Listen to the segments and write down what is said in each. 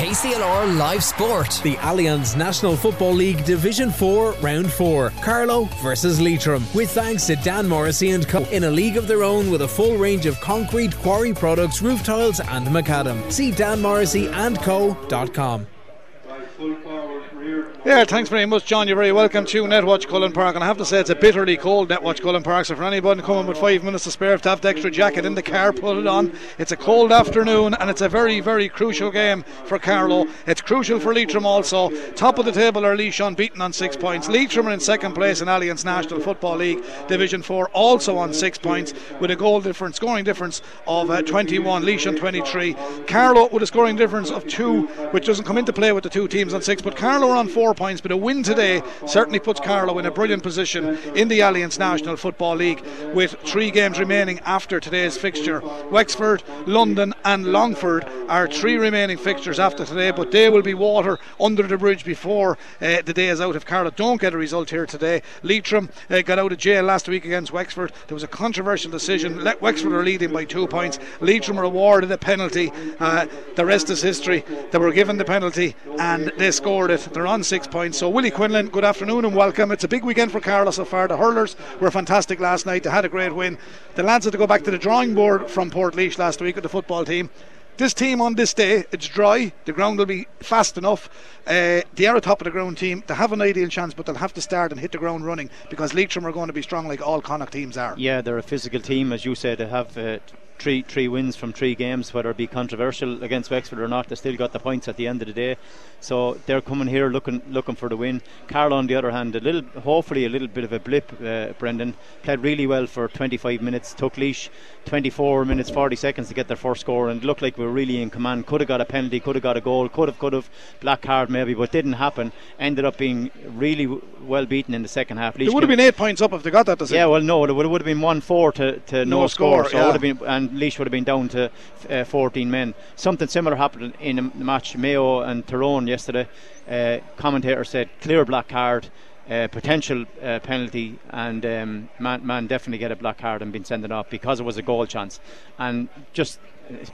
KCLR Live Sport. The Allianz National Football League Division 4 Round 4. Carlow versus Leitrim. With thanks to Dan Morrissey and Co. In a league of their own with a full range of concrete, quarry products, roof tiles and macadam. See danmorrisseyandco.com. Yeah, thanks very much, John. You're very welcome to Netwatch Cullen Park. And I have to say, it's a bitterly cold Netwatch Cullen Park. So, for anybody coming with five minutes to spare, to have the extra jacket in the car, put it on. It's a cold afternoon, and it's a very, very crucial game for Carlow. It's crucial for Leitrim also. Top of the table are Laois beaten on six points. Leitrim are in second place in Allianz National Football League Division 4, also on six points, with a goal difference, scoring difference of uh, 21. Laois 23. Carlow with a scoring difference of two, which doesn't come into play with the two teams on six, but Carlow are on four points. But a win today certainly puts Carlow in a brilliant position in the Allianz National Football League with three games remaining after today's fixture. Wexford, London, and Longford are three remaining fixtures after today, but they will be water under the bridge before uh, the day is out if Carlow don't get a result here today. Leitrim uh, got out of jail last week against Wexford. There was a controversial decision. Let Wexford are leading by two points. Leitrim were awarded a penalty. Uh, the rest is history. They were given the penalty and they scored it. They're on six points. So, Willie Quinlan, good afternoon and welcome. It's a big weekend for Carlow so far. The hurlers were fantastic last night. They had a great win. The lads had to go back to the drawing board from Port Portlaoise last week with the football team. This team on this day, it's dry. The ground will be fast enough. Uh, they are a top of the ground team. They have an ideal chance, but they'll have to start and hit the ground running because Leitrim are going to be strong like all Connacht teams are. Yeah, they're a physical team, as you said. They have uh, three three wins from three games, whether it be controversial against Wexford or not. They still got the points at the end of the day, so they're coming here looking looking for the win. Carl, on the other hand, a little hopefully a little bit of a blip. Uh, Brendan played really well for 25 minutes. Took Laois 24 minutes 40 seconds to get their first score, and looked like we were really in command. Could have got a penalty, could have got a goal, could have could have black card maybe, but didn't happen. Ended up being really w- well beaten in the second half. They would have been eight points up if they got that decision. Yeah, well, no, it would, have been one four to, to no, no score, score so yeah. it would have been and Laois would have been down to uh, 14 men. Something similar happened in a match Mayo and Tyrone yesterday. Uh, commentator said clear black card. Uh, potential uh, penalty and um, man, man definitely get a black card and been sent it off because it was a goal chance and just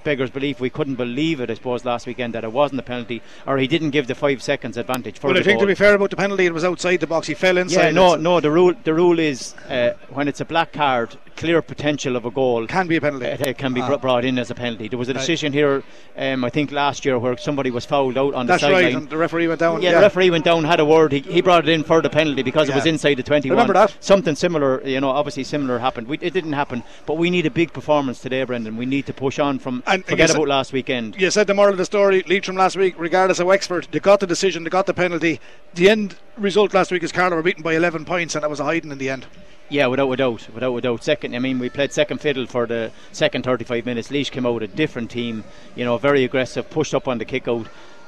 beggars belief we couldn't believe it I suppose last weekend that it wasn't a penalty or he didn't give the five seconds advantage for well, I think goal. to be fair about the penalty it was outside the box he fell inside yeah no no the rule the rule is uh, when it's a black card clear potential of a goal can be a penalty it, it can be Ah. brought in as a penalty there was a decision here um, I think last year where somebody was fouled out on that's the right sideline and the referee went down yeah, the referee went down, had a word. He, he brought it in for the penalty because it was inside the 21. Remember that? Something similar, you know, obviously similar happened. We, it didn't happen, but we need a big performance today, Brendan. We need to push on from And- forget about last weekend. you said the moral of the story Leitrim last week regardless of Wexford they got the decision they got the penalty the end result last week is Carlow were beaten by 11 points and it was a hiding in the end Yeah, without a doubt, without a doubt. Second, I mean, we played second fiddle for the second 35 minutes. Laois came out a different team, you know, very aggressive, pushed up on the kick out.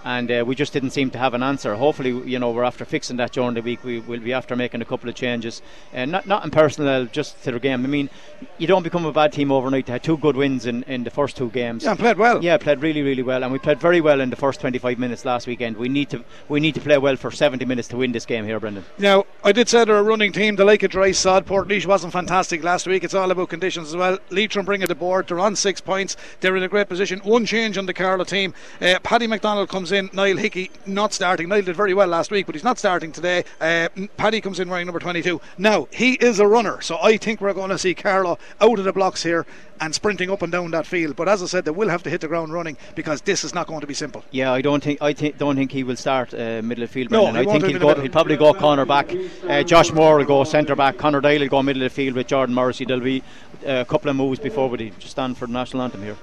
And uh, we just didn't seem to have an answer. Hopefully, you know, we're after fixing that during the week. We will be after making a couple of changes, and not not in personnel, just to the game. I mean, you don't become a bad team overnight. They had two good wins in, in the first two games. yeah played well Yeah, played really, really well, and we played very well in the first 25 minutes last weekend. We need to we need to play well for 70 minutes to win this game here, Brendan. Now, I did say they're a running team. They like a dry sod. Portlaoise wasn't fantastic last week. It's all about conditions as well. Leitrim bring it aboard. They're on six points. They're in a great position. One change on the Carlow team. Uh, Paddy McDonald comes in. Niall Hickey not starting. Niall did very well last week, but he's not starting today. Uh, Paddy comes in wearing number 22. Now, he is a runner, so I think we're going to see Carlow out of the blocks here and sprinting up and down that field. But as I said, they will have to hit the ground running because this is not going to be simple. Yeah, I don't think I think don't think he will start uh, middle of field. No, I think he'll go. He'll probably go corner back. Uh, Josh Moore will go centre back. Connor Dyle will go middle of the field with Jordan Morrissey. There'll be uh, a couple of moves before we just stand for the national anthem here.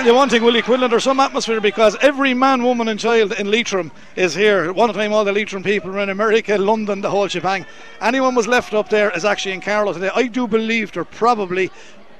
Tell you one thing, Willie Quinlan, there's some atmosphere because every man, woman, and child in Leitrim is here. One time, all the Leitrim people were in America, London, the whole shebang. Anyone was left up there is actually in Carlow today. I do believe they're probably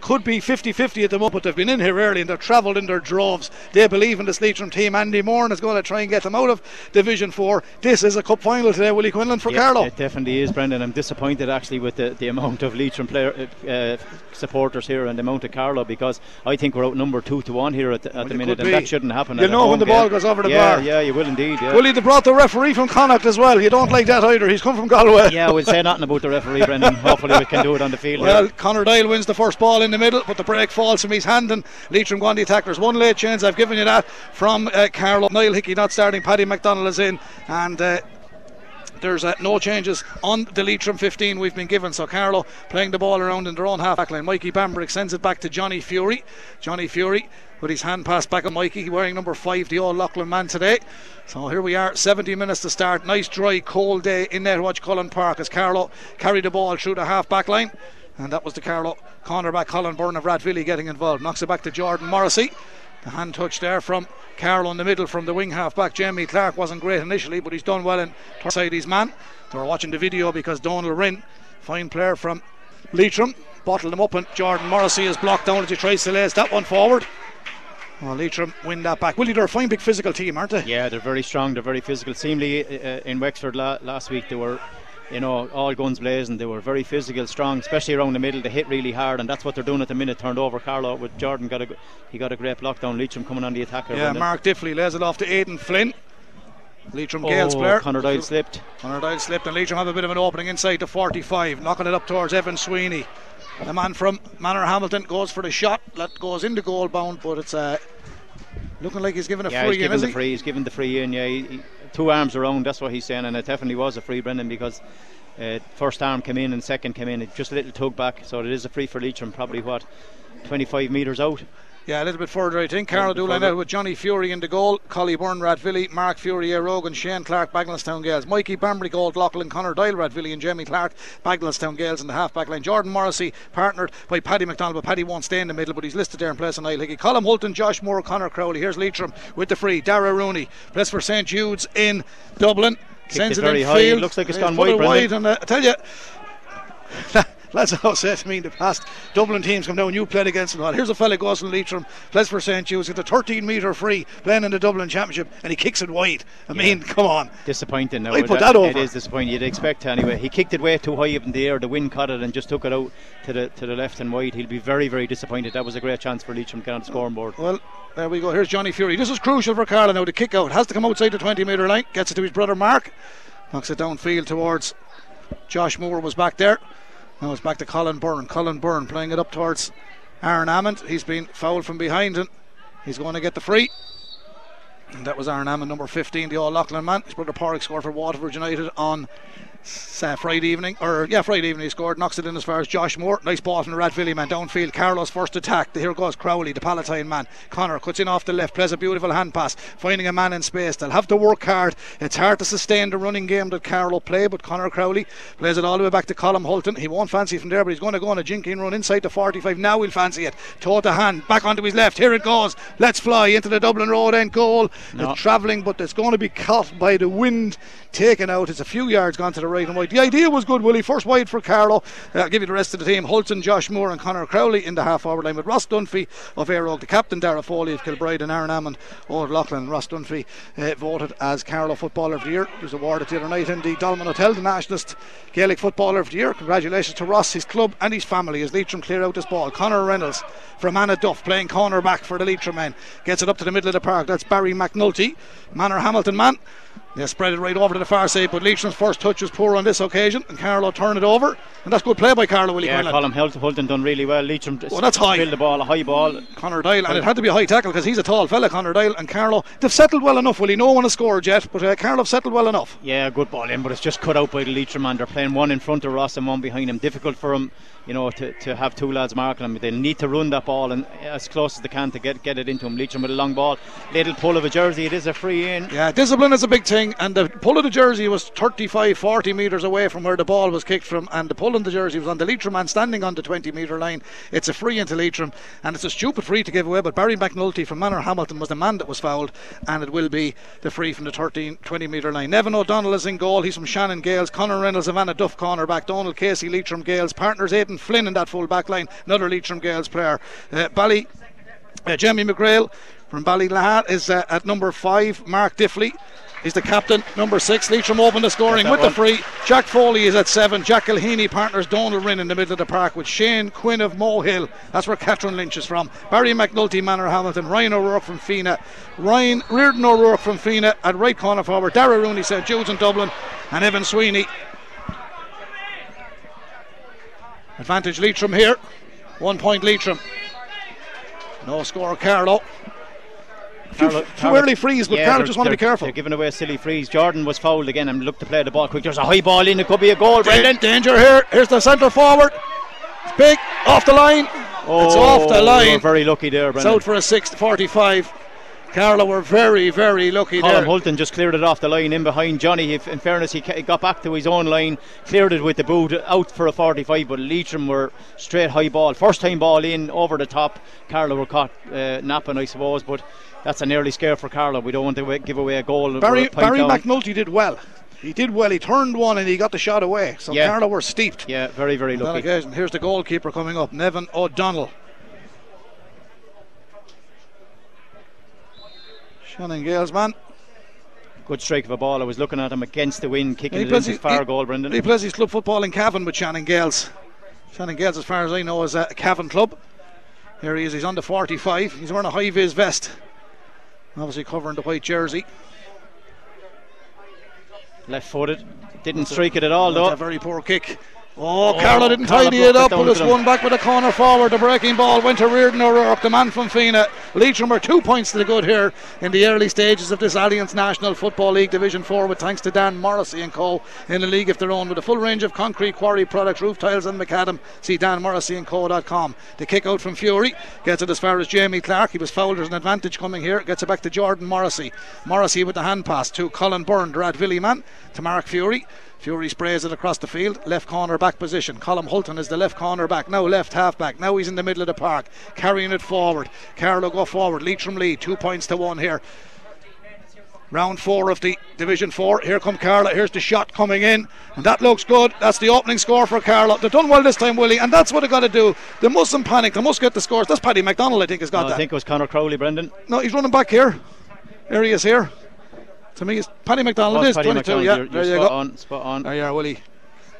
could be 50 50 at the moment, but they've been in here early and they've travelled in their droves. They believe in this Leitrim team. Andy Moran is going to try and get them out of Division 4. This is a cup final today, Willie Quinlan, for Carlow. It definitely is, Brendan. I'm disappointed actually with the, the amount of Leitrim player uh, supporters here and the amount of Carlow because I think we're outnumbered two to one here at the, at the minute, and be. that shouldn't happen. You know when the game. ball goes over the yeah, bar. Yeah, you will indeed. Yeah. Willie, they brought the referee from Connacht as well. You don't like that either. He's come from Galway. yeah, we'll say nothing about the referee, Brendan. Hopefully, we can do it on the field. Well, here. Dyle wins the first ball in the middle, but the break falls from his hand, and Leitrim on the one late chance. I've given you that from uh, Carlow. Niall Hickey not starting. Paddy McDonald is in, and. Uh, there's uh, no changes on the Leitrim 15 we've been given. So Carlow playing the ball around in their own half back line. Mikey Bambrick sends it back to Johnny Fury. Johnny Fury with his hand pass back on Mikey, wearing number five, the old Leighlin man today. So here we are, 70 minutes to start. Nice, dry, cold day in Netwatch Cullen Park as Carlow carried the ball through the half back line. And that was the Carlow cornerback Colin Byrne of Rathvilly getting involved. Knocks it back to Jordan Morrissey. The hand touch there from Carlow in the middle from the wing half back. Jamie Clark wasn't great initially, but he's done well in side his man. They were watching the video because Donald Rinn, fine player from Leitrim, bottled him up, and Jordan Morrissey is blocked down as he tries to lace that one forward. Well, Leitrim win that back. Willie, they're a fine big physical team, aren't they? Yeah, they're very strong. They're very physical. Seemingly uh, in Wexford la- last week they were you know, all guns blazing. They were very physical, strong, especially around the middle. They hit really hard, and that's what they're doing at the minute. Turned over Carlo with Jordan got a he got a great block down. Leitrim coming on the attacker. Yeah, Mark Diffley lays it off to Aidan Flynn. Leitrim oh, Gaels player. Conor Dyle slipped. Conor Dyle slipped, and Leitrim have a bit of an opening inside the 45, knocking it up towards Evan Sweeney. The man from Manorhamilton goes for the shot. That goes into goal bound, but it's uh, looking like he's given a yeah, free he's in. given the he? free. He's given the free in. Yeah, he, he, two arms around. That's what he's saying, and it definitely was a free, Brendan, because uh, first arm came in and second came in. Just a little tug back, so it is a free for Leitrim. Probably what 25 metres out. Yeah, a little bit further, I think. Carlow do line out with Johnny Fury in the goal, Collie Byrne, Rathvilly, Mark Fury, Rogan, Shane Clark, Bagenalstown Gaels, Mikey Bambury, Gold, Leighlin, Connor Dyle, Rathvilly, and Jamie Clark, Bagenalstown Gaels in the half back line. Jordan Morrissey partnered by Paddy McDonald, but Paddy won't stay in the middle, but he's listed there in place on Niall Hickey. Colin Hulton, Josh Moore, Connor Crowley. Here's Leitrim with the free. Dara Rooney, plays for St Jude's in Dublin. Kicked Sends it it, very in high. field. It looks like it's gone wide, wide, and uh, I tell you. Lads have said to me in the past, Dublin teams come down, you played against them. Well, here's a fella goes from Leitrim, plays for St. Jude's, gets a 13 metre free, playing in the Dublin Championship, and he kicks it wide. I mean, come on. Disappointing. Now, I put that over. It is disappointing. You'd expect anyway. He kicked it way too high up in the air. The wind caught it and just took it out to the to the left and wide. He'll be very very disappointed. That was a great chance for Leitrim to get on the scoreboard. Well, there we go. Here's Johnny Fury. This is crucial for Carla now. The kick out has to come outside the 20 metre line, gets it to his brother Mark, knocks it downfield towards Josh Moore, was back there. Now it's back to Colin Byrne. Colin Byrne playing it up towards Aaron Amond. He's been fouled from behind and he's going to get the free. And that was Aaron Amond, number 15, the All Leighlin man. His brother Pádraig scored for Waterford United on uh, Friday evening, or yeah, Friday evening he scored, knocks it in as far as Josh Moore. Nice ball from the Rathvilly man downfield. Carlow's first attack. Here goes Crowley, the Palatine man. Connor cuts in off the left, plays a beautiful hand pass, finding a man in space. They'll have to work hard. It's hard to sustain the running game that Carlow play, but Connor Crowley plays it all the way back to Colm Hulton. He won't fancy from there, but he's going to go on a jinking run inside the 45. Now he'll fancy it. Toe to hand, back onto his left. Here it goes. Let's fly into the Dublin Road end goal. No. It's travelling, but it's going to be caught by the wind, taken out. It's a few yards gone to the right and wide. The idea was good, Willie. First wide for Carlow. Uh, I'll give you the rest of the team. Hulton, Josh Moore, and Connor Crowley in the half forward line with Ross Dunphy of Éire Óg, the captain, Dara Foley of Kilbride, and Aaron Amond of Leighlin. Ross Dunphy uh, voted as Carlow Footballer of the Year. He was awarded the other night in the Dolmen Hotel, the Nationalist Gaelic Footballer of the Year. Congratulations to Ross, his club, and his family as Leitrim clear out this ball. Connor Reynolds from Annaduff playing corner back for the Leitrim men. Gets it up to the middle of the park. That's Barry McNulty, Manorhamilton man. They spread it right over to the far side, but Leitrim's first touch was poor on this occasion, and Carlow turned it over. And that's good play by Carlow, Willie Yeah, Quinlan. Colin Hult- Hulton done really well. Leitrim Well, that's high. Spilled the ball, a high ball. Connor Dyle, and it had to be a high tackle because he's a tall fella, Connor Dyle and Carlow. They've settled well enough, Willie. No one has scored yet, but uh, Carlow have settled well enough. Yeah, good ball in, but it's just cut out by the Leitrim man. They're playing one in front of Ross and one behind him. Difficult for him, you know, to, to have two lads marking him. They need to run that ball and as close as they can to get get it into him. Leitrim with a long ball, little pull of a jersey. It is a free in. Yeah, discipline is a big thing. Thing. And the pull of the jersey was 35, 40 metres away from where the ball was kicked from. And the pull of the jersey was on the Leitrim man standing on the 20 metre line. It's a free into Leitrim. And it's a stupid free to give away. But Barry McNulty from Manorhamilton was the man that was fouled. And it will be the free from the 13, 20 metre line. Nevin O'Donnell is in goal. He's from Shannon Gaels. Conor Reynolds, Savannah Duff corner back. Donald Casey, Leitrim Gaels. Partners Aidan Flynn in that full back line. Another Leitrim Gaels player. Uh, Bally, uh, Jamie McGrail from Ballylahat is uh, at number five. Mark Diffley is the captain. Number six, Leitrim open the scoring with the free. Jack Foley is at seven. Jack Kilheeney partners Donald Rinn in the middle of the park with Shane Quinn of Mohill. That's where Catherine Lynch is from. Barry McNulty, Manor Hamilton. Ryan O'Rourke from Fenagh. Ryan Riordan O'Rourke from Fenagh at right corner forward. Dara Rooney St Judes in Dublin. And Evan Sweeney. Advantage Leitrim here. One point Leitrim. No score, Carlow. Too, too early freeze, but yeah, they're- just want to be careful. They're giving away a silly freeze. Jordan was fouled again and looked to play the ball quick. There's a high ball in. It could be a goal, Brendan. Danger here. Here's the centre forward. It's big. Off the line. it's off the Oh, line. very lucky there, It's out for a 6 45. Carlow were very, very lucky Colin there. Hulton just cleared it off the line in behind Johnny. If, in fairness, he ca- got back to his own line, cleared it with the boot out for a 45. But Leitrim were straight high ball, first time ball in over the top. Carlow were caught uh, napping, I suppose. But that's an early scare for Carlow. We don't want to wa- give away a goal. Barry, we're a Barry down. McNulty did well. He did well. He turned one and he got the shot away. So Yeah. Carlow were steeped. Yeah, very, very on that lucky. occasion. Here's the goalkeeper coming up, Nevin O'Donnell. Shannon Gaels man. Good strike of a ball. I was looking at him against the wind, kicking it into his- far he- goal, Brendan. He plays his club football in Cavan with Shannon Gaels. Shannon Gaels, as far as I know, is a Cavan club. Here he is. He's on the 45. He's wearing a high vis vest. Obviously covering the white jersey. Left footed. Didn't strike it at all, That's though. a very poor kick. Oh, Oh, Carlow didn't Carlow tidy it up, but it's won back with a corner forward. The breaking ball went to Riordan O'Rourke, the man from Fenagh. Leitrim are two points to the good here in the early stages of this Allianz National Football League Division 4 with thanks to Dan Morrissey and Co. in a league of their own with a full range of concrete quarry products, roof tiles and macadam. See danmorrisseyandco.com. The kick out from Fury gets it as far as Jamie Clark. He was fouled. There's an advantage coming here. Gets it back to Jordan Morrissey. Morrissey with the hand pass to Colin Byrne, the Rathvilly man, to Mark Fury. Fury sprays it across the field, left corner back position. Colin Hulton is the left corner back, now left half back. Now he's in the middle of the park, carrying it forward. Carlow go forward, Leitrim lead, two points to one here. Round four of the Division Four. Here come Carlow. Here's the shot coming in, and that looks good. That's the opening score for Carlow. They've done well this time, Willie, and that's what they've got to do. They mustn't panic. They must get the scores. That's Paddy McDonald, I think, has got No, that. I think it was Conor Crowley, Brendan. No, he's running back here. There he is here. To me, it's Paddy McDonald. Oh, it is Paddy 22. McDonald, Yeah, you're, there you're you spot go. on, spot on. There you are, Willie.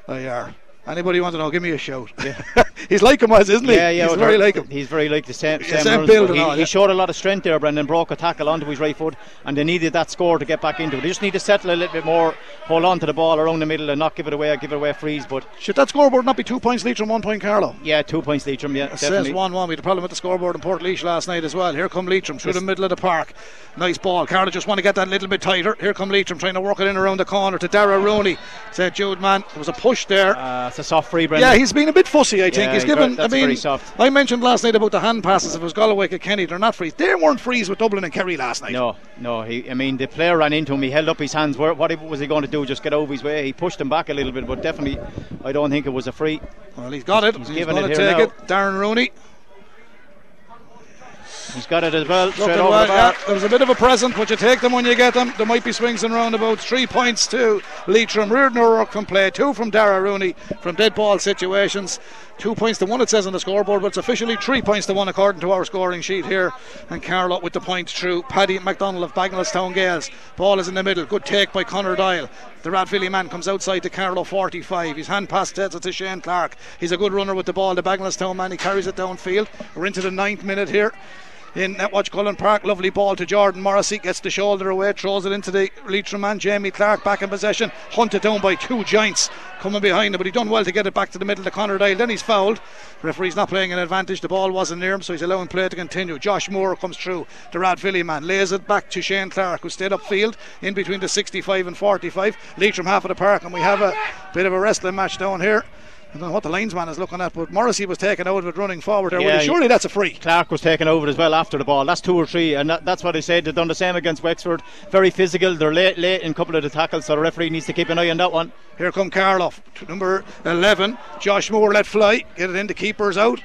There you are. Anybody want to know? Give me a shout. he's like him, as isn't he? Yeah, yeah, he's well, very like him. He's very like the same, same, same build he, all, he yeah. showed a lot of strength there, Brendan. Broke a tackle onto his right foot, and they needed that score to get back into it. They just need to settle a little bit more, hold on to the ball around the middle, and not give it away. Or give it away freeze, but Should that scoreboard not be two points Leitrim, one point Carlow? yeah, two points Leitrim. Yeah, It definitely. says 1 1. We had a problem with the scoreboard in Port last night as well. Here come Leitrim through the middle of the park. Nice ball. Carlow just want to get that little bit tighter. Here come Leitrim trying to work it in around the corner to Dara Rooney. Said Jude, man. There was a push there. Uh, it's a soft free, Brendan. Yeah, he's been a bit fussy, I think. Yeah, he's given. I mean, soft. I mentioned last night about the hand passes. If it was Galway at Kenny, they're not frees. They weren't frees with Dublin and Kerry last night. No, no. He, I mean, the player ran into him. He held up his hands. What was he going to do? Just get over his way? He pushed him back a little bit, but definitely, I don't think it was a free. Well, he's got it. He's He's, going it take now. it. Darren Rooney. He's got it as well. Straight over well, the bar. yeah, there was a bit of a present, but you take them when you get them. There might be swings and roundabouts. Three points to Leitrim. Riordan O'Rourke from play. Two from Dara Rooney from dead ball situations. Two points to one, it says on the scoreboard, but it's officially three points to one according to our scoring sheet here. And Carlow with the point through. Paddy McDonald of Bagenalstown Gaels. Ball is in the middle. Good take by Connor Dial. The Rathvilly man comes outside to Carlow 45. His hand pass heads it to Shane Clark. He's a good runner with the ball. The Bagenalstown man, he carries it downfield. We're into the ninth minute here in Netwatch Cullen Park. Lovely ball to Jordan Morrissey. Gets the shoulder away, throws it into the Leitrim man. Jamie Clark back in possession. Hunted down by two giants coming behind him, but he done well to get it back to the middle of Connor Dial. Then he's fouled. Referee's not playing an advantage. The ball wasn't near him, so he's allowing play to continue. Josh Moore comes through. The Rathvilly man lays it back to Shane Clark, who stayed upfield in between the 65 and 45. Leitrim half of the park, and we have a bit of a wrestling match down here. I don't know what the linesman is looking at, but Morrissey was taken out of it running forward there. Yeah. Surely that's a free. Clark was taken over as well after the ball. That's two or three, and that, that's what I said. They've done the same against Wexford. Very physical. They're late, late in a couple of the tackles, so the referee needs to keep an eye on that one. Here come Karloff, number 11. Josh Moore let fly, get it in. The keeper's out.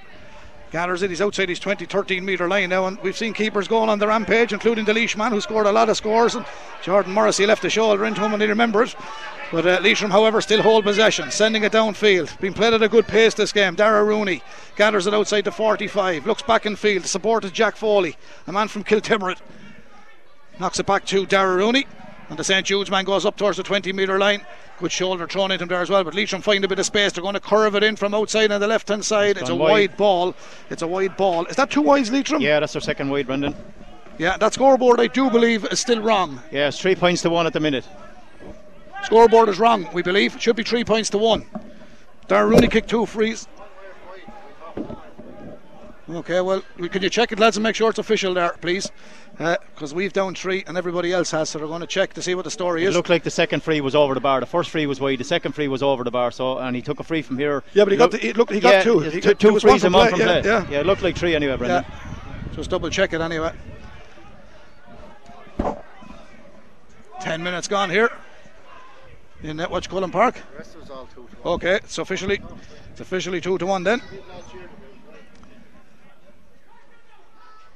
Gathers it. He's outside his 20, 13 metre line now, and we've seen keepers going on the rampage, including the Leishman, who scored a lot of scores. And Jordan Morrissey left the shoulder into him, and he remember it. But uh, Leitrim, however, still hold possession, sending it downfield. Been played at a good pace this game. Dara Rooney gathers it outside the 45, looks back in field. The support Jack Foley, a man from Kiltimeret. Knocks it back to Dara Rooney. And the St Jude's man goes up towards the 20 metre line. Good shoulder thrown into him there as well. But Leitrim find a bit of space. They're going to curve it in from outside on the left hand side. It's It's, a wide. wide. ball. It's a wide ball. Is that two wides, Leitrim? Yeah, that's their second wide, Brendan. Yeah, that scoreboard I do believe is still wrong. Yeah, it's three points to one at the minute. Scoreboard is wrong, we believe. It should be three points to one. Darren Rooney kicked two frees. Okay, well, can you check it, lads, and make sure it's official there, please? Uh, because we've down three and everybody else has, so they're going to check to see what the story It is. It looked like the second free was over the bar. The first free was wide. The second free was over the bar. So, and he took a free from here. Yeah, but he got Look- the- he- look, he got yeah, two. it's He two, got- two there was one from and play, yeah, yeah. yeah, it looked like three anyway, Brendan. Yeah. Just double check it anyway. Ten minutes gone here in Netwatch Cullen Park. Okay, it's officially it's officially two to one then.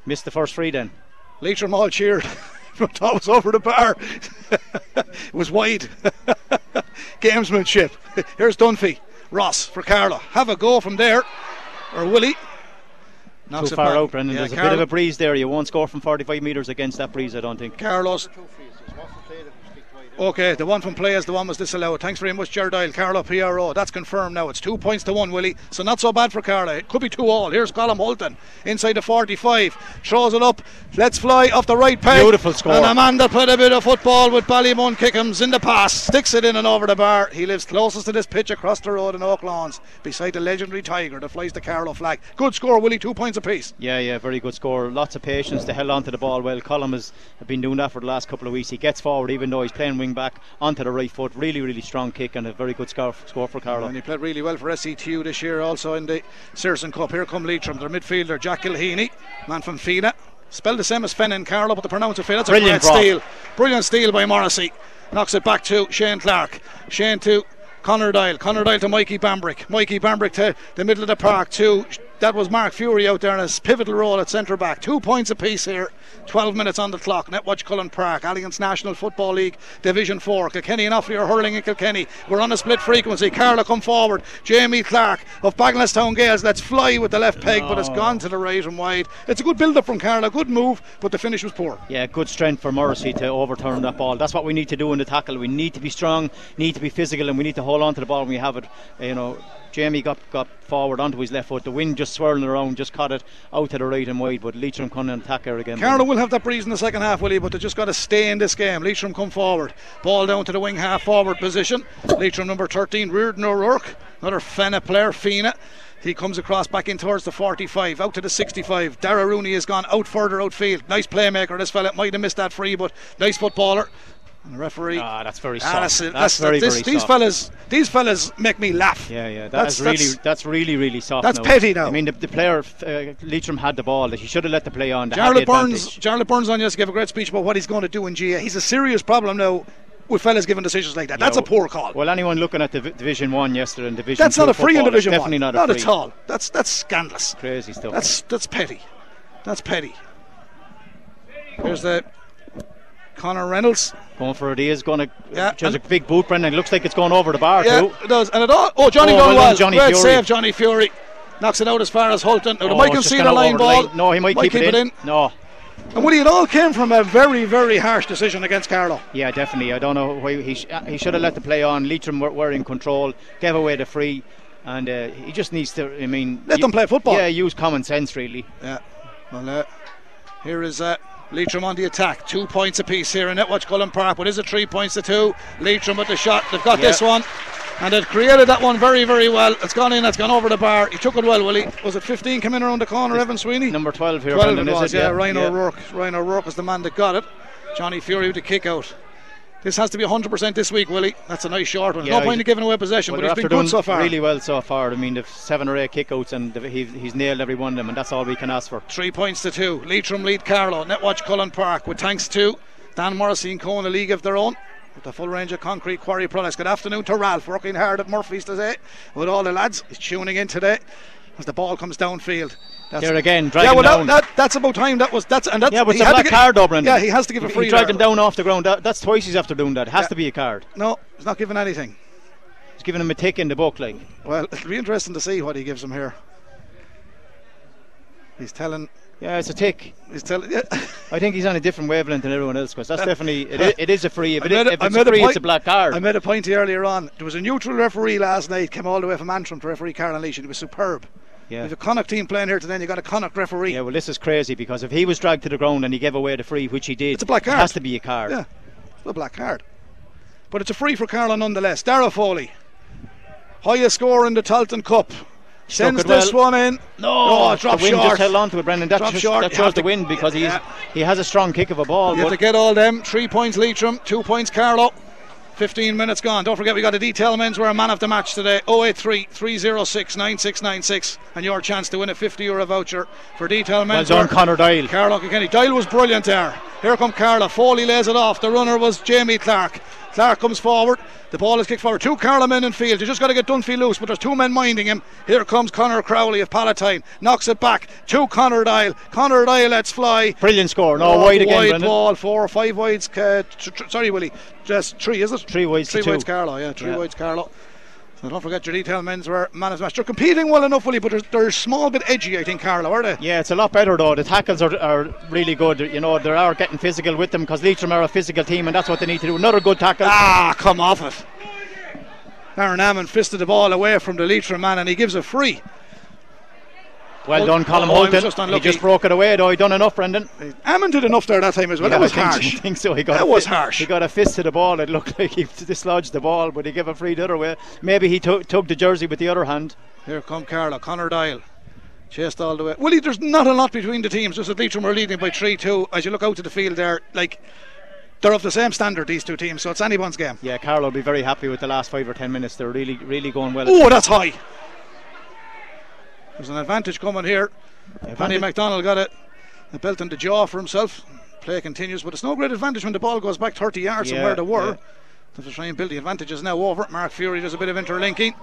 Missed the first free then. Leitrim all cheered. It was over the bar. it was wide. Gamesmanship. Here's Dunphy. Ross for Carla. Have a go from there. Or Willie. Knocks Too far out, Brendan. Yeah, There's a bit of a breeze there. You won't score from 45 metres against that breeze, I don't think. Carlos. Okay, the one from players, the one was disallowed. Thanks very much, Gerdile. Carlow PRO. That's confirmed now. It's two points to one, Willie. So not so bad for Carla. It could be two all. Here's Colin Holton inside the 45. Throws it up. Let's fly off the right peg. Beautiful score. And a man that played a bit of football with Ballymun Kickham's in the pass. Sticks it in and over the bar. He lives closest to this pitch across the road in Oak Lawns beside the legendary Tiger that flies the Carlow flag. Good score, Willie. Two points apiece. Yeah, yeah, very good score. Lots of patience. to held on to the ball well. Colum has been doing that for the last couple of weeks. He gets forward, even though he's playing wing back, onto the right foot. Really, really strong kick and a very good score, score for Carlow. And he played really well for SETU this year, also in the Sigerson Cup. Here come Leitrim, their midfielder, Jack Gilheany, man from Fenagh. Spelled the same as Fenn and Carlow, but the pronounce it Fina. That's Brilliant a great steal. Brilliant steal by Morrissey. Knocks it back to Shane Clark. Shane to Connor Dial. Connor Dial to Mikey Bambrick. Mikey Bambrick to the middle of the park to that was Mark Fury out there in his pivotal role at centre back. Two points apiece here. 12 minutes on the clock. Netwatch Cullen Park, Allianz National Football League, Division 4. Kilkenny and Offaly are hurling in Kilkenny. We're on a split frequency. Carla come forward. Jamie Clark of Bagenalstown Gaels. Let's fly with the left peg, but it's gone to the right and wide. It's a good build up from Carla. Good move, but the finish was poor. Yeah, good strength for Morrissey to overturn that ball. That's what we need to do in the tackle. We need to be strong, need to be physical, and we need to hold on to the ball when we have it. You know, Jamie got, got forward onto his left foot. The wind just swirling around, just caught it out to the right and wide. But Leitrim couldn't attack her again. Carlow will have that breeze in the second half, will he? But they just got to stay in this game. Leitrim come forward. Ball down to the wing half forward position. Leitrim number 13, Riordan O'Rourke. Another Fenna player, Fina. He comes across back in towards the 45, out to the 65. Dara Rooney has gone out further outfield. Nice playmaker, this fella. Might have missed that free, but nice footballer. And the referee. Ah, that's very soft. that's, That's, that's- very, this- very these soft. fellas, these fellas make me laugh. Yeah, yeah, That's- that's, really that's- that's really really soft. that's now. petty now. I mean, the, the player uh, Leitrim had the ball. He should have let the play on. Jarlath Burns. Jarlath Burns on yesterday gave a great speech about what he's going to do in GAA. He's a serious problem now with fellas giving decisions like that. That's Yeah, a poor call. Well, anyone looking at the v- Division One yesterday and Division one. that's not a free in Division Definitely One. not a free. at all. That's that's scandalous. Crazy stuff. That's that's petty. That's petty. Here's the Connor Reynolds. going for it. He is going to. Yeah, Just a big boot, Brendan. It looks like it's going over the bar Yeah, too. it does. And it all. Oh, Johnny Oh, well well. Johnny Great Fury. save, Johnny Fury. Knocks it out as far as Holton. Now, Oh, the Mike it's just concede gone a line ball. line. No, he might, keep, it, in. No, And Willie, it all came from a very, very harsh decision against Carlow. yeah, definitely. I don't know why he sh- he should have let the play on. Leitrim were, were in control, gave away the free, and uh, he just needs to. I mean, Let u- them play football. Yeah, use common sense really. Yeah. Well, uh, here is uh, Leitrim on the attack. Two points apiece here in Netwatch Cullen Park. But is it three points to two? Leitrim with the shot. They've got Yeah. this one. And they've created that one very, very well. It's gone in, it's gone over the bar. He took it well, Willie. Was it 15 coming around the corner, Evan Sweeney? Number twelve here, 12 Brendan, it is was, it? yeah. Ryan O'Rourke. Ryan O'Rourke was the man that got it. Johnny Fury with the kick out. This has to be 100% this week, Willie. That's a nice short one. Yeah, no point in giving away possession, Well, but he's been good doing so far. Really well so far. I mean, they've seven or eight kickouts, and he's, he's nailed every one of them, and that's all we can ask for. Three points to two. Leitrim lead Carlow. Netwatch Cullen Park with thanks to Dan Morrissey and Cone, a league of their own. With the full range of concrete quarry products. Good afternoon to Ralph, working hard at Murphy's today with all the lads. He's tuning in today as the ball comes downfield. That's There again, yeah, dragging well, down. that, that, that's about time. That was that's and that's yeah, but it's a black card, Brendan. Yeah, he has to give a free. He dragged him down off the ground. That, that's twice he's after doing that. It has Yeah. to be a card. No, he's not giving anything. He's giving him a tick in the book, like. Well, it'll be interesting to see what he gives him here. He's telling. Yeah, it's a tick. He's telling. Yeah. I think he's on a different wavelength than everyone else because that's definitely it, it is a free. If, it, a- if it's a a free, point- it's a black card. I made a point earlier on. There was a neutral referee last night, came all the way from Antrim to referee Carolyn Laois, and he was superb. Yeah. If a Connacht team playing here today, and you got a Connacht referee. Yeah, well, this is crazy because if he was dragged to the ground and he gave away the free, which he did, It's a black card. it has to be a card. Yeah, it's a black card. But it's a free for Carlow nonetheless. Dara Foley, highest score in the Talton Cup. Sends this well. one in. No, Oh, the wind short. just held on to it, Brendan. That, Drop just, short. that shows the wind because he's Yeah. he has a strong kick of a ball. You have to get all them. Three points Leitrim, two points Carlow. 15 minutes gone. Don't forget we got a detail menswear man of the match today. 083 306 9696 and your chance to win a 50 euro voucher for detail well menswear. done, Connor Doyle. Carlow Kilkenny. Dial was brilliant there. Here come Carla. Foley lays it off. The runner was Jamie Clark. Clark comes forward. The ball is kicked forward. Two Carla men in field. You just got to get Dunphy loose, but there's two men minding him. Here comes Connor Crowley of Palatine. Knocks it back to Connor Dial. Connor Dial lets fly. Brilliant score. No Oh, wide again, wide Brendan. ball, four or five wides. Uh, sorry, Willie. Just three, is it? Three wides Three to two. wides, Carlow. Yeah, three Yeah. wides, Carlow. So don't forget your detail menswear man of match. They're competing well enough, Willie, but they're, they're a small bit edgy, I think, Carlow, are they? Yeah, it's a lot better though. The tackles are, are really good. You know, they are getting physical with them because Leitrim are a physical team, and that's what they need to do. Another good tackle. Ah, come off it. Aaron Ammon fisted the ball away from the Leitrim man and he gives a free. Well done, Colin oh, he Holton. just he just broke it away though. He done enough, Brendan. Ammon did enough there that time as well. Yeah, that was I harsh. I think so. He got That was harsh. He got a fist to the ball. It looked like he dislodged the ball, but he gave a free the other way. Maybe he took took the jersey with the other hand. Here come Carlow, Connor Dial. Chased all the way. Willie, there's not a lot between the teams. Just that Leitrim are leading by 3 2. As you look out to the field there, like, they're of the same standard, these two teams, so it's anyone's game. Yeah, Carlow will be very happy with the last five or ten minutes. They're really, really going well. Oh, that's high. There's an advantage coming here. Paddy McDonald got it. A belt in the jaw for himself. Play continues, but it's no great advantage when the ball goes back 30 yards from where they were. yeah. Have to try and build the advantage is now over. Mark Fury does a bit of interlinking.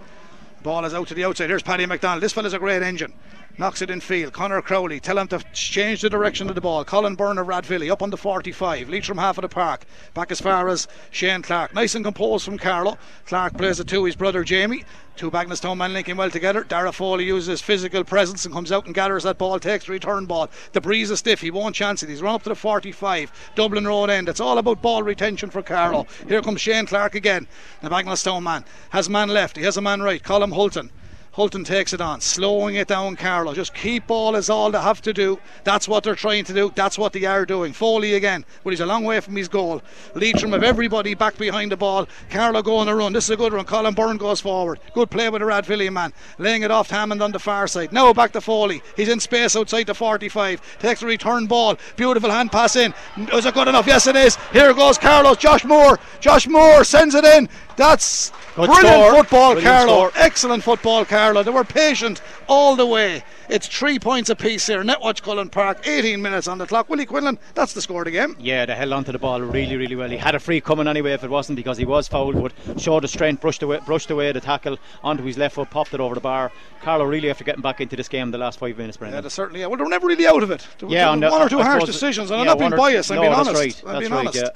Ball is out to the outside. Here's Paddy McDonald. This fella's a great engine. Knocks it in field. Connor Crowley. Tell him to change the direction of the ball. Colin Byrne of Rathvilly up on the 45. Leitrim half of the park. Back as far as Shane Clark. Nice and composed from Carlow. Clark plays it to his brother Jamie. Two Bagenalstown men linking well together. Dara Foley uses his physical presence and comes out and gathers that ball, takes the return ball. The breeze is stiff, he won't chance it. He's run up to the 45, Dublin Road end. It's all about ball retention for Carlow. Here comes Shane Clark again. The Bagenalstown man has a man left, he has a man right, Colin Hulton. Hulton takes it on, slowing it down, Carlow. Just keep ball is all they have to do. That's what they're trying to do. That's what they are doing. Foley again, but he's a long way from his goal. Leitrim of everybody back behind the ball. Carlow going a run. This is a good run. Colin Byrne goes forward. Good play with the Radvillian man. Laying it off to Hammond on the far side. Now back to Foley. He's in space outside the 45. Takes the return ball. Beautiful hand pass in. Is it good enough? Yes, it is. Here goes Carlos. Josh Moore. Josh Moore sends it in. That's Good brilliant score. football, Brilliant Carlow. score. Excellent football, Carlow. They were patient all the way. It's three points apiece here. Netwatch Cullen Park, 18 minutes on the clock. Willie Quinlan, that's the score of the game. Yeah, they held on to the ball really, really well. He had a free coming anyway if it wasn't because he was fouled, but showed the strength, brushed away, brushed away the tackle onto his left foot, popped it over the bar. Carlow really after getting back into this game the last five minutes, Brendan. they certainly. Yeah. Well, they were never really out of it. There Yeah, two- on the- one or two I harsh decisions, and yeah, I'm not being biased. I'm no, being honest. right, I'm being right, honest. yeah.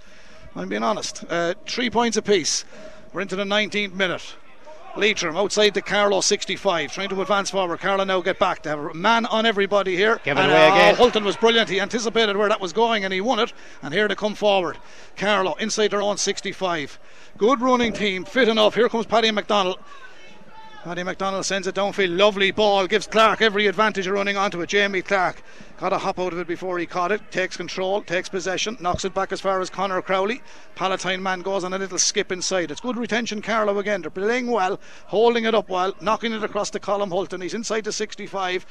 I'm being honest. Uh, three points apiece. We're into the 19th minute. Leitrim outside the Carlow 65, trying to advance forward. Carlow now get back. They have a man on everybody here. Give it and, away uh, again. Hulton was brilliant. He anticipated where that was going and he won it. And here they come forward. Carlow inside their own 65. Good running team, fit enough. Here comes Paddy McDonald. Paddy McDonald sends it downfield. Lovely ball. Gives Clark every advantage of running onto it. Jamie Clark got a hop out of it before he caught it. Takes control, takes possession, knocks it back as far as Connor Crowley. Palatine man goes on a little skip inside. It's good retention, Carlow again. They're playing well, holding it up well, knocking it across the column. Hulton. He's inside the 65.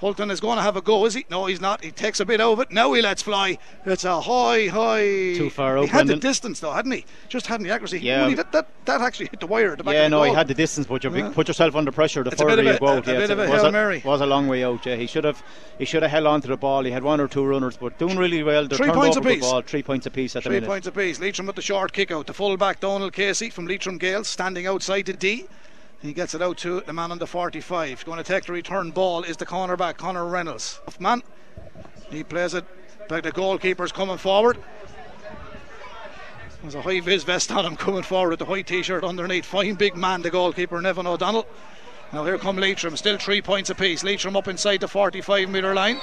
Hulton is going to have a go, is he? No, he's not. He takes a bit out of it. Now he lets fly. It's a high, high. Too far out. He had Brendan. the distance though, hadn't he? Just hadn't the accuracy. Yeah. Really, that, that, that actually hit the wire at the back Yeah, no, he had the distance, but you Yeah. put yourself under pressure the It's a further you go a out. yeah, bit of a was Hail Mary. was a long way out. Yeah, he should have he should have held on to the ball. He had one or two runners, but doing really well. They Three points apiece. ball, three points apiece at the Three points apiece. Leitrim with the short kick out. The full back Donald Casey from Leitrim Gaels standing outside the D. He gets it out to the man on the 45. Going to take the return ball is the cornerback Connor Reynolds. Man, he plays it. But the goalkeeper's coming forward. There's a high vis vest on him coming forward with the white t-shirt underneath. Fine big man, the goalkeeper Nevin O'Donnell. Now here come Leitrim, still three points apiece. Leitrim up inside the 45 metre line.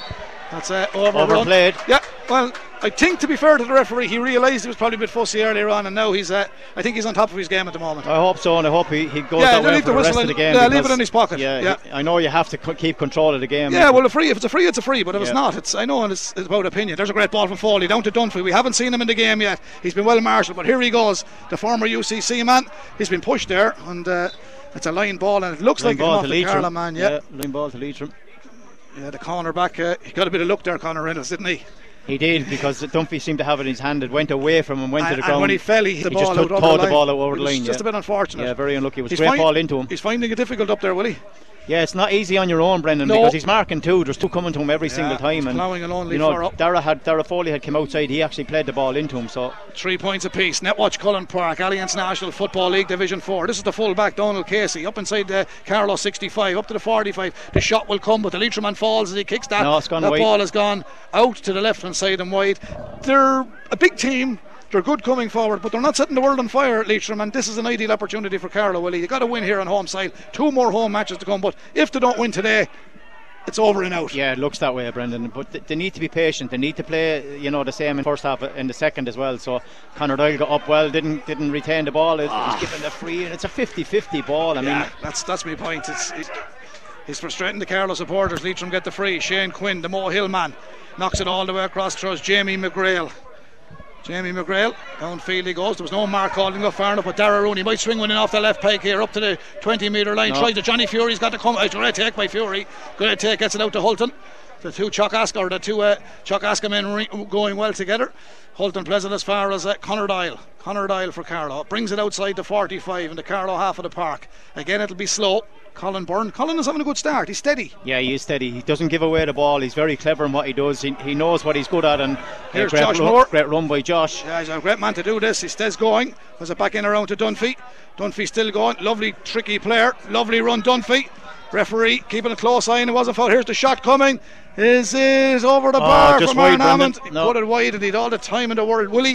That's uh, overrun. Overplayed. Yeah, well, I think to be fair to the referee, he realised he was probably a bit fussy earlier on, and now he's. Uh, I think he's on top of his game at the moment. I hope so, and I hope he, he goes Yeah, that way leave for the the rest of the game. yeah, leave it in his pocket. Yeah, Yeah. he- I know you have to co- keep control of the game. Yeah, well, a free. If it's a free, it's a free. But if it's not, it's. I know, and it's, it's about opinion. There's a great ball from Foley down to Dunphy. We haven't seen him in the game yet. He's been well marshalled, but here he goes. The former UCC man. He's been pushed there, and uh, it's a line ball, and it looks line like ball off to the. Carla man. Yeah. line ball to Leitrim. yeah, The corner back. Uh, he got a bit of luck there, Connor Reynolds, didn't he? He did because Dunphy seemed to have it in his hand. It went away from him, went and, to the and ground. when he fell, he hit the He ball just over the ball out over the line, Just yeah. a bit unfortunate. Yeah, very unlucky. It was He's a great find- ball into him. He's finding it difficult up there, will he? Yeah, it's not easy on your own, Brendan, No. because he's marking two. There's two coming to him every Yeah, single time. and you know. Dara had Dara Foley had come outside. He actually played the ball into him. So Three points apiece. Netwatch Cullen Park, Allianz National Football League Division 4. This is the full back, Donald Casey, up inside the Carlow 65, up to the 45. The shot will come, but the Leitrim man falls as he kicks that. No, it's gone wide. ball has gone out to the left hand side and wide. They're a big team. They're good coming forward, but they're not setting the world on fire at Leitrim, and this is an ideal opportunity for Carlow Willie. You've got to win here on home side. Two more home matches to come, but if they don't win today, it's over and out. yeah, it looks that way, Brendan. But th- they need to be patient. They need to play, you know, the same in first half uh, and the second as well. So Conor Doyle got up well, didn't didn't retain the ball. It, He's ah. given the free, and it's a 50-50 ball. I mean, that's that's my point. It's, it's he's frustrating the Carlow supporters. Leitrim get the free. Shane Quinn, the Mohill man, knocks it all the way across. Throws Jamie McGrail. Jamie McGrail downfield he goes. There was no mark called enough far enough, but Dara Rooney might swing one in off the left peg here up to the 20 metre line. No. Tries it. Johnny Fury's got to come. It's a great take by Fury. Great take gets it out to Hulton. The two Chuck or the two uh, Chuck Aska men re- going well together. Hulton pleasant as far as uh, Connor Dial. Connor Dial for Carlow. Brings it outside the 45 in the Carlow half of the park. Again, it'll be slow. Colin Byrne. Colin is having a good start. He's steady. yeah, he is steady. He doesn't give away the ball. He's very clever in what he does. He, he knows what he's good at. And Here's great, Josh run, Moore. great run by Josh. Yeah, he's a great man to do this. He stays going. There's it back in around to Dunphy. Dunphy still going. Lovely, tricky player. Lovely run, Dunphy. Referee keeping a close eye, and it wasn't foul. Here's the shot coming. Is it over the Oh, bar from Aaron. Hammond? He No. put it wide, and he'd all the time in the world. Will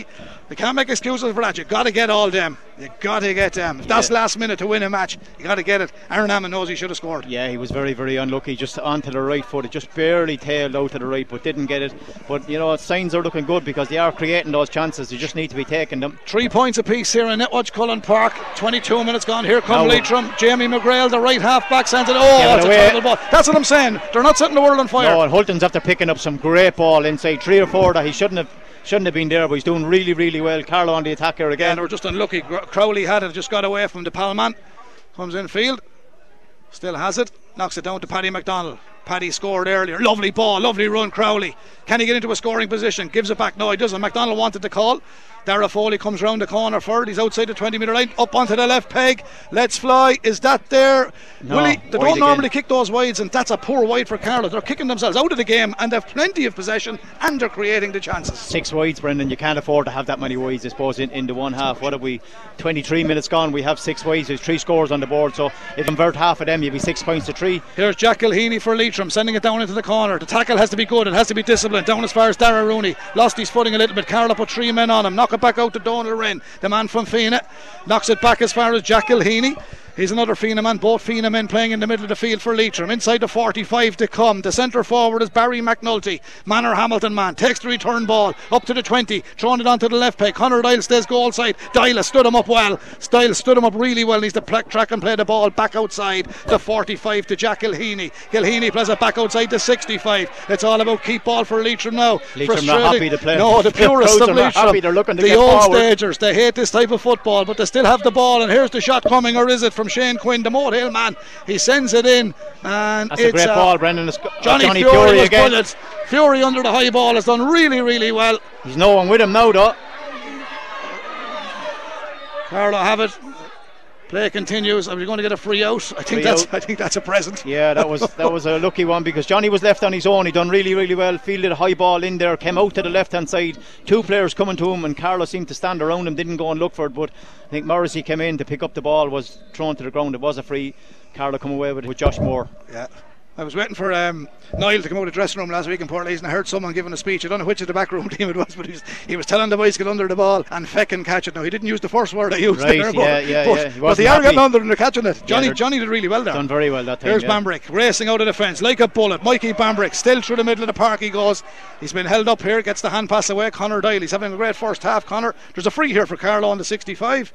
he? You can't make excuses for that. You've got to get all them. You've got to get them. If that's Yeah. last minute to win a match, you got to get it. Aaron Hammond knows he should have scored. Yeah, he was very, very unlucky. Just onto the right foot. It just barely tailed out to the right, but didn't get it. But, you know, signs are looking good because they are creating those chances. You just need to be taking them. Three points apiece here in Netwatch Cullen Park. 22 minutes gone. Here come Now- Leitrim. Jamie McGrail, the right half back, sends it. Oh, it that's a away. terrible ball. That's what I'm saying. They're not setting the world on fire. No, and Hulton's after picking up some great ball inside three or four that he shouldn't have shouldn't have been there, but he's doing really, really well. Carlow on the attack here Yeah, again. they were just unlucky. Crowley had it, just got away from the Palman. Comes in field, still has it, knocks it down to Paddy McDonald. Paddy scored earlier. Lovely ball, lovely run, Crowley. Can he get into a scoring position? Gives it back. No, he doesn't. McDonald wanted the call. Dara Foley comes round the corner third. He's outside the 20 metre line, up onto the left peg. Let's fly. Is that there? No, Willie, they don't again. normally kick those wides, and that's a poor wide for Carlow. They're kicking themselves out of the game, and they've plenty of possession, and they're creating the chances. Six wides, Brendan. You can't afford to have that many wides, I suppose, in, in the one half. What have we? 23 minutes gone. We have six wides. There's three scores on the board. So if you convert half of them, you'll be six points to three. Here's Jack Kilheany for Leitrim, sending it down into the corner. The tackle has to be good, it has to be disciplined. Down as far as Dara Rooney. Lost his footing a little bit. Carla put three men on him. Knock it back out to Donald Wren, the man from Fenagh. Knocks it back as far as Jack Kilheany. He's another Fenagh man, both Fenagh men playing in the middle of the field for Leitrim. Inside the 45 to come. The centre forward is Barry McNulty. Manorhamilton man takes the return ball up to the 20, throwing it onto the left peg. Connor Dial stays goal side. Dial stood him up well. Dial stood him up really well. Needs to track and play the ball back outside the 45 to Jack Kilheany. Kilheany plays it back outside the 65. It's all about keep ball for Leitrim now. Leitrim not happy to play. No, the purists of Leitrim. happy. They're looking to the old forward. stagers. They hate this type of football, but they still have the ball. And here's the shot coming, or is it from from Shane Quinn, the Moat man. He sends it in, and That's it's a great uh, ball, Brendan. It's, Johnny, Johnny Fury, Fury again. brilliant. Fury under the high ball has done really, really well. He's no one with him now, though. Carlow have it. Play continues. Are we going to get a free out? I think Free that's. out. I think that's a present. Yeah, that was that was a lucky one because Johnny was left on his own. He done really, really well. Fielded a high ball in there, came out to the left hand side. Two players coming to him, and Carlos seemed to stand around him, didn't go and look for it. But I think Morrissey came in to pick up the ball, was thrown to the ground. It was a free. Carlow come away with it with Josh Moore. Yeah. I was waiting for um, Niall to come out of the dressing room last week in Port and I heard someone giving a speech. I don't know which of the backroom team it was, but he was, he was telling the boys to get under the ball and feck and catch it. Now, he didn't use the first word I used Right, there, but, yeah, yeah, but, yeah. He but they are getting under and they're catching it. Johnny they're Johnny did really well there. Done very well that time. Here's yeah. Bambrick racing out of the fence like a bullet. Mikey Bambrick still through the middle of the park he goes. He's been held up here, gets the hand pass away. Connor Doyle, he's having a great first half. Connor, there's a free here for Carlow on the 65.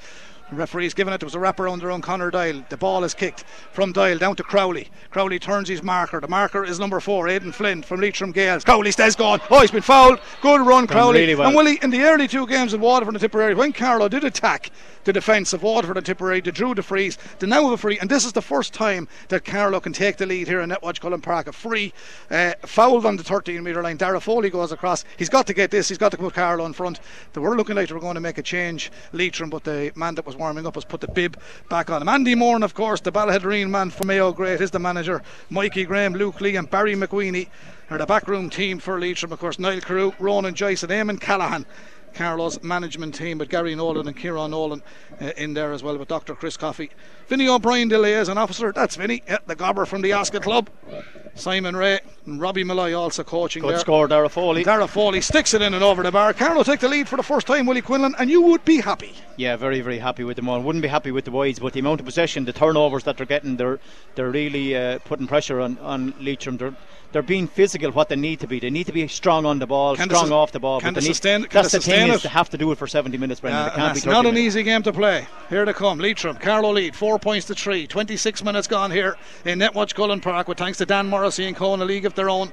The referee's given it. There was a wrap around Connor Doyle. The ball is kicked from Doyle down to Crowley. Crowley turns his marker. The marker is number four, Aidan Flynn from Leitrim Gaels. Crowley stays gone. Oh, he's been fouled. Good run, Crowley. really well. And Willie, in the early two games of Waterford and Tipperary, when Carlow did attack the defence of Waterford and Tipperary, they drew the frees. They now have a free, and this is the first time that Carlow can take the lead here in Netwatch Cullen Park. A free, uh, fouled on the 13 metre line. Dara Foley goes across. He's got to get this. He's got to put Carlow in front. They were looking like they were going to make a change, Leitrim, but the man that was warming up has put the bib back on him. Andy Moran, of course, the Ballaghaderreen man from Mayo Great, is the manager. Mikey Graham, Luke Lee, and Barry McQueenie are the backroom team for Leitrim. Of course, Niall Carew, Ronan Joyce, and Eamon Callahan. Carlow's management team with Gary Nolan and Kieran Nolan uh, in there as well with Dr. Chris Coffey. Vinny O'Brien, Delay is an officer, that's Vinny, yeah, the gobber from the Oscar Club. Simon Ray and Robbie Malloy also coaching Good there. score, Dara Foley. Dara Foley sticks it in and over the bar. Carlow take the lead for the first time, Willie Quinlan, and you would be happy. Yeah, very, very happy with them all. Wouldn't be happy with the wides, but the amount of possession, the turnovers that they're getting, they're they're really uh, putting pressure on on Leitrim. They're they're being physical what they need to be. They need to be strong on the ball, Can strong sus- off the ball. can but they need- sustain- can that's they the sustain thing it? is they have to do it for 70 minutes, Brendan. Uh, can't be that's 30 not an minutes. easy game to play. Here they come. Leitrim, Carlow lead, four points to three. 26 minutes gone here in Netwatch Cullen Park with thanks to Dan Morrissey and Co. in a league of their own.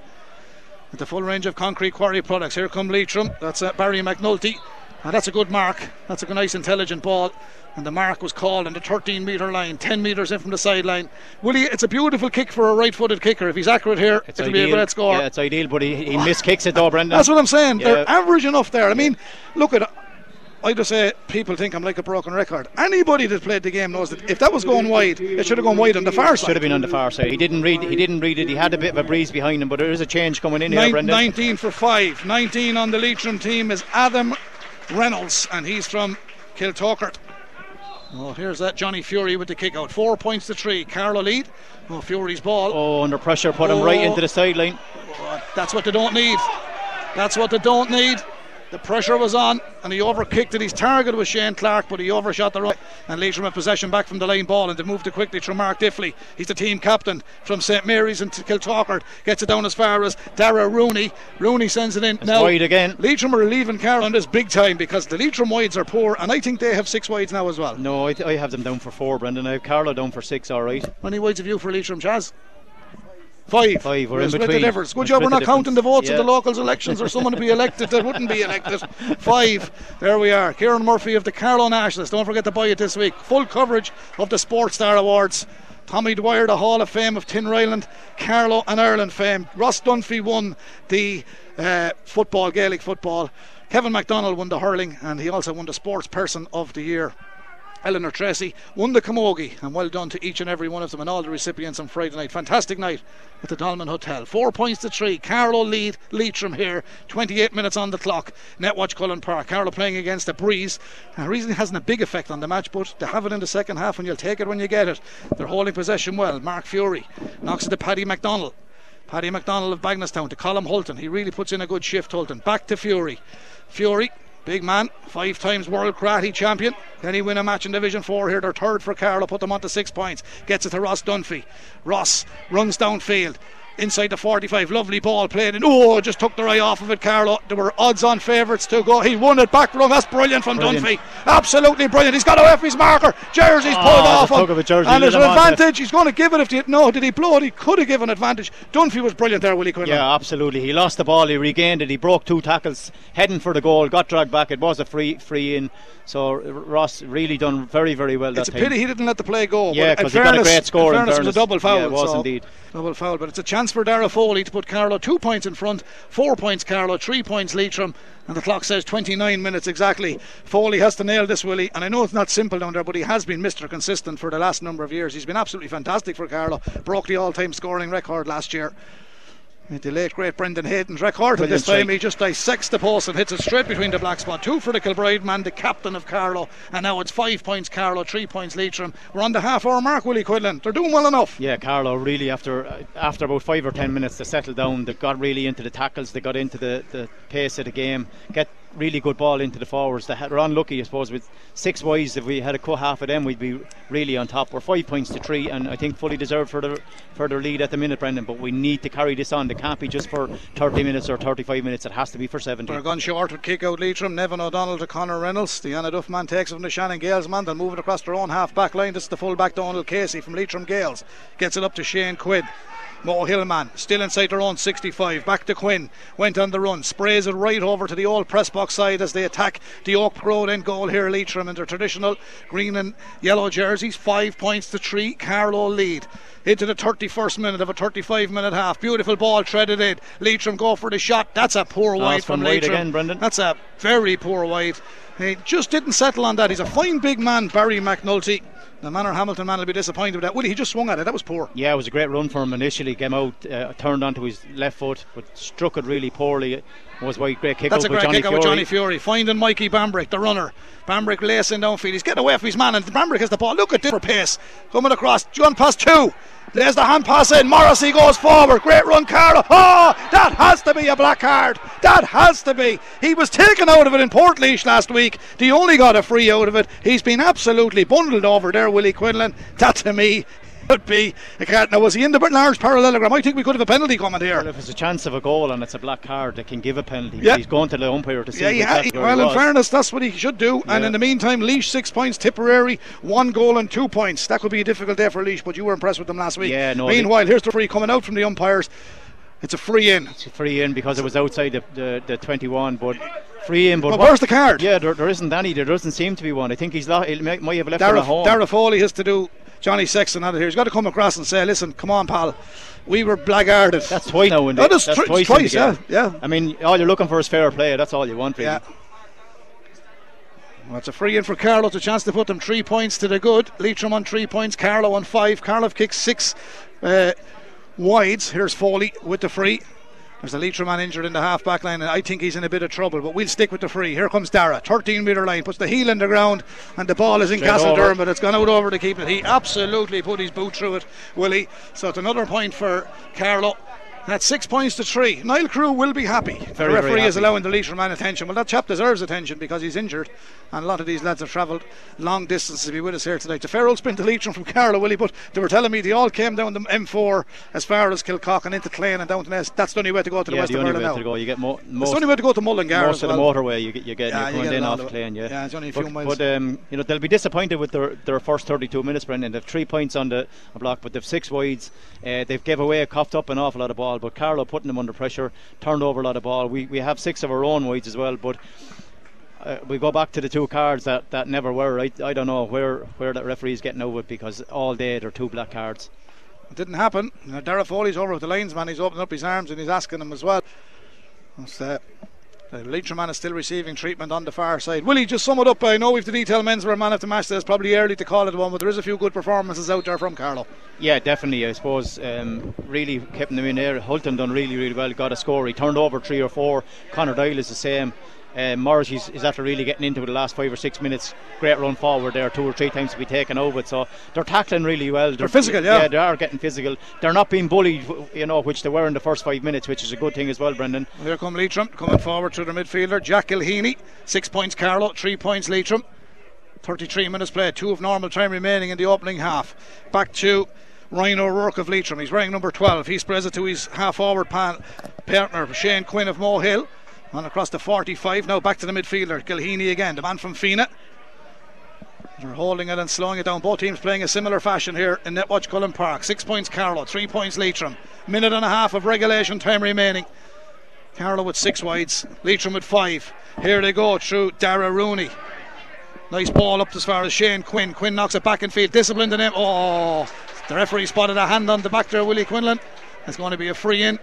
With the full range of concrete quarry products. Here come Leitrim. That's uh, Barry McNulty. And that's a good mark. That's a nice, intelligent ball. And the mark was called on the 13 metre line, 10 metres in from the sideline. Willie, it's a beautiful kick for a right footed kicker. If he's accurate here, It's it'll be a ideal. great score. Yeah, it's ideal, but he, he miskicks it though, Brendan. That's what I'm saying. They're average enough there. I mean, look at. I just say people think I'm like a broken record. Anybody that played the game knows that if that was going wide, it should have gone wide on the far Should side. have been on the far side. He didn't read. He didn't read it. He had a bit of a breeze behind him, but there is a change coming in here, Brendan. 19 for 5. 19 on the Leitrim team is Adam Reynolds, and he's from Kiltoghert. Oh, here's that Johnny Fury with the kick out. Four points to three. Carlow lead. Oh, Fury's ball. Oh, under pressure, put him right Oh. into the sideline. Oh, That's what they don't need. That's what they don't need. The pressure was on, and he overkicked it. His target was Shane Clark, but he overshot the right. And Leitrim had possession back from the line ball, and they moved it quickly through Mark Diffley. He's the team captain from St Mary's and Kiltoghert. Gets it down as far as Dara Rooney. Rooney sends it in. It's now, wide again. Leitrim are leaving Carroll on this big time because the Leitrim wides are poor, and I think they have six wides now as well. No, I, th- I have them down for four, Brendan. I have Carlow down for six. All right. How many wides have you for Leitrim, Chaz? Five. Five, we're in split the between. difference. Good job we're the not counting the votes in the Yeah. locals elections or someone to be elected that wouldn't be elected. Five. There we are. Kieran Murphy of the Carlow Nationalist. Don't forget to buy it this week. Full coverage of the Sports Star Awards. Tommy Dwyer, the Hall of Fame of Tinryland, Carlow and Ireland fame. Ross Dunphy won the uh, football, Gaelic football. Kevin MacDonald won the hurling, and he also won the Sports Person of the Year. Eleanor Tracy won the Camogie, and well done to each and every one of them and all the recipients on Friday night. Fantastic night at the Dolmen Hotel. Four points to three. Carlow lead Leitrim here. 28 minutes on the clock. Netwatch Cullen Park. Carlow playing against a breeze. And the reason hasn't a big effect on the match, but they have it in the second half, and you'll take it when you get it. They're holding possession well. Mark Fury knocks it to Paddy McDonald. Paddy McDonald of Bagenalstown to Colin Hulton. He really puts in a good shift, Hulton. Back to Fury. Fury, big man, five times world karate champion. Can he win a match in Division 4 here? They're third for Carlow, put them on to six points. Gets it to Ross Dunphy. Ross runs downfield. Inside the 45. Lovely ball played, and oh, just took their eye off of it, Carlow. There were odds on favourites to go. He won it back from. That's brilliant from Brilliant. Dunphy. Absolutely brilliant. He's got away from his marker. Jersey's Oh, pulled off him. of a jersey and there's an advantage. He's going to give it if he. No, did he blow it? He could have given advantage. Dunphy was brilliant there, Willie Quinlan. Yeah, absolutely. He lost the ball. He regained it. He broke two tackles, heading for the goal. Got dragged back. It was a free free in. So Ross really done very very well It's a time. pity he didn't let the play go. Yeah, but in 'cause he got a great score, In in fairness, it was a double foul. Yeah, it was so- indeed. Double foul, but it's a chance for Dara Foley to put Carlow two points in front, four points Carlow, three points Leitrim, and the clock says 29 minutes exactly. Foley has to nail this, Willie, and I know it's not simple down there, but he has been Mr. Consistent for the last number of years. He's been absolutely fantastic for Carlow. Broke the all-time scoring record last year. The late great Brendan Hayden's record, and this time he just dissects the post and hits it straight between the black spot. Two for the Kilbride man, the captain of Carlow, and now it's five points Carlow, three points Leitrim. We're on the half-hour mark, Willie Quinlan. They're doing well enough. Yeah, Carlow really after uh, after about five or ten minutes they settled down. They got really into the tackles. They got into the, the pace of the game. Get really good ball into the forwards. They were unlucky, I suppose, with six wides. If we had a cut half of them, we'd be really on top. We're five points to three, and I think fully deserved for the for their lead at the minute, Brendan. But we need to carry this on. They can't be just for 30 minutes or 35 minutes. It has to be for 70. They're gone short with kick out Leitrim, Nevin O'Donnell to Connor Reynolds. The Annaduff man takes it from the Shannon Gaels man. They'll move it across their own half back line. This is the full back Donald Casey from Leitrim Gaels. Gets it up to Shane Quinn. Mohill man still inside their own 65. Back to Quinn. Went on the run. Sprays it right over to the old press box side as they attack the Oak Road end goal here. Leitrim in their traditional green and yellow jerseys. Five points to three. Carlow lead. Into the 31st minute of a 35 minute half. Beautiful ball threaded in. Leitrim go for the shot. That's a poor wide from from Leitrim. again, Brendan. That's a very poor wide. He just didn't settle on that. He's a fine big man, Barry McNulty. The Manorhamilton man will be disappointed with that. Willie, he just swung at it. That was poor. Yeah, it was a great run for him initially. Came out, uh, turned onto his left foot, but struck it really poorly. It was a great kick That's a great kick with Johnny Fury. Finding Mikey Bambrick, the runner. Bambrick lacing downfield. He's getting away from his man, and Bambrick has the ball. Look at this for pace. Coming across. John pass two. There's the hand pass in. Morrissey goes forward. Great run, Carlo. Oh, that has to be a black card. That has to be. He was taken out of it in Portlaoise last week. He only got a free out of it. He's been absolutely bundled over there, Willie Quinlan. That to me could be a card. Now, was he in the large parallelogram? I think we could have a penalty coming here. Well, if it's a chance of a goal and it's a black card, they can give a penalty. Yeah. He's going to the umpire to see Yeah, he ha- well, he in fairness, that's what he should do. And in the meantime, Laois six points, Tipperary one goal and two points. That could be a difficult day for Laois, but you were impressed with them last week. Yeah, no, Meanwhile, here's the free coming out from the umpires. It's a free in. It's a free in because it was outside the, the, the 21, but free in. But But where's the card? Yeah, there, there isn't any. There doesn't seem to be one. I think he's lo- he might have left it Dara, at home. Dara Foley has to do Johnny Sexton out of here. He's got to come across and say, listen, come on, pal. We were blackguarded. That's twice now. That is that's twi- twice, twice, in the game. yeah, yeah. I mean, all you're looking for is fair play. That's all you want, really. Yeah. Well, it's a free in for Carlow. It's a chance to put them three points to the good. Leitrim on three points. Carlow on five. Carlow kicked six uh, wides. Here's Foley with the free. There's a Leitrim man injured in the half back line, and I think he's in a bit of trouble. But we'll stick with the free. Here comes Dara, 13 metre line, puts the heel in the ground, and the ball is in Straight Castle over. Durham, but it's gone out over to keep it. He absolutely put his boot through it, Willie. So it's another point for Carlow. That's six points to three. Niall Carew will be happy. the very referee is allowing the Leitrim man attention. Well, that chap deserves attention because he's injured, and a lot of these lads have travelled long distances to be with us here tonight. The Ferrell sprint to Leitrim from Carlow, Willie, but they were telling me they all came down the M4 as far as Kilcock and into Clane and down to Naas. That's the only way to go to the Yeah, west the of only Ireland way now. to go. You get mo- It's most the only way to go to Mullingar most as of the motorway you get you get Yeah, you're going in off the- Clane, yeah. yeah, it's only a few but, miles. But um, you know they'll be disappointed with their, their first 32 minutes, Brendan. They've three points on the block, but they've six wides. Uh, they've gave away, a coughed up an awful lot of ball. But Carlow putting them under pressure, turned over a lot of ball. We we have six of our own wides as well, but. Uh, we go back to the two cards that, that never were. I, I don't know where, where that referee's getting over it because all day they're two black cards. It didn't happen. You Dara Foley's over with the linesman. He's opening up his arms and he's asking him as well. That's uh, the Leitrim man is still receiving treatment on the far side. Willie, just sum it up. I know we've the detail men's were man of the match. There's probably early to call it one, but there is a few good performances out there from Carlow. Yeah, definitely. I suppose um, really keeping them in there. Hulton done really, really well. Got a score. He turned over three or four. Connor Doyle is the same. Uh, Morris is, is after really getting into it the last five or six minutes. Great run forward there, two or three times to be taken over. So they're tackling really well. They're, physical, yeah. Yeah, they are getting physical. They're not being bullied, you know, which they were in the first five minutes, which is a good thing as well, Brendan. Well, here come Leitrim coming forward through the midfielder. Jack Gilheany, six points Carlow, three points Leitrim. 33 minutes played, two of normal time remaining in the opening half. Back to Ryan O'Rourke of Leitrim. He's wearing number 12. He spreads it to his half forward pan- partner, Shane Quinn of Mohill. On across the 45. Now back to the midfielder, Gilheany again, the man from Fenagh. They're holding it and slowing it down. Both teams playing a similar fashion here in Netwatch Cullen Park. Six points Carlow, three points Leitrim. Minute and a half of regulation time remaining. Carlow with six wides, Leitrim with five. Here they go through Dara Rooney. Nice ball up as far as Shane Quinn. Quinn knocks it back in field. Disciplined in him. Oh, the referee spotted a hand on the back there, Willie Quinlan. It's going to be a free in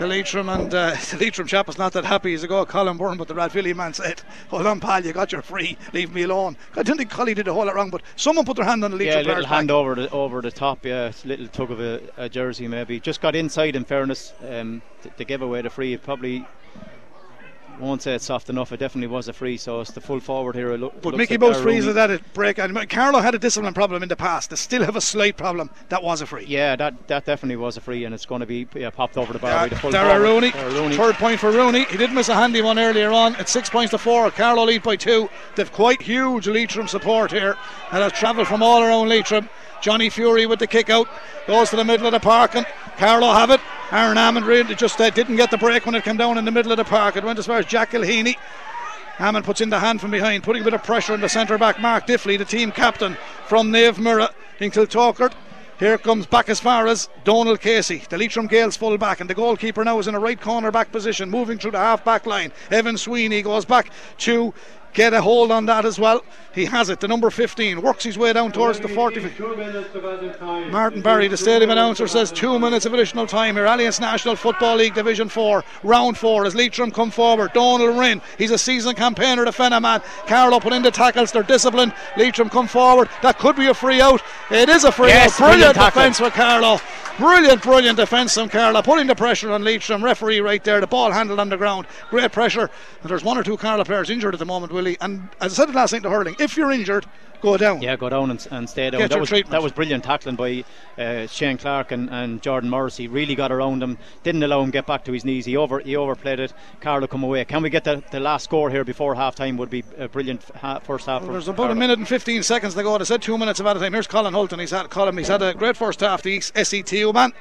to Leitrim, and uh, the Leitrim chap is not that happy. He's a go Colin Byrne, but the Rathvilly man said, Hold on, pal, you got your free, leave me alone. I didn't think Collie did a whole lot wrong, but someone put their hand on the Leitrim Yeah, a little hand back. over the over the top. Yeah, little tug of a, a jersey maybe. Just got inside. In fairness, um, to, to give away the free, probably won't say it's soft enough. It definitely was a free. So it's the full forward here. Look, But Mickey like Bowes frees Rooney. it at it break. And Carlow had a discipline problem in the past. They still have a slight problem. That was a free. Yeah, that that definitely was a free, and it's going to be yeah, popped over the bar Uh, by Dara. Rooney, Rooney. third point for Rooney. He did miss a handy one earlier on. It's six points to four. Carlow lead by two. They've quite huge Leitrim support here, and have travelled from all around Leitrim. Johnny Fury with the kick out goes to the middle of the park, and Carlow have it. Aaron Amond really just uh, didn't get the break when it came down in the middle of the park. It went as far as Jack Gilheany. Amond puts in the hand from behind, putting a bit of pressure on the centre back, Mark Diffley, the team captain from Nave Mirror in Kiltoghert. Here comes back as far as Donald Casey, the Leitrim Gaels full back, and the goalkeeper now is in a right corner back position, moving through the half back line. Evan Sweeney goes back to get a hold on that as well. He has it, the number 15, works his way down towards the 40. Martin Barry, the stadium announcer, says two minutes of additional time here. Allianz National Football League Division 4, round 4, as Leitrim come forward. Donald Rinn, he's a seasoned campaigner, the Fenagh man. Carlow put in the tackles, they're disciplined. Leitrim come forward. That could be a free out. It is a free Yes, out. Brilliant, brilliant defence with Carlow. Brilliant, brilliant defence from Carlow, putting the pressure on Leitrim. Referee right there, the ball handled on the ground. Great pressure. And there's one or two Carlow players injured at the moment, Willie. And as I said last night to hurling, if you're injured, go down. Yeah, go down and, and stay down. Get that was treatment. that was brilliant tackling by uh, Shane Clark and, and Jordan Morrissey. Really got around him, didn't allow him get back to his knees. He over he overplayed it. Carlow come away. Can we get the, the last score here before half time? Would be a brilliant ha- first half. Well, there's about a minute and 15 seconds to go. I said two minutes of added time. Here's Colin Hulton. He's had Colin. He's had a great first half. The SETU man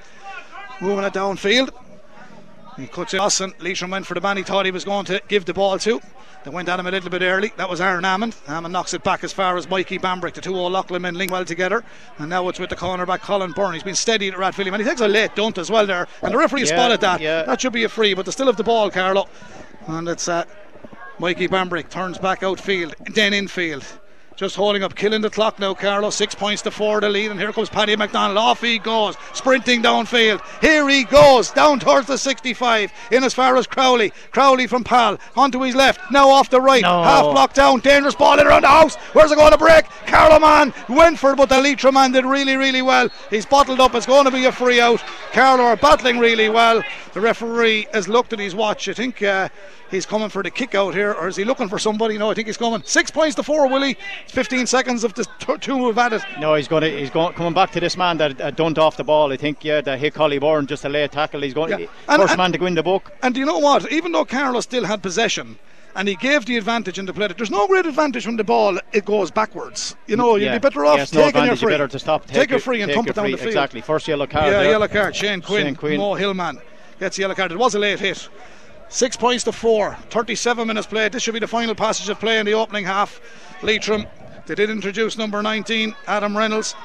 moving it downfield. He cuts it. Austin Leitrim went for the man he thought he was going to give the ball to. They went at him a little bit early. That was Aaron Amond. Amond knocks it back as far as Mikey Bambrick. The two old Leighlin men link well together. And now it's with the cornerback Colin Byrne. He's been steady at Rathvilly. And he takes a late dunt as well there. And the referee Yeah, spotted that. yeah. That should be a free, but they still have the ball, Carlow. And it's uh, Mikey Bambrick turns back outfield, then infield. Just holding up, killing the clock now, Carlow. Six points to four the lead, and here comes Paddy McDonald. Off he goes, sprinting downfield. Here he goes, down towards the 65, in as far as Crowley. Crowley from Pal, onto his left, now off the right. No. Half block down, dangerous ball in around the house. Where's it going to break? Carlow man went for it, but the Leitrim man did really, really well. He's bottled up, it's going to be a free out. Carlow are battling really well. The referee has looked at his watch. I think uh, he's coming for the kick out here, or is he looking for somebody? No, I think he's coming. Six points to four, Willie. 15 seconds of the t- two have added. No, he's going to he's going coming back to this man that uh, dunked off the ball. I think yeah, that hit Collie Bourne just a late tackle. He's going Yeah. And- first and- man to win the book. And do you know what? Even though Carlow still had possession, and he gave the advantage in the play. There's no great advantage when the ball it goes backwards. You know, you'd yeah. be better off yes, no taking your advantage. You free. better to stop. Take, your your- free and take pump it down free. the field. Exactly. First yellow card. Yeah, there. yellow card. Shane Quinn, Shane Quinn. Mohill man gets the yellow card. It was a late hit. Six points to four. 37 minutes played. This should be the final passage of play in the opening half. Leitrim, they did introduce number 19, Adam Reynolds.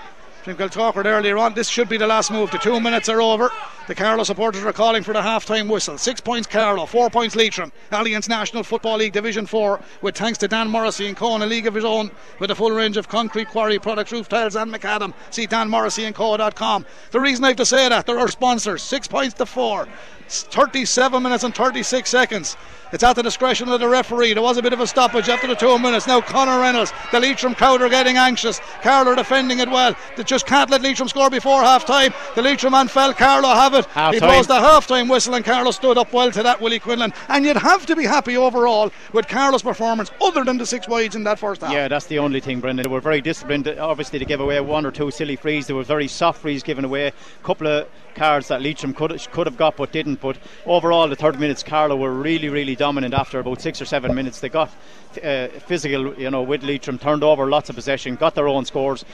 From Kiltoghert earlier on. This should be the last move. The two minutes are over. The Carlow supporters are calling for the half time whistle. Six points Carlow, four points Leitrim. Allianz National Football League Division 4, with thanks to Dan Morrissey and Co. in a league of his own, with a full range of concrete quarry products, roof tiles, and macadam. See Dan Morrissey and Co.com. The reason I have to say that, they're our sponsors. Six points to four. It's 37 minutes and 36 seconds. It's at the discretion of the referee. There was a bit of a stoppage after the two minutes. Now Connor Reynolds, the Leitrim crowd are getting anxious. Carlow defending it well. They just can't let Leitrim score before half time. The Leitrim man fell. Carlow have it. Half he blows the half time whistle and Carlow stood up well to that, Willie Quinlan. And you'd have to be happy overall with Carlow's performance, other than the six wides in that first half. Yeah, that's the only thing, Brendan. They were very disciplined. Obviously, to give away one or two silly frees. There were very soft frees given away. A couple of cards that Leitrim could could have got but didn't. But overall, the 30 minutes, Carlow were really, really dominant. After about six or seven minutes, they got uh, physical, you know, with Leitrim, turned over lots of possession, got their own scores.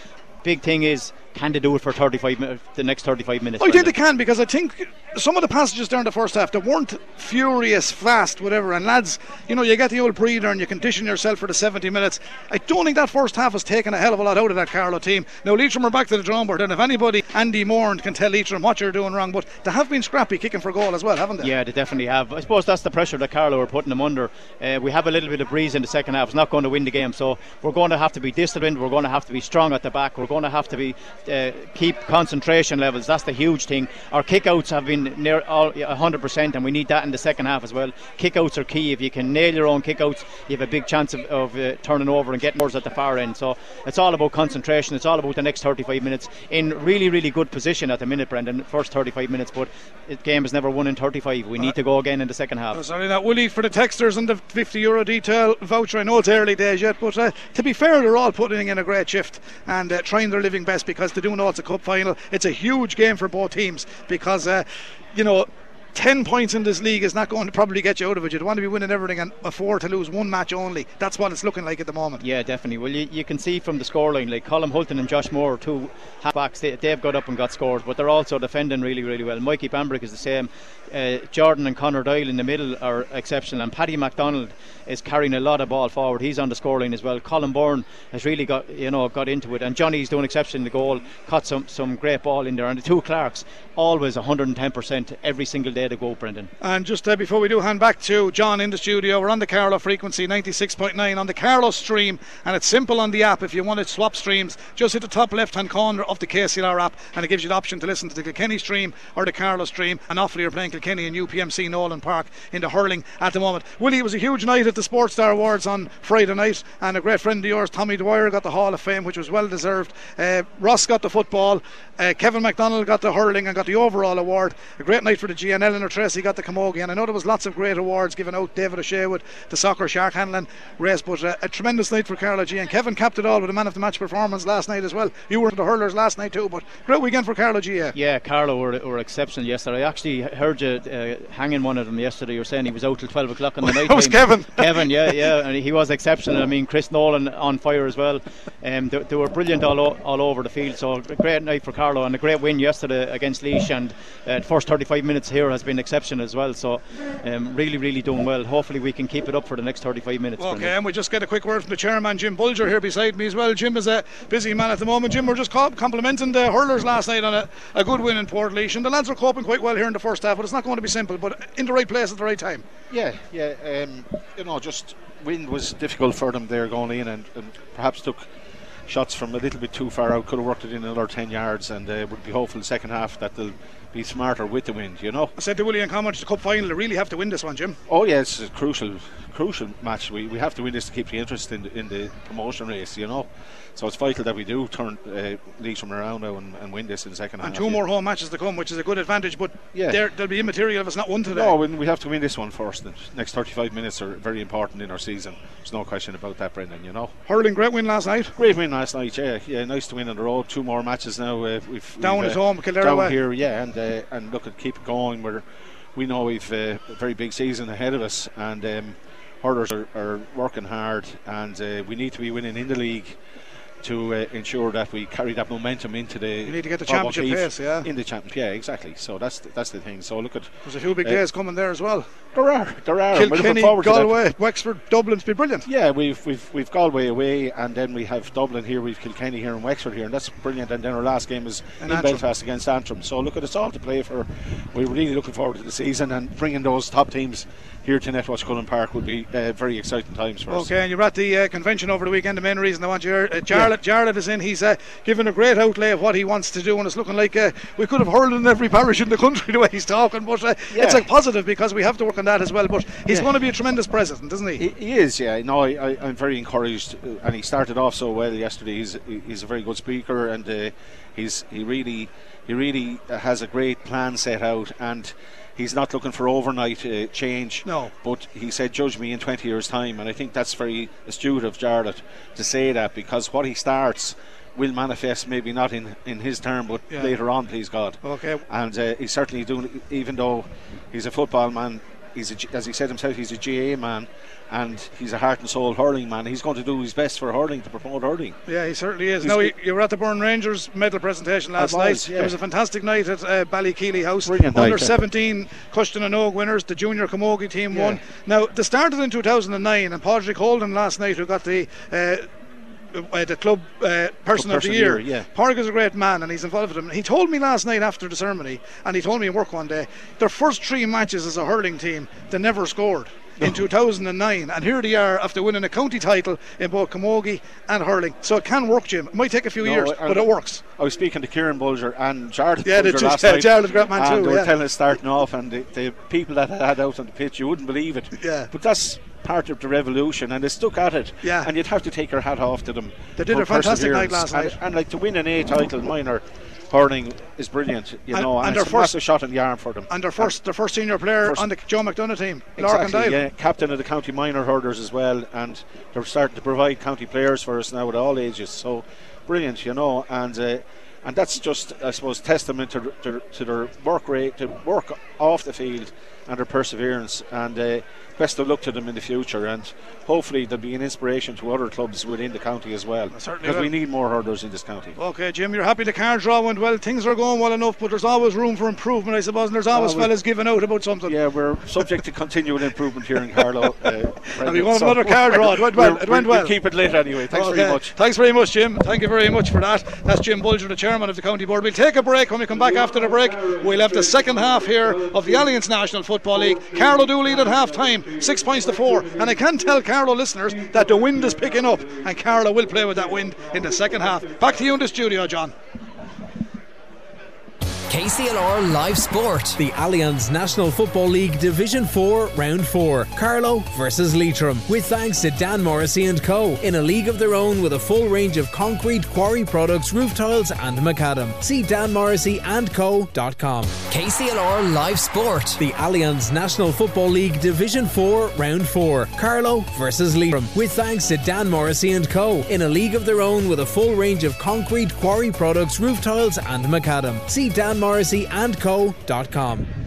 Big thing is can they do it for 35 minutes, the next 35 minutes? I think they can because I think some of the passages during the first half they weren't furious, fast, whatever. And lads, you know, you get the old breather and you condition yourself for the 70 minutes. I don't think that first half has taken a hell of a lot out of that Carlow team. Now Leitrim are back to the drawing board, and if anybody, Andy Moore can tell Leitrim what you're doing wrong, but they have been scrappy kicking for goal as well, haven't they? Yeah, they definitely have. I suppose that's the pressure that Carlow are putting them under. Uh, we have a little bit of breeze in the second half. It's not going to win the game, so we're going to have to be disciplined. We're going to have to be strong at the back. We're going to have to be uh, keep concentration levels. That's the huge thing. Our kickouts have been near all 100%, and we need that in the second half as well. Kickouts are key. If you can nail your own kickouts, you have a big chance of, of uh, turning over and getting more at the far end. So it's all about concentration. It's all about the next 35 minutes in really, really good position at the minute, Brendan. First 35 minutes, but the game is never won in 35. We need to go again in the second half. Sorry, that Willie for the texters and the 50 euro detail voucher. I know it's early days yet, but uh, to be fair, they're all putting in a great shift and uh, trying their living best because they do know it's a cup final. It's a huge game for both teams because, uh, you know, 10 points in this league is not going to probably get you out of it. You'd want to be winning everything and afford to lose one match only. That's what it's looking like at the moment. Yeah, definitely. Well, you, you can see from the scoreline, like Colin Hulton and Josh Moore, two halfbacks, they, they've got up and got scores, but they're also defending really, really well. Mikey Bambrick is the same. Uh, Jordan and Connor Doyle in the middle are exceptional, and Paddy MacDonald is carrying a lot of ball forward. He's on the scoreline as well. Colin Byrne has really got you know got into it, and Johnny's doing exceptional in the goal. Caught some some great ball in there, and the two Clarks always 110% every single day to go, Brendan. And just uh, before we do hand back to John in the studio, we're on the Carlow frequency 96.9 on the Carlow stream, and it's simple on the app. If you want to swap streams, just hit the top left hand corner of the KCLR app, and it gives you the option to listen to the Kilkenny stream or the Carlow stream. And awfully, you're playing Kilkenny and UPMC Nolan Park in the hurling at the moment. Willie, it was a huge night at the Sports Star Awards on Friday night, and a great friend of yours, Tommy Dwyer, got the Hall of Fame, which was well deserved. Uh, Ross got the football, uh, Kevin MacDonald got the hurling and got the overall award. A great night for the G, and Eleanor Tracy got the Camogie. And I know there was lots of great awards given out. David O'Shea with the soccer shark handling race, but uh, a tremendous night for Carlow G. And Kevin capped it all with a man of the match performance last night as well. You were the hurlers last night too, but great weekend for Carlow G. Yeah, yeah Carlow were, were exceptional yesterday. I actually heard you uh, hanging one of them yesterday. You were saying he was out till 12 o'clock in the night. that was Kevin. Kevin, yeah, yeah, and he was exceptional. I mean, Chris Nolan on fire as well. Um, they, they were brilliant all, o- all over the field. So a great night for Carlow and a great win yesterday against Laois. And uh, the first 35 minutes here has been exceptional as well. So um, really, really doing well. Hopefully we can keep it up for the next 35 minutes. Okay, and we just get a quick word from the chairman, Jim Bulger, here beside me as well. Jim is a busy man at the moment. Jim, we're just complimenting the hurlers last night on a, a good win in Port and the lads are coping quite well here in the first half, but it's not going to be simple, but in the right place at the right time. Yeah, yeah. Um, you know, just wind was difficult for them there going in, and, and, perhaps took shots from a little bit too far out. Could have worked it in another ten yards, and uh, would be hopeful second half that they'll be smarter with the wind. You know. I said to Willie and Comment, the cup final, they really have to win this one, Jim. Oh yes, it's crucial, crucial match. We, we have to win this to keep the interest in the, in the promotion race. You know. So it's vital that we do turn uh, from around now and, and, win this in the second and half. two yeah. more home matches to come, which is a good advantage. But Yeah. they'll be immaterial if it's not won today. No, we have to win this one first. The next 35 minutes are very important in our season. There's no question about that, Brendan. You know. Hurling, great win last night. Great win last night, yeah, yeah. Nice to win on the road. Two more matches now. Uh, we've Down we've, at uh, home, Kildare down away. here, yeah, and uh, and look at keep it going. We're we know we've uh, a very big season ahead of us, and um, hurlers are, are working hard, and uh, we need to be winning in the league to uh, ensure that we carry that momentum into the. You need to get the championship pace, yeah. In the championship, yeah, exactly. So that's the, that's the thing. So look at There's a few big Uh, days coming there as well. there are there are. and we're looking Kilkenny, forward to. Galway, Wexford, Dublin to be brilliant. Yeah, we've we've we've Galway away, and then we have Dublin here, we've Kilkenny here, and Wexford here, and that's brilliant. And then our last game is in. Belfast against Antrim. So look at it's all to play for. We're really looking forward to the season and bringing those top teams here to Netwatch Cullen Park would be uh, very exciting times for us. Okay, and you're at the uh, convention over the weekend. The main reason I want you, uh, Jarlath, Jarlath is in. He's uh, given a great outlay of what he wants to do, and it's looking like uh, we could have hurled in every parish in the country the way he's talking. But uh, it's Yeah. a positive because we have to work on that as well. But he's Yeah. going to be a tremendous president, isn't he? He, he is, yeah. No, I, I'm very encouraged, uh, and he started off so well yesterday. He's he's a very good speaker, and uh, he's he really he really has a great plan set out, and he's not looking for overnight uh, change. No. But he said, "Judge me in 20 years' time," and I think that's very astute of Jarlath to say that because what he starts will manifest maybe not in, in his term, but Yeah. later on, please God. Okay. And uh, he's certainly doing, even though he's a football man, he's a, as he said himself, he's a GAA man, and he's a heart and soul hurling man. He's going to do his best for hurling to promote hurling. Yeah, he certainly is. Now, you, you were at the Burn Rangers medal presentation last was, night. yeah. It was a fantastic night at uh, Ballykealey House. Brilliant night, Under yeah. 17 Cushton and Og winners, the junior Camogie team Yeah. won. Now, they started in 2009, and Pádraig Holden last night, who got the uh, uh, the club uh, person of Person the of year. Year, yeah. Parg is a great man and he's involved with him. He told me last night after the ceremony, and he told me in work one day, their first three matches as a hurling team, they never scored. In 2009, and here they are after winning a county title in both camogie and hurling. So it can work, Jim. It might take a few No, years, I- but it works. I was speaking to Kieran Bulger and Jared Yeah, they Bulger just- last yeah, night. Jared's great man and too, They were yeah. telling us starting off, and the, the people that had out on the pitch, you wouldn't believe it. Yeah. But that's part of the revolution, and they stuck at it. Yeah. And you'd have to take your hat off to them. They did a fantastic night last and, night. And like to win an A title minor hurling is brilliant, you And- know, and, and their a first- shot in the arm for them. And their first, their first senior player First- on the Joe McDonagh team, Exactly, yeah. Captain of the county minor hurlers as well, and they're starting to provide county players for us now at all ages. So brilliant, you know, and uh, and that's just, I suppose, testament to, to, to their work rate, to work off the field, and their perseverance. And uh, best of luck to them in the future, and hopefully they'll be an inspiration to other clubs within the county as well. Certainly Because we need more hurlers in this county. Okay, Jim, you're happy the car draw went well. Things are going well enough, but there's always room for improvement, I suppose. And there's always Always. fellas giving out about something. Yeah, we're subject to continual improvement here in Carlow. Uh, And we want another car draw. It went well. It went we'll well. keep it lit anyway. Thanks Okay. very much. Thanks very much, Jim. Thank you very much for that. That's Jim Bulger, the chairman of the county board. We'll take a break. When we come back after the break, we'll have the second half here of the Allianz National Football League. Carlow do lead at half time, six points to four. And I can tell Carlow listeners that the wind is picking up, and Carlow will play with that wind in the second half. Back to you in the studio, John. KCLR Live Sport. The Allianz National Football League Division 4 Round 4 Carlow versus Leitrim with thanks to Dan Morrissey and Co. in a league of their own with a full range of concrete quarry products, roof tiles and macadam. See danmorrisseyandco.com. KCLR Live Sport. The Allianz National Football League Division 4 Round 4 Carlow versus Leitrim with thanks to Dan Morrissey and Co. in a league of their own with a full range of concrete quarry products, roof tiles and macadam. See danmorrisseyandco.com.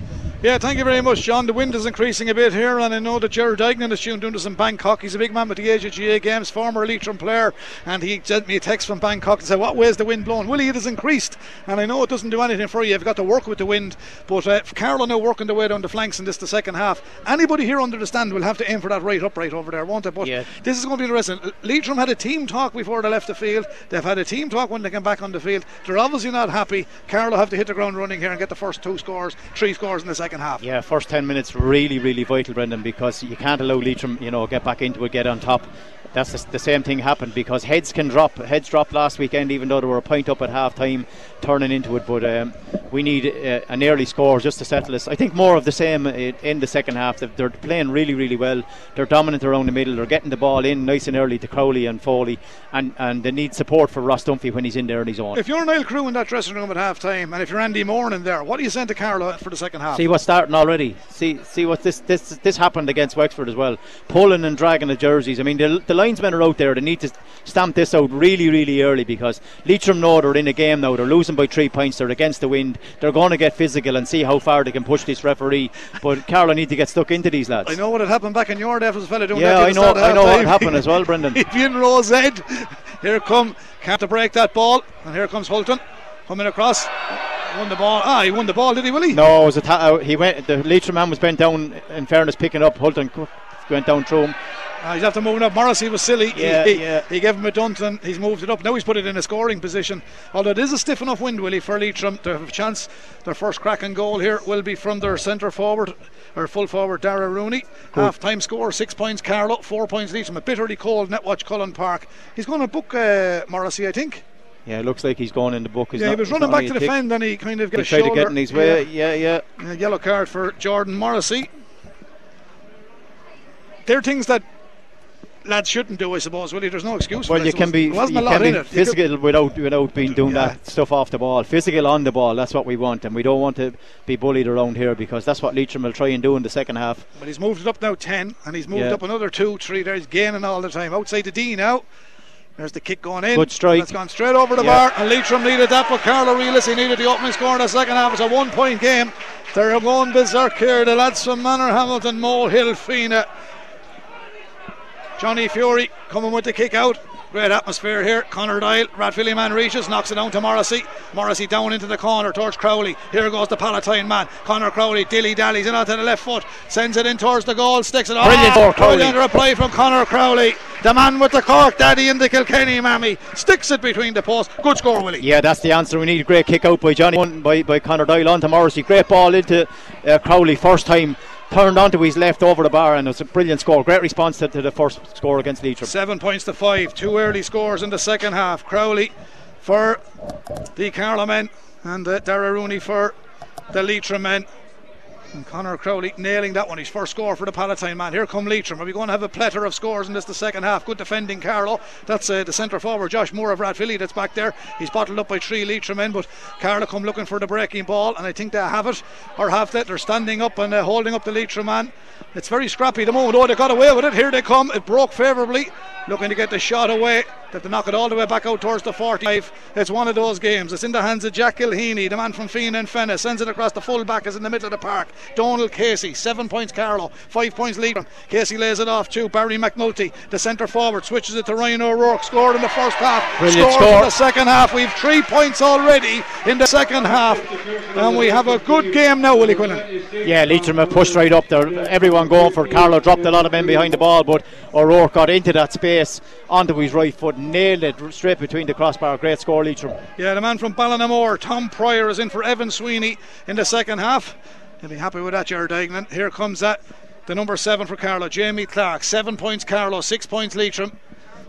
Yeah, thank you very much, John. The wind is increasing a bit here, and I know that Jared Dignan is tuned into some Bangkok. He's a big man with the Asia GA Games, former Leitrim player, and he sent me a text from Bangkok and said, What way is the wind blowing? Willie, it has increased, and I know it doesn't do anything for you. You've got to work with the wind, but uh, Carlow now working their way down the flanks in this the second half. Anybody here under the stand will have to aim for that right upright over there, won't they? But Yeah. this is going to be interesting. Leitrim had a team talk before they left the field. They've had a team talk when they came back on the field. They're obviously not happy. Carlow have to hit the ground running here and get the first two scores, three scores in the second half. Yeah, first 10 minutes really, really vital, Brendan, because you can't allow Leitrim, you know, get back into it, get on top. That's the, the same thing happened because heads can drop. Heads dropped last weekend, even though they were a point up at half time, turning into it. But um, we need uh, an early score just to settle this. I think more of the same in the second half. They're- They're playing really, really well. They're dominant around the middle. They're getting the ball in nice and early to Crowley and Foley, and, and they need support for Ross Dunphy when he's in there and he's on. If you're Niall Carew in that dressing room at half time, and if you're Andy Moore in there, what do you send to Carlow for the second half? See what's starting already. See, see what this this this happened against Wexford as well. Pulling and dragging the jerseys. I mean, the, the linesmen are out there. They need to stamp this out really, really early because Leitrim know they're in a game now. They're losing by three points. They're against the wind. They're going to get physical and see how far they can push this referee. But Carlow need to get stuck into these lads. I know what had happened back in your day. Was a fella doing Yeah, I know. I know what happened as well, Brendan. If you in Rose Ed, here come can't to break that ball, and here comes Hulton coming across. Won the ball. Ah, he won the ball, did he, Willie? No, it was a ta- uh, he went. The Leitrim man was bent down. In fairness, picking up Hulton went down through him. Ah, he's after moving up. Morrissey was silly. He- Yeah, he, yeah. he gave him a Dunton. He's moved it up. Now he's put it in a scoring position. Although it is a stiff enough wind, Willie, for Leitrim to have a chance. Their first crack and goal here will be from their centre forward, or full forward, Dara Rooney. Half time score, six points Carlow, four points Leitrim. A bitterly cold Netwatch Cullen Park. He's going to book uh, Morrissey, I think. Yeah, it looks like he's going in the book. He's yeah, he was running back to defend and he kind of got He a tried to get in his way. Yeah, yeah. Yeah. Yellow card for Jordan Morrissey. They're things that lads shouldn't do, I suppose. Willie, there's no excuse. for Well, it, I you can be you can be physical without without being doing Yeah. that stuff off the ball. Physical on the ball. That's what we want, and we don't want to be bullied around here because that's what Leitrim will try and do in the second half. But he's moved it up now 10, and he's moved Yeah. up another 2, 3 there. He's gaining all the time. Outside the D now. There's the kick going in. Good strike. It's gone straight over the Yeah. bar, and Leitrim needed that, but Carlow he needed the opening score in the second half. It's a one point game. They're going berserk here. The lads from Manor Hamilton, Mohill, Fenagh. Johnny Fury coming with the kick out. Great atmosphere here. Connor Doyle, Rathvilly man reaches, knocks it down to Morrissey. Morrissey down into the corner towards Crowley. Here goes the Palatine man. Connor Crowley dilly dallies in onto the left foot, sends it in towards the goal, sticks it. Brilliant oh, Crowley. Brilliant reply from Connor Crowley. The man with the Cork Daddy and the Kilkenny Mammy sticks it between the posts. Good score, Willie. Yeah, that's the answer. We need a great kick out by Johnny, by, by Connor Doyle onto Morrissey. Great ball into uh, Crowley, first time turned onto his left over the bar, and it was a brilliant score. Great response to, to the first score against Leitrim. Seven points to five. Two early scores in the second half. Crowley for the Carlow men and uh, Dara Rooney for the Leitrim men. And Connor Crowley nailing that one. His first score for the Palatine man. Here come Leitrim. Are we going to have a plethora of scores in this the second half? Good defending, Carlow. That's uh, the centre forward, Josh Moore of Rathvilly, that's back there. He's bottled up by three Leitrim men, but Carlow come looking for the breaking ball, and I think they have it, or have it. They're standing up and uh, holding up the Leitrim man. It's very scrappy at the moment. Oh, they got away with it. Here they come. It broke favourably. Looking to get the shot away. That to knock it all the way back out towards the 45. It's one of those games. It's in the hands of Jack Gilheany, the man from Fianna and Fenagh. Sends it across the full back. Is in the middle of the park. Donald Casey, seven points Carlow, five points Leitrim. Casey lays it off to Barry McNulty, the centre forward. Switches it to Ryan O'Rourke. Scored in the first half. Brilliant Scored score. in the second half. We've three points already in the second half. And we have a good game now, Willie Quinlan. Yeah, Leitrim have pushed right up there. Everyone going for Carlow, dropped a lot of men behind the ball, but O'Rourke got into that space onto his right foot, nailed it straight between the crossbar. Great score, Leitrim. Yeah, the man from Ballinamore, Tom Pryor, is in for Evan Sweeney in the second half. He'll be happy with that, Jared Dignan. Here comes that, the number seven for Carlow, Jamie Clark. Seven points Carlow, six points Leitrim.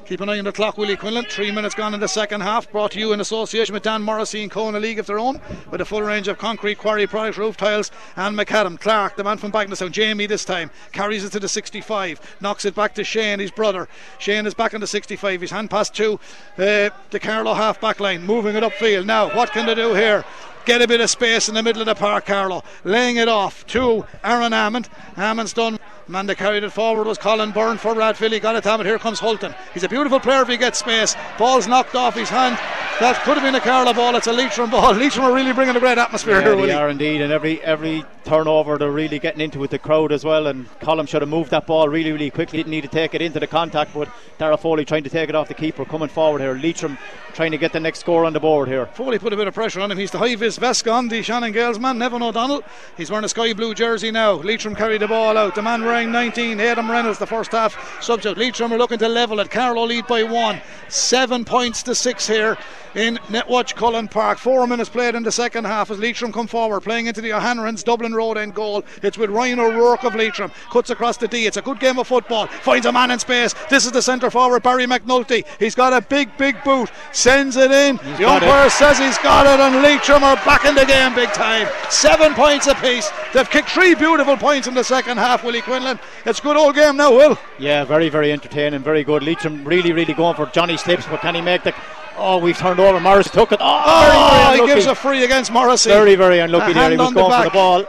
Keep an eye on the clock, Willie Quinlan. Three minutes gone in the second half. Brought to you in association with Dan Morrissey and Kona League of their own, with a full range of concrete quarry products, roof tiles, and macadam. Clark, the man from Bagenalstown, Jamie this time, carries it to the 65, knocks it back to Shane, his brother. Shane is back on the 65. His hand pass to uh, the Carlow half back line, moving it upfield. Now, what can they do here? Get a bit of space in the middle of the park, Carlow. Laying it off to Aaron Amond. Amond's done. Man that carried it forward was Colin Byrne for Rathvilly. He got it to Amond. Here comes Hulton. He's a beautiful player if he gets space. Ball's knocked off his hand. That could have been a Carlow ball. It's a Leitrim ball. Leitrim are really bringing a great atmosphere Yeah, here, they Willie. are indeed, and every every turnover they're really getting into with the crowd as well. And Column should have moved that ball really, really quickly. Didn't need to take it into the contact, but Dara Foley trying to take it off the keeper, coming forward here. Leitrim trying to get the next score on the board here. Foley put a bit of pressure on him. He's the high vis vest the Shannon Gaels man, Nevin O'Donnell. He's wearing a sky blue jersey now. Leitrim carry the ball out. The man wearing 19, Adam Reynolds, the first half subject. Leitrim are looking to level it. Carlow lead by one. Seven points to six here in Netwatch Cullen Park. Four minutes played in the second half as Leitrim come forward, playing into the O'Hanlon's Dublin Road end goal. It's with Ryan O'Rourke of Leitrim. Cuts across the D. It's a good game of football. Finds a man in space. This is the centre forward, Barry McNulty. He's got a big, big boot. Sends it in. the got umpire says he's got it, and Leitrim are back in the game big time. Seven points apiece. They've kicked three beautiful points in the second half, Willie Quinlan. It's a good old game now, Will. Yeah, very, very entertaining, very good. Leitrim really, really going for Johnny Slips, but can he make the. Oh, we've turned over. Morris took it. Oh, Oh, very, very he gives a free against Morrissey. very, very unlucky there. He was on the going for the ball.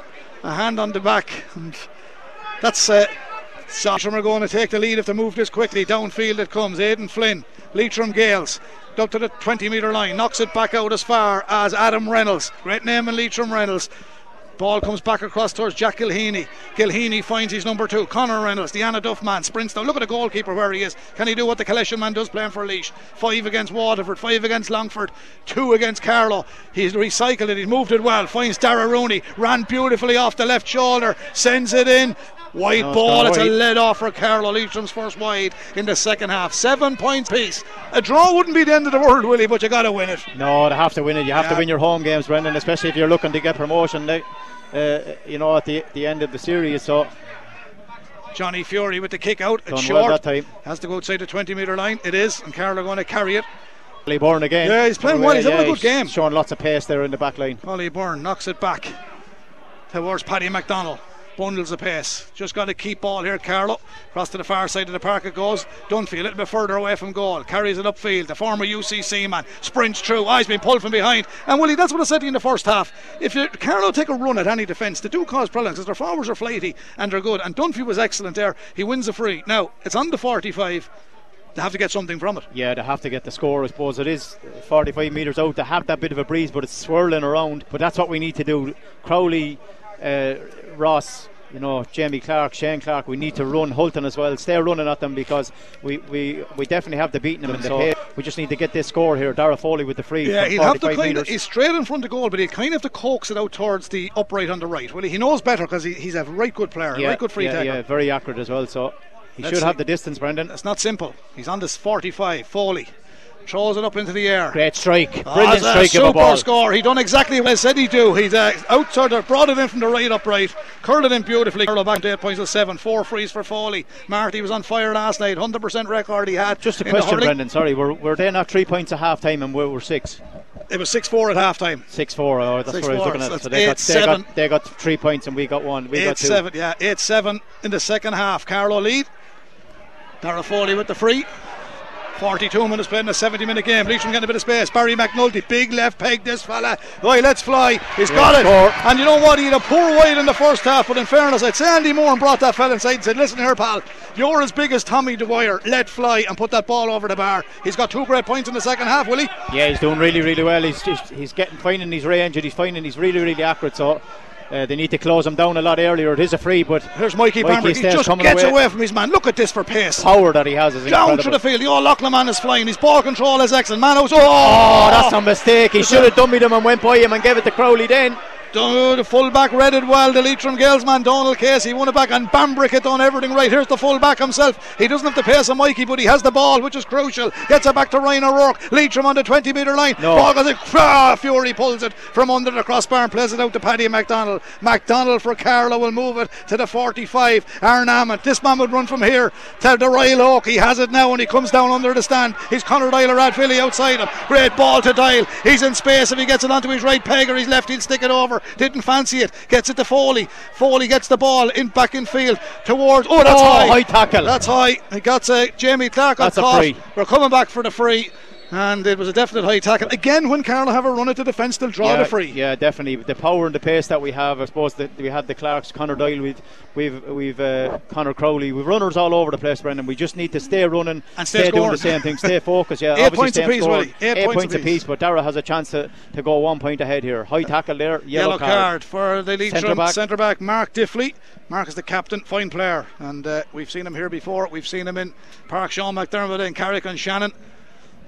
A hand on the back and that's uh, Leitrim are going to take the lead if they move this quickly. Downfield it comes Aidan Flynn Leitrim Gaels up to the 20 metre line knocks it back out as far as Adam Reynolds. Great name in Leitrim Reynolds Ball comes back across towards Jack Gilheany. Gilheany finds his number two, Connor Reynolds, the Annaduff man, sprints down. Look at the goalkeeper where he is. Can he do what the collection man does playing for Laois? Five against Waterford, five against Longford, two against Carlow. He's recycled it, he's moved it well. Finds Dara Rooney, ran beautifully off the left shoulder, sends it in. White No, ball, gone it's a lead off for Carlow. Leitrim's first wide in the second half. Seven points piece. A draw wouldn't be the end of the world, Willie, but you got to win it. No, they have to win it. You have Yeah. to win your home games, Brendan, especially if you're looking to get promotion. Like, uh, you know, at the the end of the series. So Johnny Fury with the kick out. It's short. well. Has to go outside the 20 metre line. It is, and Carlow are going to carry it. Lee Byrne again. Yeah, he's playing well. He's having a good game. Showing lots of pace there in the back line. Ollie Byrne knocks it back towards Paddy McDonald. Bundles of pace. Just got to keep ball here, Carlow. Across to the far side of the park it goes. Dunphy a little bit further away from goal. Carries it upfield. The former UCC man sprints through. Oh, he's pulled from behind. And Willie, that's what I said in the first half. If you, Carlow take a run at any defence, they do cause problems because their forwards are flighty and they're good. And Dunphy was excellent there. He wins a free. Now, it's on the 45. They have to get something from it. Yeah, they have to get the score. I suppose it is 45 metres out. They have that bit of a breeze, but it's swirling around. But that's what we need to do. Crowley uh, Ross. You know, Jamie Clark, Shane Clark, we need to run Hulton as well. Stay running at them because we, we, we definitely have to beat them in the pace. We just need to get this score here. Dara Foley with the free. Yeah, he'll have to kind of, he's straight in front of goal, but he'll kind of have to coax it out towards the upright on the right. Well, he knows better because he, he's a right good player, yeah, right good free yeah, taker. yeah, very accurate as well. So he Let's should have the distance, Brendan. It's not simple. He's on this 45. Foley throws it up into the air. Great strike, Oh, brilliant a strike of a super ball. score. He done exactly what I said he'd do. He's uh, out sort brought it in from the right upright, curled it in beautifully. Curled back to eight points to seven. Four frees for Foley. Marty was on fire last night. 100% record he had. Just a question. Brendan. Sorry, were, were they not three points at half time and we were six? It was 6 4 at half time. Six four. Oh, that's Six what I was looking at. So they got, eight, they seven. got they got three points and we got one. We got 8 two. 7. Yeah, 8 7 in the second half. Carlow lead. Dara Foley with the free. 42 minutes played in a 70 minute game. Leitrim getting a bit of space. Barry McNulty, big left peg, this fella. Right, let's fly. He's got it. score. And you know what? He had a poor wide in the first half, but in fairness, I'd say Andy Moore brought that fella inside and said, Listen here, pal, you're as big as Tommy Dwyer. Let fly and put that ball over the bar. He's got two great points in the second half, will he? Yeah, he's doing really, really well. He's just, he's getting finding his range and he's finding he's really, really accurate. So uh, they need to close him down a lot earlier. It is a free, but Here's Mikey, Mikey. He just gets away. away. from his man. Look at this for pace. power that he has is Down incredible. to the field. The old Leighlin man is flying. His ball control is excellent. Manos. Oh, Oh, that's a mistake. He should have dummied him and went by him and gave it to Crowley then. The fullback read it well. The Leitrim Gaels man, Donald Casey, won it back, and Bambrick had done everything right. Here's the fullback himself. He doesn't have the pace of Mikey, but he has the ball, which is crucial. Gets it back to Ryan O'Rourke. Leitrim on the 20 metre line. No. Ball goes. Ah, Fury pulls it from under the crossbar and plays it out to Paddy McDonald. McDonald for Carlow will move it to the 45. Aaron Amond. This man would run from here to the Royal Oak. He has it now and he comes down under the stand. He's Conor Doyle Rathvilly outside him. Great ball to Doyle. He's in space. If he gets it onto his right peg or his left, he'll stick it over. Didn't fancy it. Gets it to Foley. Foley gets the ball in back in field towards. Oh, that's Oh, high. high tackle. That's high. He got uh, Jamie Clark on That's a caught. free. We're coming back for the free. And it was a definite high tackle. Again, when Carlow have a run at the defence, they'll draw yeah, the free. Yeah, definitely. The power and the pace that we have, I suppose that we had the Clarks, Connor Doyle, we've we've we've uh, Connor Crowley, we've runners all over the place, Brendan. We just need to stay running, And stay doing the same thing, stay focused. Yeah, Eight points stay apiece. Willie. Eight points points apiece. but Dara has a chance to, to go one point ahead here. High tackle there, yellow, Yellow card for the Leitrim Centre-back. centre back Mark Diffley. Mark is the captain, fine player, and uh, we've seen him here before. We've seen him in Park Sean McDermott and Carrick-on-Shannon.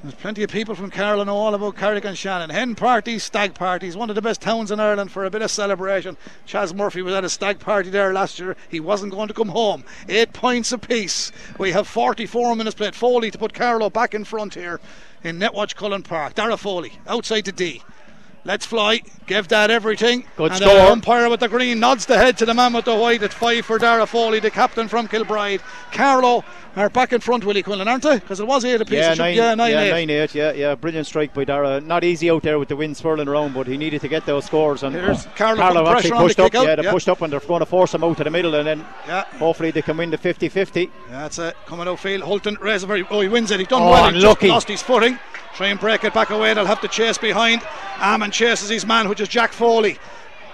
There's plenty of people from Carlow know all about Carrick-on-Shannon. Hen parties, stag parties, one of the best towns in Ireland for a bit of celebration. Chaz Murphy was at a stag party there last year. He wasn't going to come home. Eight points apiece. We have 44 minutes played. Foley to put Carlow back in front here in Netwatch Cullen Park. Dara Foley outside the D. Let's fly. Give that everything. Good and uh, score. The umpire with the green nods the head to the man with the white. It's five for Dara Foley, the captain from Kilbride. Carlow are back in front, Willie Quinlan, aren't they? Because it was eight apiece. Yeah, nine, yeah, nine, yeah, eight. nine, eight. Yeah, yeah, brilliant strike by Dara. Not easy out there with the wind swirling around, but he needed to get those scores. And Here's Carlow Carlow putting actually pressure on the pushed up. Yeah, they yeah. pushed up, and they're going to force him out to the middle, and then Yeah. hopefully they can win the 50-50. Yeah, That's it. Coming out field. Hulton raised very. Oh, he wins it. He's done Oh, well. He lost his footing. Try and break it back away. They'll have to chase behind. Amond chases his man, which is Jack Foley.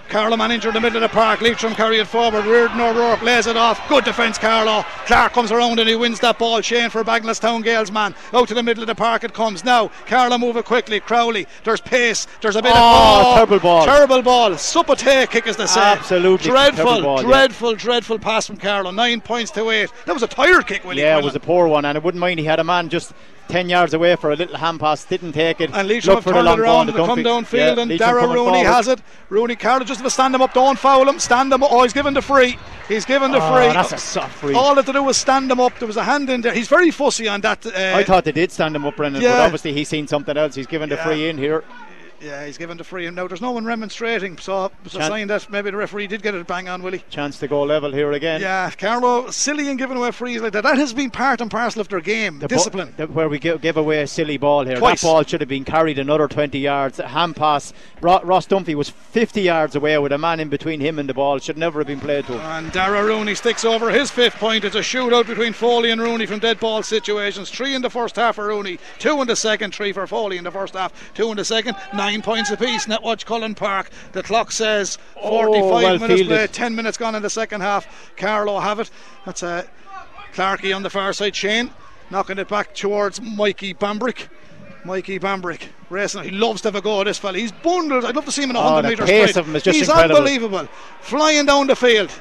Carlow man in the middle of the park. Leitrim carry it forward. Riordan O'Rourke lays it off. Good defence, Carlow. Clark comes around and he wins that ball. Shane for Bagenalstown Gaels man. Out to the middle of the park it comes. Now, Carlow move it quickly. Crowley. There's pace. There's a bit Oh, of. terrible ball. Terrible ball. Suppate kick as they say. Absolutely Dreadful, ball, yeah. dreadful, dreadful pass from Carlow. Nine points to eight. That was a tired kick, Willie. Yeah, it was a poor one, and I wouldn't mind he had a man just 10 yards away for a little hand pass, didn't take it. And Leitrim have turned it around to and come downfield, Yeah, and Leitrim Dara Rooney forward. has it. Rooney Carter just to stand him up, don't foul him, stand him up. Oh, he's given the free. He's given the Oh, free. that's a soft free. All they had to do was stand him up. There was a hand in there. He's very fussy on that. Uh, I thought they did stand him up, Brendan, but obviously he's seen something else. He's given the Yeah. free in here. Yeah, he's given the free. And now there's no one remonstrating, so it's a sign that maybe the referee did get it bang on, Willie. Chance to go level here again. Yeah, Carlow silly and giving away frees like that. That has been part and parcel of their game. The Discipline. the- where we give, give away a silly ball here. Twice. That ball should have been carried another 20 yards. A hand pass. Ro- Ross Dunphy was 50 yards away with a man in between him and the ball. Should never have been played to him. And Dara Rooney sticks over his fifth point. It's a shootout between Foley and Rooney from dead ball situations. Three in the first half for Rooney, two in the second, three for Foley in the first half, two in the second, nine points apiece. Netwatch Cullen Park. The clock says 45 Oh, well minutes fielded. played, 10 minutes gone in the second half. Carlow have it. That's uh, Clarkey on the far side. Shane knocking it back towards Mikey Bambrick. Mikey Bambrick racing. He loves to have a go at this fella. He's bundled. I'd love to see him in a Oh, 100 the metre pace of him is just He's incredible. unbelievable. Flying down the field.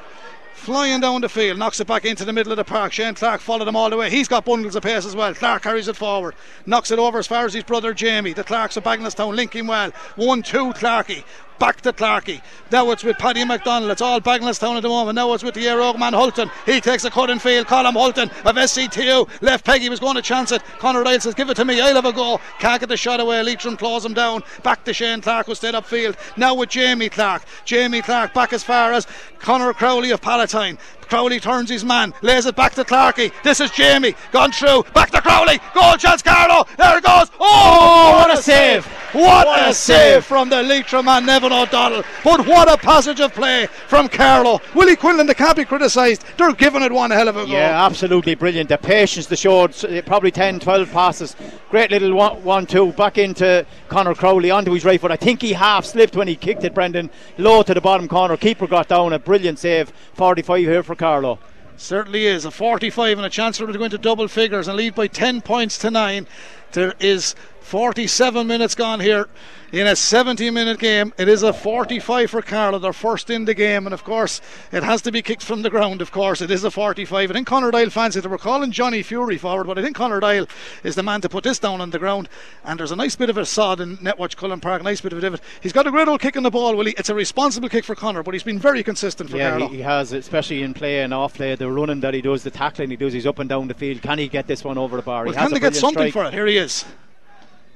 Flying down the field, knocks it back into the middle of the park. Shane Clark followed him all the way. He's got bundles of pace as well. Clark carries it forward, knocks it over as far as his brother Jamie. The Clarks of Bagenalstown linking well. 1 2 Clarky. Back to Clarky. Now it's with Paddy McDonald. It's all Bagenalstown at the moment. Now it's with the Éire Óg man Hulton. He takes a cut in field. Colin Hulton of SCTU. Left Peggy was going to chance it. Conor Ryle says, Give it to me. I'll have a go. Can't get the shot away. Leitrim claws him down. Back to Shane Clark who stayed upfield. Now with Jamie Clark. Jamie Clark back as far as Conor Crowley of Palatine. Crowley turns his man, lays it back to Clarkey. This is Jamie, gone through, back to Crowley, goal chance, Carlow. There it goes. Oh, what a save. What, What a, save. save. from the Leitrim man, Nevin O'Donnell. But what a passage of play from Carlow. Willie Quinlan, they can't be criticised. They're giving it one hell of a go. Yeah, absolutely brilliant. The patience they showed, uh, probably 10, 12 passes. Great little one, one two back into Connor Crowley onto his right foot. I think he half slipped when he kicked it, Brendan. Low to the bottom corner. Keeper got down. A brilliant save. 45 here for Carlow. Certainly is. A 45 and a chance for them to go into double figures and lead by 10 points to 9. There is 47 minutes gone here in a 70 minute game. It is a 45 for Carlow. They're first in the game, and of course, it has to be kicked from the ground. Of course, it is a 45. I think Conor Doyle fancy it. They were calling Johnny Fury forward, but I think Conor Doyle is the man to put this down on the ground. And there's a nice bit of a sod in Netwatch Cullen Park, a nice bit of a divot. He's got a great old kick in the ball, Willie. It's a responsible kick for Conor, but he's been very consistent for yeah, he, he has, especially in play and off play. The running that he does, the tackling he does, he's up and down the field. Can he get this one over the bar? Well, he has can they get something strike. for it? Here he is.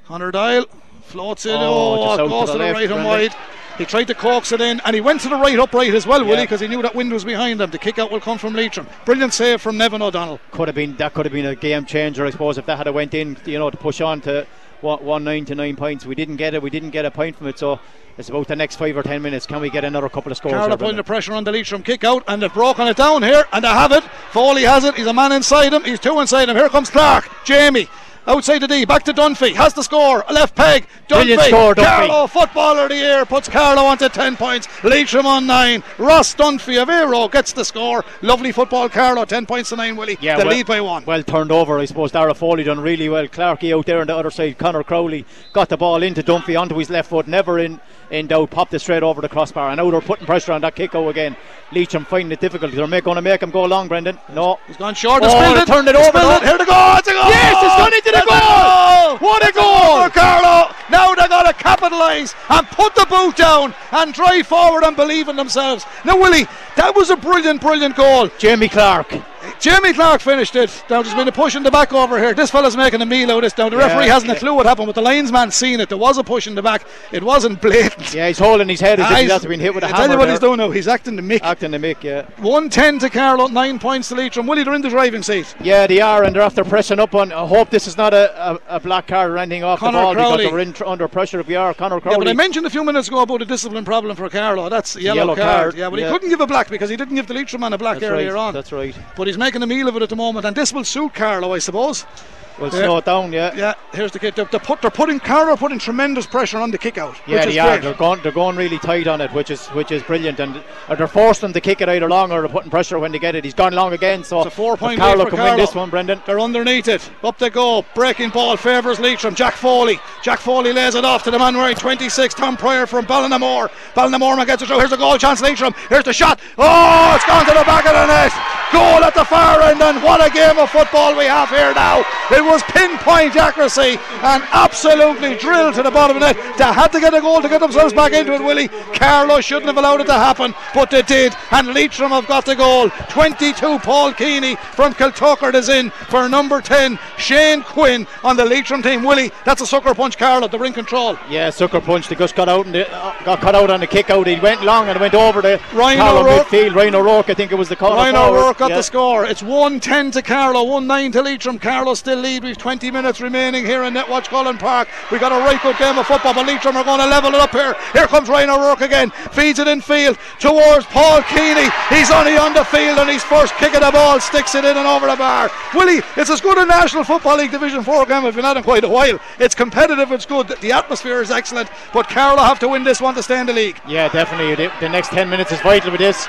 Doyle floats it. Oh, Oh, just it out goes to the left, right and wide. He tried to coax it in, and he went to the right upright as well, Willie, because he knew that wind was behind him. The kick out will come from Leitrim. Brilliant save from Nevin O'Donnell. Could have been that could have been a game changer, I suppose, if that had went in. You know, to push on to one, one nine to nine points. We didn't get it. We didn't get a point from it. So it's about the next five or ten minutes. Can we get another couple of scores? Here, putting the pressure on the Leitrim kick out, and they've broken it down here, and they have it. Foley has it. He's a man inside him. He's two inside him. Here comes Clark. Jamie. Outside the D, back to Dunphy, has the score, left peg, Dunphy, score, Dunphy. Carlow, footballer of the year, puts Carlow onto 10 points, Leitrim on 9, Ross Dunphy of Éire Óg gets the score, lovely football, Carlow, 10 points to 9, Willie, Yeah, the well- lead by 1. Well turned over, I suppose. Dara Foley done really well. Clarkey out there on the other side. Connor Crowley got the ball into Dunphy onto his left foot, never in, in doubt. Popped it straight over the crossbar. And now they're putting pressure on that kick out again. Leitrim finding it difficult. They're going to make him go long, Brendan. No. He's gone short, Oh, oh, they it, turned it They over, it. here to go, it's a goal! Yes, it's gone into the a goal! What a goal! for Carlow, now they're going to capitalise and put the boot down and drive forward and believe in themselves. Now, Willie, that was a brilliant, brilliant goal. Jamie Clark. Jamie Clark finished it. Now there's been a push in the back over here. This fella's making a meal out of this. Now the Yeah, referee hasn't a clue what happened, but the linesman seen it. There was a push in the back. It wasn't blatant. Yeah, he's holding his head as if he's he's- after being hit with a I hammer. tell you what there. he's doing now. He's acting the mick. Acting the mick, yeah. 110 to Carlow, 9 points to Leitrim. Willie, they're in the driving seat. Yeah, they are, and they're after pressing up on. I hope this is not a, a, a black card or anything off Conor the ball Crowley. because they're in, tr- under pressure if we are. Connor Yeah, Crowley. but I mentioned a few minutes ago about a discipline problem for Carlow. That's a yellow, yellow card. card, Yeah, but he couldn't give a black because he didn't give the Leitrim man a black That's earlier right. on. That's right. But he's making a meal of it at the moment, and this will suit Carlow, I suppose. We'll Yeah. slow it down, yeah. Yeah, here's the kick. Put, they're putting Carlow are putting tremendous pressure on the kick out. Yeah, which is they are. great. They're going. They're going really tight on it, which is which is brilliant. And they're forcing them to kick it either long or they're putting pressure when they get it. He's gone long again. So It's a four-point if Carlow can win this one, Brendan. They're underneath it. Up they go. Breaking ball favours Leitrim. Jack Foley. Jack Foley lays it off to the man wearing 26, Tom Pryor from Ballinamore. Ballinamore gets it through. Here's a goal chance, Leitrim. Here's the shot. Oh, it's gone to the back of the net. Goal at the far end, and what a game of football we have here now. It was pinpoint accuracy and absolutely drilled to the bottom of the net. They had to get a goal to get themselves back into it, Willie. Carlow shouldn't have allowed it to happen, but they did, and Leitrim have got the goal. 22, Paul Keeney from Kiltoghert is in for number 10, Shane Quinn on the Leitrim team. Willie, that's a sucker punch, Carlow, the ring control. Yeah, sucker punch. They just got out and uh, got cut out on the kick out. He went long and went over the Ryan O'Rourke. midfield. Ryan O'Rourke, I think it was the corner Ryan forward. O'Rourke got Yeah. the score. It's 1-10 to Carlow, 1-9 to Leitrim. Carlow still lead with 20 minutes remaining here in Netwatch Cullen Park. we've got a right good game of football, but Leitrim are going to level it up here. Here comes Ryan O'Rourke again, feeds it in field towards Paul Keeney. He's only on the field and his first kick of the ball sticks it in and over the bar. Willie, it's as good a National Football League Division 4 game as we've had in quite a while. It's competitive, it's good, the atmosphere is excellent, but Carlow have to win this one to stay in the league. Yeah, definitely. The next 10 minutes is vital with this.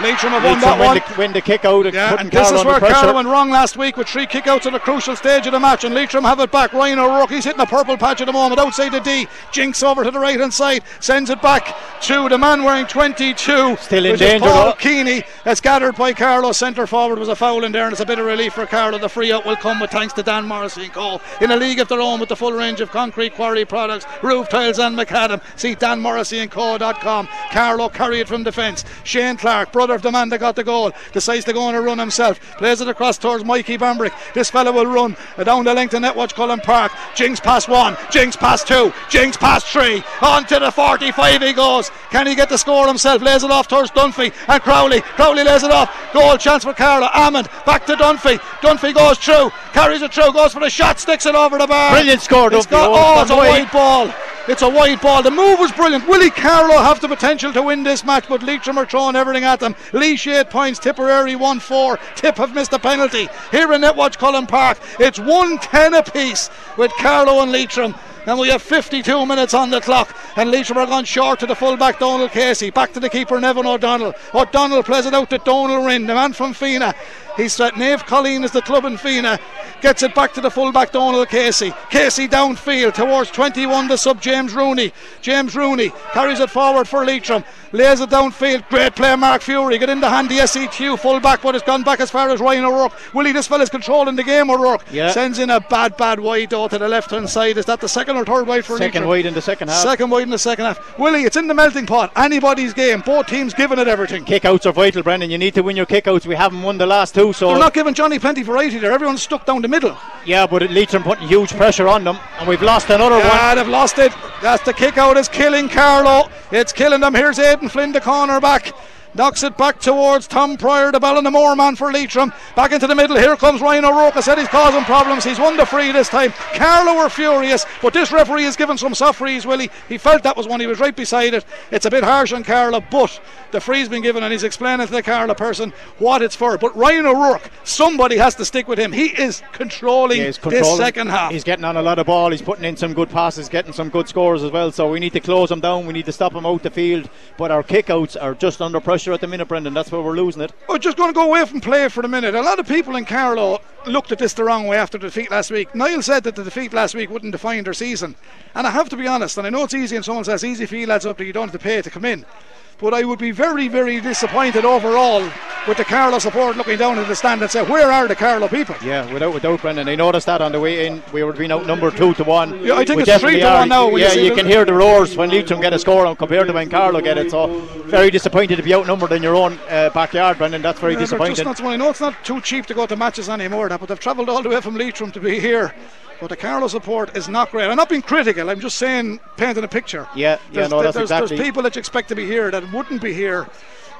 Leitrim have won Leitrim that win one. the, win the kick out and Yeah, and this is where. Carlow went wrong last week with three kickouts at a crucial stage of the match, and Leitrim have it back. Ryan O'Rourke, he's hitting a purple patch at the moment outside the D. Jinks over to the right hand side, sends it back to the man wearing 22. Still in danger, Paul. Keeney. It's gathered by Carlow. Centre forward was a foul in there, and it's a bit of relief for Carlow. The free out will come with thanks to Dan Morrissey and Co. In a league of their own with the full range of concrete quarry products, roof tiles, and macadam. See Dan Morrissey and Co.com. Carlow carry it from defence. Shane Clark, brother of the man that got the goal, decides to go on a run himself. Plays it across towards Mikey Bambrick. This fella will run down the length of Netwatch Cullen Park. Jinks past one, Jinks past two, Jinks past three. On to the 45 he goes. Can he get the score himself? Lays it off towards Dunphy and Crowley. Crowley lays it off. Goal chance for Carlow. Amond back to Dunphy. Dunphy goes through, carries it through, goes for the shot, sticks it over the bar. Brilliant score, It's Dunphy. got, Oh, oh, it's a wide. wide ball. It's a wide ball. The move was brilliant. Willie Carlow have the potential to win this match, but Leitrim are throwing everything at them. Laois 8 points, Tipperary 1 4. Tip have missed a penalty. Here in Netwatch Cullen Park, it's 1 10 apiece with Carlow and Leitrim. And we have 52 minutes on the clock. And Leitrim are gone short to the fullback Donald Casey. Back to the keeper Nevin O'Donnell. O'Donnell plays it out to Donald Rinn, the man from Fenagh. He's at Naomh Caillín is the club in Fenagh. Gets it back to the fullback Donald Casey. Casey downfield towards 21 the sub James Rooney. James Rooney carries it forward for Leitrim. Lays it downfield. Great play Mark Fury. Get in the handy SEQ fullback but it's gone back as far as Ryan O'Rourke. Willie this fella's controlling the game O'Rourke. Yeah. Sends in a bad bad wide though to the left hand side. Is that the second or third wide for Second Leitrim? wide in the second half. Second wide in the second half. Willie, it's in the melting pot. Anybody's game. Both teams giving it everything. Kickouts are vital, Brendan. You need to win your kickouts. We haven't won the last two, so They're not giving Johnny plenty variety there. Everyone's stuck down the middle. yeah. But Leitrim putting huge pressure on them, and we've lost another one. Yeah, they've lost it. That's the kick out is killing Carlow. It's killing them. Here's Aidan Flynn, the corner back. Knocks it back towards Tom Pryor, the Ballinamore man for Leitrim. Back into the middle. Here comes Ryan O'Rourke. I said he's causing problems. He's won the free this time. Carlow were furious, but this referee has given some soft frees, Willie. He felt that was one. He was right beside it. It's a bit harsh on Carlow, but the free's been given and he's explaining to the Carlow person what it's for. But Ryan O'Rourke, somebody has to stick with him. He is controlling Yeah, he's this second half. He's getting on a lot of ball. He's putting in some good passes, getting some good scores as well. So we need to close him down. We need to stop him out the field. But our kickouts are just under pressure at the minute, Brendan. That's where we're losing it. We're just going to go away from play for a minute. A lot of people in Carlow looked at this the wrong way after the defeat last week. Niall said that the defeat last week wouldn't define their season. And I have to be honest, and I know it's easy and someone says easy for you lads up that you don't have to pay to come in. But I would be very, very disappointed overall with the Carlow support looking down at the stand and say, where are the Carlow people? Yeah, without without Brendan. I noticed that on the way in. We were being outnumbered two to one. Yeah, I think We it's three to are. one now when you Yeah, you can hear the roars when Leitrim get a score on compared to when Carlow get it. So very disappointed to be outnumbered in your own uh, backyard, Brendan. That's very Yeah, disappointing. Just not, I know it's not too cheap to go to matches anymore, that, but they've travelled all the way from Leitrim to be here. But the Carlow support is not great. I'm not being critical. I'm just saying, painting a picture. Yeah, yeah, there's, no, that's there's, exactly- there's people that you expect to be here that wouldn't be here.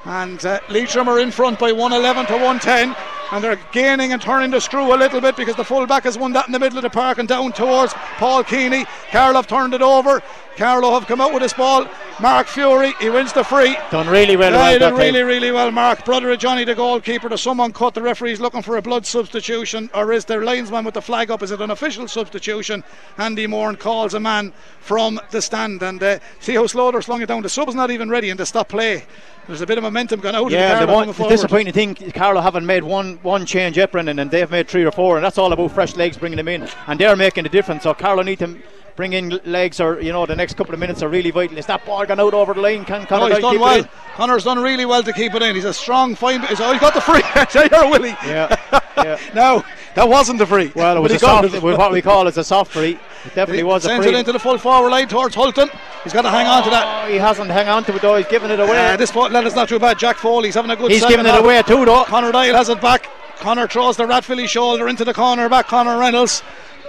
And uh, Leitrim are in front by 111 to 110. And they're gaining and turning the screw a little bit because the fullback has won that in the middle of the park and down towards Paul Keeney. Carlow have turned it over. Carlow have come out with this ball. Mark Fury, he wins the free. Done really well. Yeah, he that did time. really, really well, Mark. Brother of Johnny, the goalkeeper. Does someone cut? The referee's looking for a blood substitution, or is there linesman with the flag up? Is it an official substitution? Andy Moore calls a man from the stand, and uh, see how slow they're slung it down. The sub's not even ready, and they stop play. There's a bit of momentum gone out. Yeah, of the, the, one, the disappointing thing, Carlow haven't made one one change Brendan, and they've made three or four, and that's all about fresh legs bringing them in, and they're making a difference. So Carlow need to bring in legs, or you know, the next couple of minutes are really vital. Is that ball gone out over the line? Can Oh, Conor he's done well. Connor's done really well to keep it in. He's a strong, fine. He's, oh, he's got the free. there, Willie. Yeah, yeah. No, that wasn't the free. Well, it was a soft, what we call is a soft free. It definitely was a Sends free. it into the full forward line towards Hulton. He's got to hang on to that. Oh, he hasn't hung on to it though. He's giving it away. Uh, this ball, is not too bad. Jack Foley's having a good He's giving it away too though. Connor Doyle has it back. Connor throws the Rathvilly shoulder into the corner back. Connor Reynolds.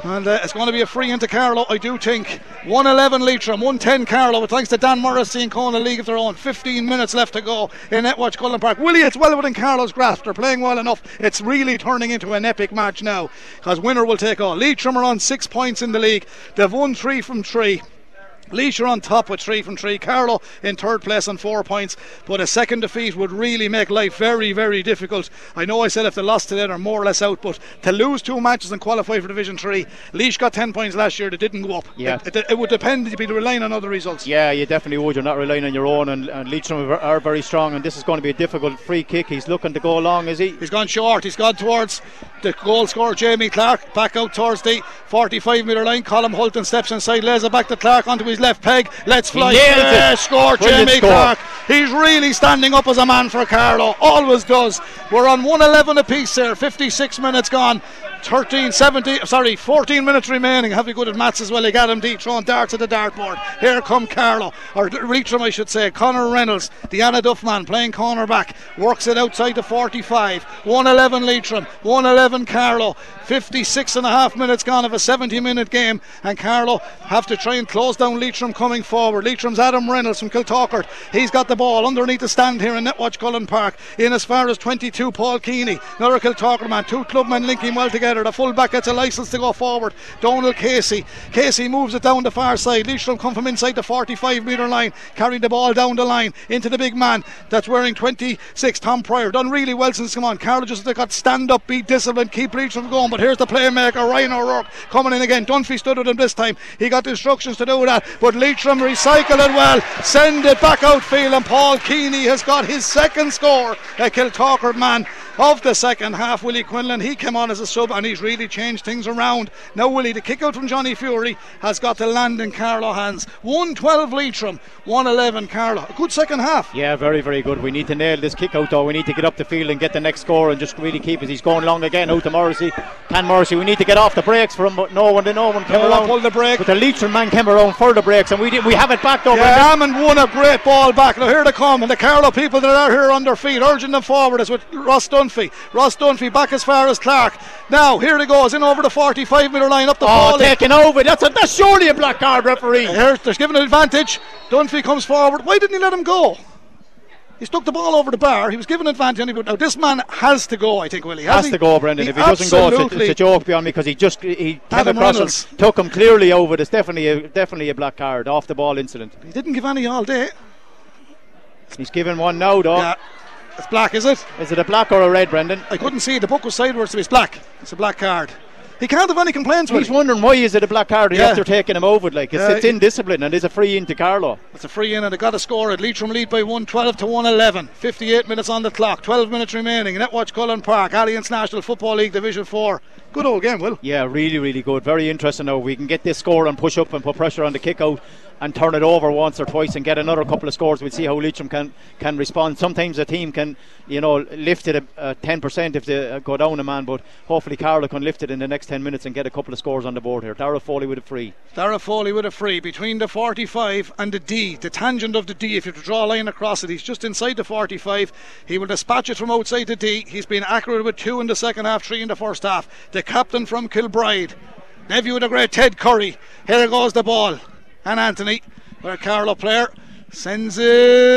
And uh, it's going to be a free into Carlow, I do think. 111 Leitrim, 110 Carlow. But thanks to Dan Morrissey and Kona League of their own. 15 minutes left to go in Netwatch Cullen Park. Willie, it's well within Carlow's grasp. They're playing well enough. It's really turning into an epic match now. Because winner will take all. Leitrim are on six points in the league. They've won three from three. Laois are on top with three from three. Carlow in third place on four points. But a second defeat would really make life very, very difficult. I know I said if they lost today, they're more or less out. But to lose two matches and qualify for Division Three, Laois got 10 points last year. They didn't go up. Yeah. It, it, it would depend. You'd be relying on other results. Yeah, you definitely would. You're not relying on your own, and, and Leitrim are, very strong. And this is going to be a difficult free kick. He's looking to go long, is he? He's gone short. He's gone towards the goal scorer, Jamie Clark. Back out towards the 45 metre line. Colin Hulton steps inside, lays it back to Clark onto his left peg. Let's fly. nailed it. Yeah, score, Brilliant Jamie score. Clark. He's really standing up as a man for Carlow. Always does. We're on 111 apiece there. 56 minutes gone. 13, 17, sorry, 14 minutes remaining. Have you good at maths as well? He got him deep, throwing darts at the dartboard. Here come Carlow, or Leitrim, I should say. Connor Reynolds, the Annaduff man playing cornerback, works it outside the 45. 111 Leitrim, 111 Carlow. 56 and a half minutes gone of a 70 minute game, and Carlow have to try and close down Leitrim coming forward. Leitrim's Adam Reynolds from Kiltoghert. He's got the ball underneath the stand here in Netwatch Cullen Park. In as far as 22, Paul Keeney. Another Kiltoghert man. Two clubmen linking well together. The fullback gets a license to go forward. Donald Casey. Casey moves it down the far side. Leitrim come from inside the 45 metre line, carrying the ball down the line into the big man that's wearing 26, Tom Pryor. Done really well since come on. Carlow just got stand up, be disciplined, keep Leitrim going. But here's the playmaker, Ryan O'Rourke, coming in again. Dunphy stood with him this time. He got instructions to do that. But Leitrim recycle it well, send it back outfield, and Paul Keeney has got his second score. A Kiltoghert man of the second half. Willie Quinlan, he came on as a sub and he's really changed things around. Now, Willie, the kick out from Johnny Fury has got to land in Carlow hands. 112 Leitrim, 111 Carlow. A good second half. Yeah, very, very good. We need to nail this kick out, though. We need to get up the field and get the next score and just really keep it. He's going long again out to Morrissey. Can Morrissey? We need to get off the brekes from, but no one, no one came No around. pulled the brake. But the Leitrim man came around for the brakes, and we did, we have it back though. Yeah, Amond won a great ball back. Now here they come, and the Carlow people that are here on their feet, urging them forward is with Ross Dunphy. Ross Dunphy back as far as Clark. Now here he goes in over the 45 metre line up the Oh, ball. taking over. That's a, that's surely a black card, referee. Here's there's given an advantage. Dunphy comes forward. Why didn't he let him go? He stuck the ball over the bar. He was given advantage. Now this man has to go. I think Willie Has he? to go, Brendan. He if he doesn't go, it's a, it's a joke beyond me because he just he came across Reynolds. him, took him clearly over. It's definitely a, definitely a black card off the ball incident. He didn't give any all day. He's given one now, though. Yeah, it's black, is it? Is it a black or a red, Brendan? I couldn't see. The book was sideways, so it's black. It's a black card. He can't have any complaints with He's wondering why is it a black card Yeah. after taking him over. Like it's, Yeah, it's indiscipline and it's a free into Carlow. It's a free in and they got a score at Leitrim lead by 112 to 111. 58 minutes on the clock, 12 minutes remaining. Netwatch Cullen Park, Allianz National Football League Division 4. Good old game, Will. Yeah, really, really good. Very interesting. Now we can get this score and push up and put pressure on the kick out and turn it over once or twice and get another couple of scores. We'll see how Leitrim can can respond. Sometimes a team can, you know, lift it a ten percent if they uh, go down a man, but hopefully Carlow can lift it in the next ten minutes and get a couple of scores on the board here. Dara Foley with a free. Dara Foley with a free between the 45 and the D, the tangent of the D. If you draw a line across it, he's just inside the 45. He will dispatch it from outside the D. He's been accurate with two in the second half, three in the first half. The captain from Kilbride, nephew of the great Ted Curry. Here goes the ball. And Anthony, a Carlow player. Sends it,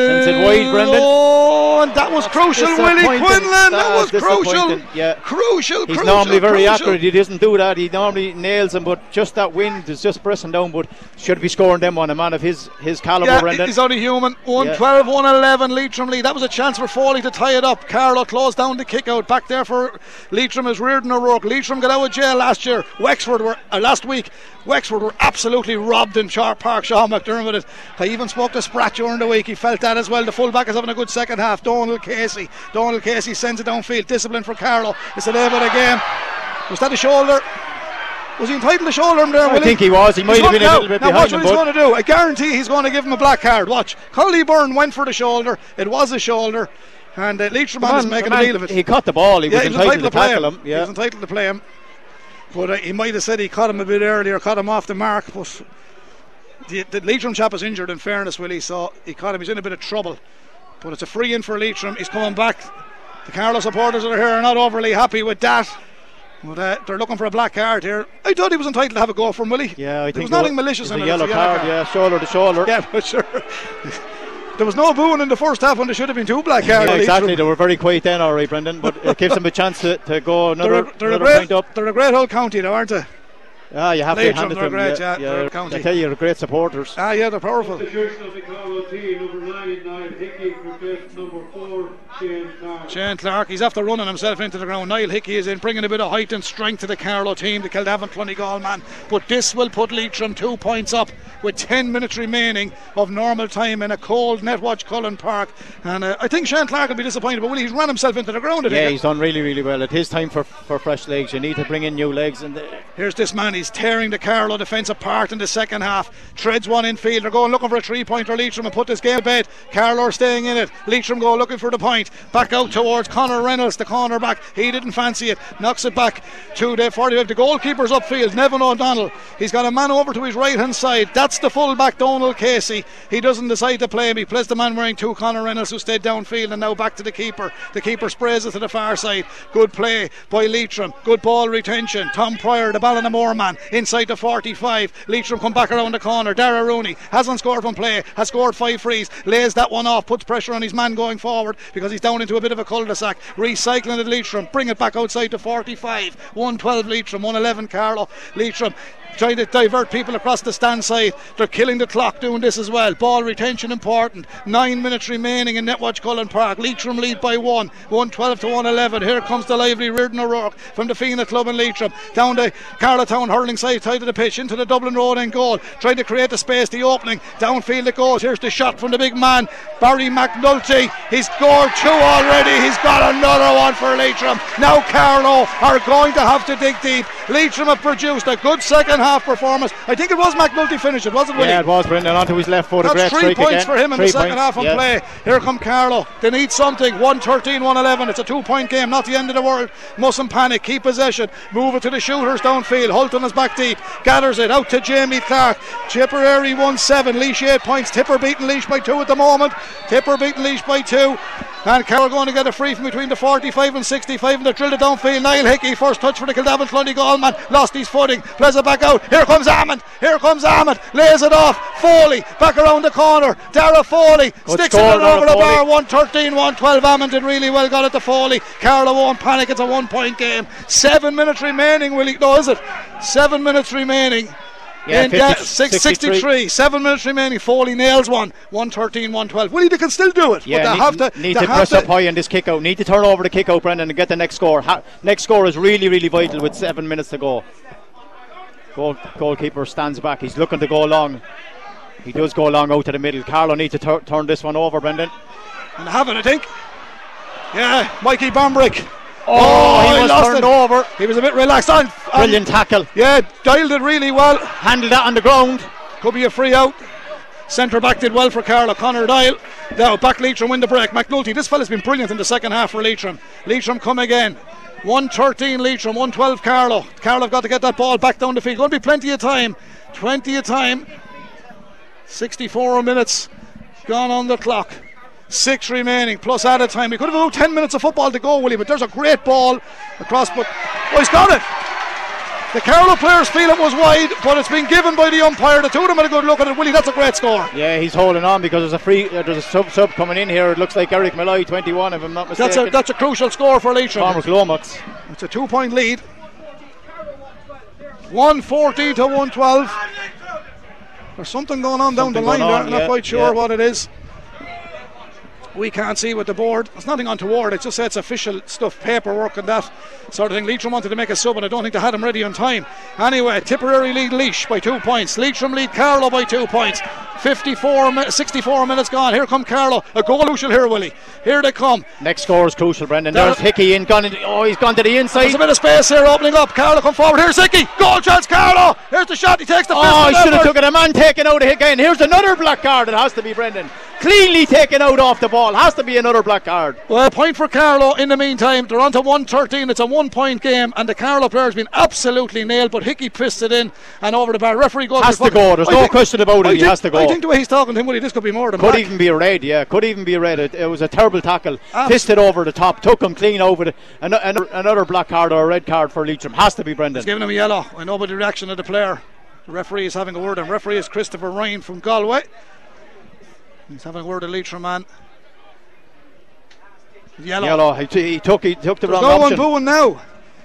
Sends it wide, Brendan. Oh, and that was crucial, Willie. Quinlan. That That's was crucial. yeah. Crucial, He's crucial. normally very crucial. accurate. He doesn't do that. He normally nails them, but just that wind is just pressing down. But should be scoring them on a man of his his caliber, Yeah, Brendan. he's only human. 112, 111, Leitrim lead. That was a chance for Foley to tie it up. Carlow closed down the kick out. Back there for Leitrim is Riordan O'Rourke. Leitrim got out of jail last year. Wexford were, uh, last week, Wexford were absolutely robbed in Sharp Park. Sean McDermott. I even spoke to Spratt during the week. He felt that as well. The fullback is having a good second half. Donald Casey. Donald Casey sends it downfield. Discipline for Carlow. It's of the game. Was that a shoulder? Was he entitled to shoulder him there? I think he was. He might He's have been a little bit now, behind watch him, what he's going to do. I guarantee he's going to give him a black card. Watch. Collie Byrne went for the shoulder. It was a shoulder. And uh, is making man, a deal of it. He caught the ball. He yeah, was he was entitled to play tackle him. him. He was entitled to play him. But uh, he might have said he caught him a bit earlier, caught him off the mark. But the, the Leitrim chap is injured, in fairness, Willie. So he caught him. He's in a bit of trouble. But it's a free in for Leitrim. He's coming back. The Carlow supporters that are here are not overly happy with that. But uh, they're looking for a black card here. I thought he was entitled to have a go from Willie. Yeah, I there think was nothing malicious in it. a yellow card. Yeah, shoulder to shoulder. Yeah, for sure. there was no booing in the first half when there should have been two black cards. Yeah, exactly. They were very quiet then, all right, Brendan. But it gives them a chance to, to go They're a, they're, a great, point up. they're a great old county, though, aren't they? Ah, you have to Leitrim, hand it they're to them. great, yeah, yeah, they're yeah, county. I tell you, they're great supporters. Ah, yeah, they're powerful. Substitution of the Carlow team, number 9, 9, Hickey, number 4, Shane Clark. He's after running himself into the ground. Niall Hickey is in, bringing a bit of height and strength to the Carlow team, the Kildavin Clonegall man. But this will put Leitrim two points up with 10 minutes remaining of normal time in a cold Netwatch Cullen Park. And uh, I think Shane Clark will be disappointed, but Willie, he's run himself into the ground. Yeah, think. he's done really, really well. It is time for, for fresh legs. You need to bring in new legs. And Here's this man, he's tearing the Carlow defence apart in the second half. Treads one infield, they're going looking for a three pointer. Leitrim and put this game to bed. Carlow staying in it. Leitrim go looking for the point. Back out towards Connor Reynolds, the corner back. He didn't fancy it. Knocks it back to the 45. The goalkeeper's upfield, Nevin O'Donnell. He's got a man over to his right hand side. That's the full back, Donald Casey. He doesn't decide to play him. He plays the man wearing two, Connor Reynolds, who stayed downfield and now back to the keeper. The keeper sprays it to the far side. Good play by Leitrim. Good ball retention. Tom Pryor, the ball in Ballinamore man, inside the 45. Leitrim come back around the corner. Dara Rooney hasn't scored from play, has scored five frees, lays that one off, puts pressure on his man going forward because he's down into a bit of a cul-de-sac. Recycling it, Leitrim, bring it back outside to 45. 112 Leitrim, 111 Carlow. Leitrim trying to divert people across the stand side. They're killing the clock doing this as well. Ball retention important. Nine minutes remaining in Netwatch Cullen Park. Leitrim lead by one. 112 to 111. Here comes the lively Riordan O'Rourke from the Fenagh Club in Leitrim. Down to Carlatown hurling side side of the pitch into the Dublin Road end goal. Trying to create the space, the opening. Downfield it goes. Here's the shot from the big man, Barry McNulty. He's scored two already. He's got another one for Leitrim. Now Carlow are going to have to dig deep. Leitrim have produced a good second half performance. I think it was McNulty finished it, wasn't it? Yeah, it was Brendan onto his left foot. That's three points again. for him in Three the second points, half on play. Here come Carlow. They need something. 113, 111. It's a two point game, not the end of the world. Mustn't panic. Keep possession. Move it to the shooters downfield. Hulton is back deep. Gathers it out to Jamie Clark. Tipperary 1 7. Laois 8 points. Tipper beating Laois by 2 at the moment. Tipper beating Laois by 2. And Carlow going to get a free from between the 45 and 65 and they drilled it downfield. Niall Hickey, first touch for the Kildavin Cloney man, lost his footing, plays it back out. Here comes Amond, here comes Amond, lays it off. Foley back around the corner. Dara Foley Good sticks score, it over Dara the bar. Foley. 113, 112. Amond did really well, got it to Foley. Carlow won't panic, it's a one point game. Seven minutes remaining, Willie. No, is it? Seven minutes remaining. Yeah, in uh, 50 that, six, 63. 63, seven minutes remaining. Foley nails one, 113, 112. Willie, they can still do it, Yeah, but they need, have to. need to press to, up high on this kick out. Need to turn over the kick out, Brendan, and get the next score. Ha- next score is really, really vital with seven minutes to go. Goal, goalkeeper stands back. He's looking to go long. He does go long out to the middle. Carlow needs to tur- turn this one over, Brendan. And have it, I think. Yeah, Mikey Bambrick. Oh, he oh, he was lost turned it. over. He was a bit relaxed on. on- Brilliant tackle. Yeah, dialed it really well. Handled that on the ground. Could be a free out. Centre back did well for Carlow. Connor Doyle. Now back Leitrim win the break. McNulty. This fella's been brilliant in the second half for Leitrim. Leitrim come again. 113 Leitrim, 112 Carlow. Carlow have got to get that ball back down the field. Going to be plenty of time. Plenty of time. 64 minutes gone on the clock. Six remaining plus added time. We could have about 10 minutes of football to go, Willie, but there's a great ball across. But oh, he's got it. The Carlow players feel it was wide, but it's been given by the umpire. The two of them had a good look at it. Willie, that's a great score. Yeah, he's holding on because there's a free, uh, there's a sub sub coming in here. It looks like Eric Malloy, 21, if I'm not mistaken. That's a that's a crucial score for Leitrim. Cormac Lomax. It's a two point lead. 140 to 112. There's something going on down the line. I'm not quite sure yeah. what it is. We can't see with the board. There's nothing untoward. It just says official stuff, paperwork and that sort of thing. Leitrim wanted to make a sub, and I don't think they had him ready on time. Anyway, Tipperary lead Laois by two points. Leitrim lead Carlow by two points. 54, 64 minutes gone. Here come Carlow. A goal crucial here, Willie. Here they come. Next score is crucial, Brendan. There- There's Hickey in, gone in, oh, he's gone to the inside. There's a bit of space here opening up. Carlow come forward. Here's Hickey. Goal chance, Carlow. Here's the shot. He takes the Oh, he should have took it. A man taken out again. Here's another black card. It has to be Brendan. Cleanly taken out off the ball. Has to be another black card. Well, point for Carlow in the meantime. They're on to 113. It's a one point game, and the Carlow player's been absolutely nailed, but Hickey pissed it in and over the bar. Referee goes. Has to go. There's I no think- question about it. I He think- has to go. I think the way he's talking to him, Willie, this could be more than Could black. even be a red, yeah. Could even be a red. It, it was a terrible tackle. Abs- Pissed it over the top. Took him clean over the. An, an, another black card or a red card for Leitrim. Has to be Brendan. He's giving him a yellow. I know by the reaction of the player. The referee is having a word, and referee is Christopher Ryan from Galway. He's having a word with Leitrim man. Yellow. Yellow. He, t- he took. He took the There's wrong no one option. booing now.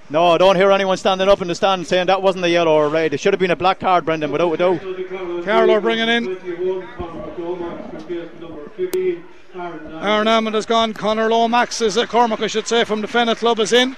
No, I don't hear anyone standing up in the stand saying that wasn't a yellow or red. It should have been a black card, Brendan, without a doubt. Carlow bringing in. 21, Conor McLomax for case number 15. Aaron. Amond has gone. Connor Lomax is uh, Cormac, I should say, from the Fennet Club is in.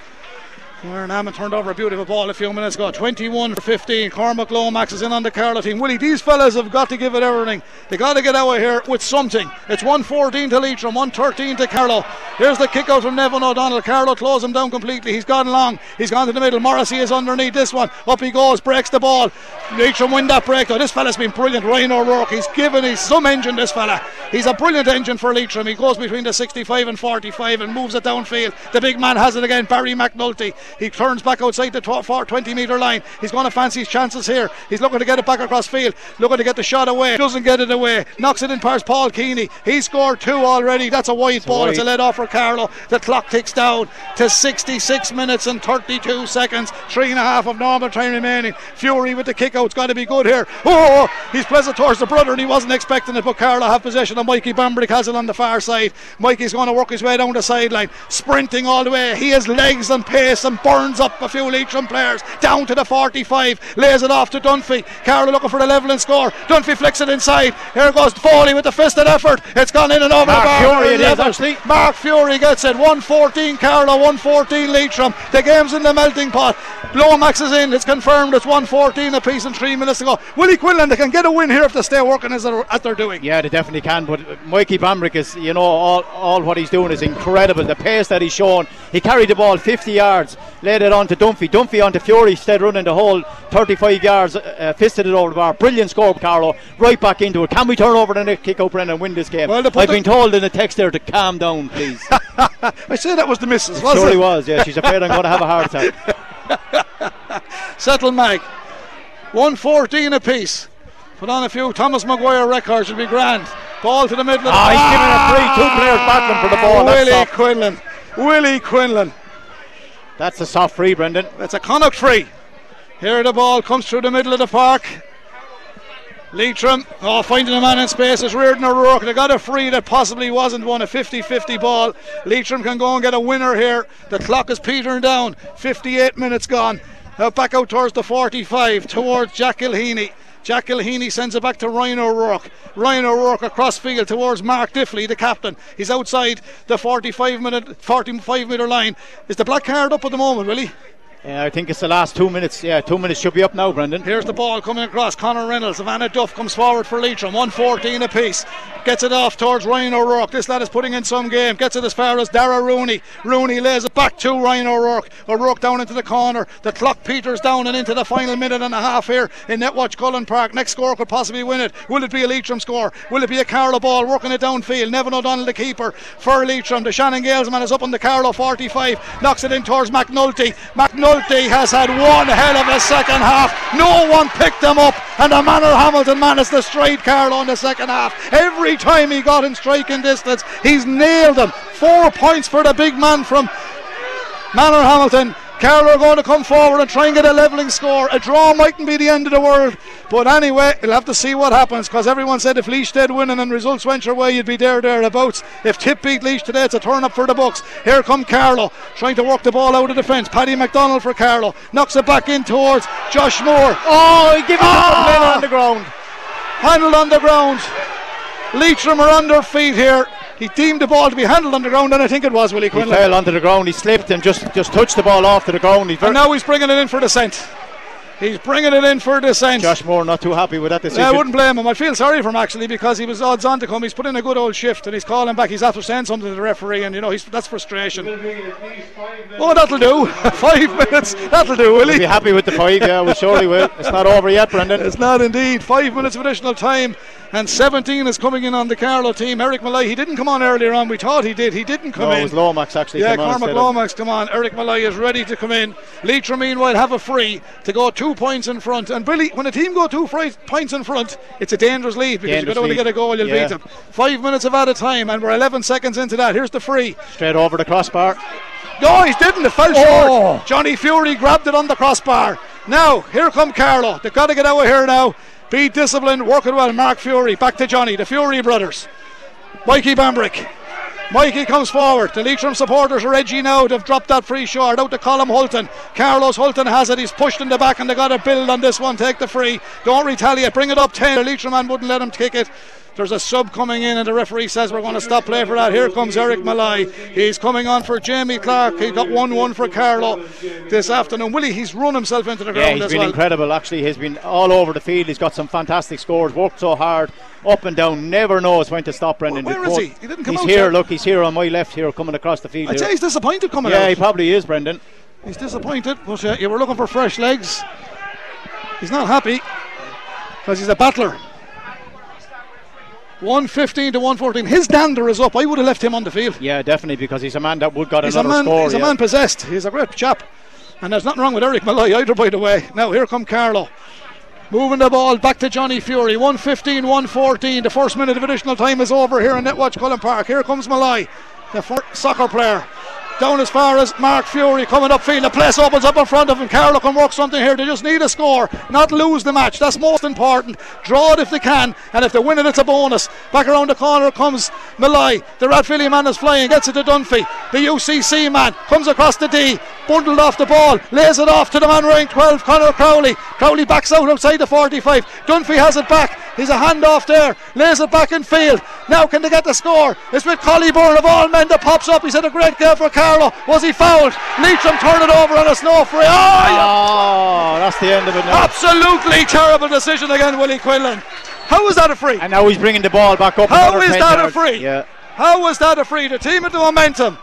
Aaron Amond turned over a beautiful ball a few minutes ago. 21 for 15. Cormac Lomax is in on the Carlow team. Willie, these fellas have got to give it everything. They got to get out of here with something. It's 114 to Leitrim, 113 to Carlow. Here's the kick out from Nevin O'Donnell. Carlow close him down completely. He's gone long. He's gone to the middle. Morrissey is underneath this one. Up he goes, breaks the ball. Leitrim win that break. This fella's been brilliant. Ryan O'Rourke. He's given he's some engine, this fella. He's a brilliant engine for Leitrim. He goes between the 65 and 45 and moves it downfield. The big man has it again. Barry McNulty. He turns back outside the tw- for 20 metre line. He's going to fancy his chances here. He's looking to get it back across field. Looking to get the shot away. Doesn't get it away. Knocks it in past Paul Keeney. He scored two already. That's a wide ball. It's a wide. let off for Carlow. The clock ticks down to 66 minutes and 32 seconds. Three and a half of normal time remaining. Fury with the kick out's got to be good here. Oh, oh, oh, he's pleasant towards the brother and he wasn't expecting it, but Carlow have possession of Mikey Bambrick has it on the far side. Mikey's going to work his way down the sideline, sprinting all the way. He has legs and pace and burns up a few Leitrim players down to the 45, lays it off to Dunphy. Carlow looking for the levelling score. Dunphy flicks it inside. Here goes Foley with the fisted effort. It's gone in and over Mark the bar. Fury it is, Level. actually. Mark Fury gets it. 114 Carlow, 114 Leitrim. The game's in the melting pot. Lomax is in. It's confirmed. It's 114 apiece and three minutes to go. Willie Quinlan, they can get a win here if they stay working as they're, as they're doing. Yeah, they definitely can. But Mikey Bambrick is, you know, all, all what he's doing is incredible. The pace that he's shown. He carried the ball 50 yards, laid it on to Dunphy. Dunphy on to Fury, instead running the whole 35 yards, uh, fisted it over the bar. Brilliant score, Carlow. Right back into it. Can we turn over the next kick out, Brendan, and win this game? Well, I've been told in a text there to calm down, please. I say that was the missus, was Surely it? was, yeah. She's afraid I'm going to have a heart attack. Settle Mag. 114 apiece. Put on a few Thomas Maguire records, it'll be grand. Ball to the middle of the Ah, he's giving a free. Two players battling for the ball. Willie. Quinlan. Willie Quinlan. That's a soft free, Brendan. That's a Connacht free. Here the ball comes through the middle of the park. Leitrim, oh, finding a man in space is Riordan O'Rourke. They got a free that possibly wasn't one, a 50 50 ball. Leitrim can go and get a winner here. The clock is petering down, 58 minutes gone. Now back out towards the 45, towards Jack Gilheany. Jack Gilheany sends it back to Ryan O'Rourke. Ryan O'Rourke across field towards Mark Diffley, the captain. He's outside the 45 minute, 45 metre line. Is the black card up at the moment, will he? Yeah, I think it's the last two minutes. Yeah, two minutes should be up now, Brendan. Here's the ball coming across. Connor Reynolds. Savannah Duff comes forward for Leitrim. 114 apiece. Gets it off towards Ryan O'Rourke. This lad is putting in some game. Gets it as far as Dara Rooney. Rooney lays it back to Ryan O'Rourke. O'Rourke down into the corner. The clock peters down and into the final minute and a half here in Netwatch Cullen Park. Next score could possibly win it. Will it be a Leitrim score? Will it be a Carlow ball working it downfield? Nevin O'Donnell, the keeper for Leitrim. The Shannon Gaelsman is up on the Carlow 45. Knocks it in towards McNulty. McNulty has had one hell of a second half. No one picked them up. And the Manorhamilton man is the straight Carlow in the second half. Every time he got in striking distance, he's nailed them. Four points for the big man from Manorhamilton. Carlow are going to come forward and try and get a levelling score. A draw mightn't be the end of the world, but anyway, we'll have to see what happens because everyone said if Laois did winning and then results went your way, you'd be there thereabouts. If Tip beat Laois today, it's a turn up for the Bucks. Here come Carlow trying to work the ball out of defence. Paddy McDonald for Carlow knocks it back in towards Josh Moore. Oh, he gives Ah! it up on the ground. Handled on the ground. Leitrim are on their feet here. He deemed the ball to be handled on the ground, and I think it was Willie He fell onto the ground. He slipped and just just touched the ball off to the ground. He's very, And now he's bringing it in for the dissent. He's bringing it in for dissent. Josh Moore not too happy with that decision. Yeah, I wouldn't blame him. I feel sorry for him actually because he was odds on to come. He's put in a good old shift and he's calling back. He's after saying something to the referee, and you know he's that's frustration. Will be at least five minutes. Oh, that'll do. Five minutes. That'll do, will Be he? happy with the five. Yeah, we surely will. It's not over yet, Brendan. It's not indeed. Five minutes of additional time, and 17 is coming in on the Carlow team. Eric Malay, he didn't come on earlier on. We thought he did. He didn't come No, in. it was Lomax actually. Yeah, came on Cormac Lomax, come on. Eric Malay is ready to come in. Leitrim, meanwhile, have a free to go two points in front. And Billy, when a team go two fri- points in front, it's a dangerous lead because Dangerous you don't want to get a goal, you'll Yeah. beat them. Five minutes of added time, and we're 11 seconds into that. Here's the free. Straight over the crossbar. No, he didn't. It fell Oh. short. Johnny Fury grabbed it on the crossbar. Now, here come Carlow. They've got to get out of here now. Be disciplined, work it well. Mark Fury, back to Johnny, the Fury brothers. Mikey Bambrick. Mikey comes forward. The Leitrim supporters are edgy now. They've dropped that free short out to Colin Hulton. Carlow's Hulton has it. He's pushed in the back and they got a build on this one. Take the free. Don't retaliate. Bring it up 10. The Leitrim man wouldn't let him kick it. There's a sub coming in, and the referee says we're going to stop play for that. Here comes Eric Malai. He's coming on for Jamie Clark. He got 1 1 for Carlow this afternoon. Willie, he's run himself into the ground Yeah, he's as been well. incredible. Actually, he's been all over the field. He's got some fantastic scores. Worked so hard, up and down. Never knows when to stop. Brendan. Where The he? He didn't come he's out here. yet. Look, he's here on my left here, coming across the field. I'd say he's disappointed coming yeah, out. Yeah, he probably is, Brendan. He's disappointed, but uh, you were looking for fresh legs. He's not happy because he's a battler. 115 to 114. His dander is up. I would have left him on the field. Yeah, definitely because he's a man that would got He's a another man. score. he's a man possessed. He's a great chap, and there's nothing wrong with Eric Malloy either. By the way, now here come Carlow. Moving the ball back to Johnny Fury. 115, 114. The first minute of additional time is over here in Netwatch Cullen Park. Here comes Malloy, the soccer player. Down as far as Mark Fury coming upfield. The place opens up in front of him. Carlow can work something here. They just need a score, not lose the match. That's most important. Draw it if they can, and if they win it, it's a bonus. Back around the corner comes Malloy. The Rathvilly man is flying, gets it to Dunphy. The UCC man comes across the D, bundled off the ball, lays it off to the man wearing 12, Conor Crowley. Crowley backs out outside the 45. Dunphy has it back. He's a handoff there, lays it back in field. Now can they get the score? It's with Collie Byrne of all men that pops up. He's had a great game for Carlow. Was he fouled? Leitrim turn it over on a snow free. Oh. Oh, that's the end of it now. Absolutely terrible decision again, Willie Quinlan. How was that a free? And now he's bringing the ball back up. How is 10 that a free? Yeah. How was that a free? The team at the momentum.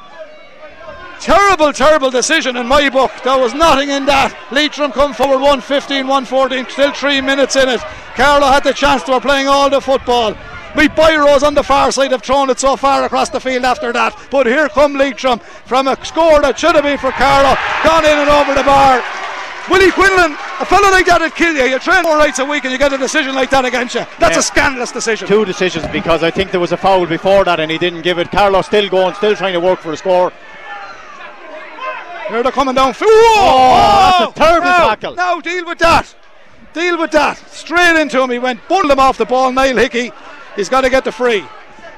Terrible, terrible decision in my book. There was nothing in that. Leitrim come forward 115, 114, still three minutes in it. Carlow had the chance. to were playing all the football. My Byros on the far side have thrown it so far across the field after that. But here come Leitrim from a score that should have been for Carlow. Gone in and over the bar. Willie Quinlan, a fellow like that would kill you. You train four nights a week and you get a decision like that against you. That's Yeah. a scandalous decision. Two decisions because I think there was a foul before that and he didn't give it. Carlow's still going, still trying to work for a score. Here they're coming down. Whoa! Oh, that's a terrible now, tackle. Now deal with that. Deal with that. Straight into him. He went, bundled him off the ball. Niall Hickey. He's got to get the free.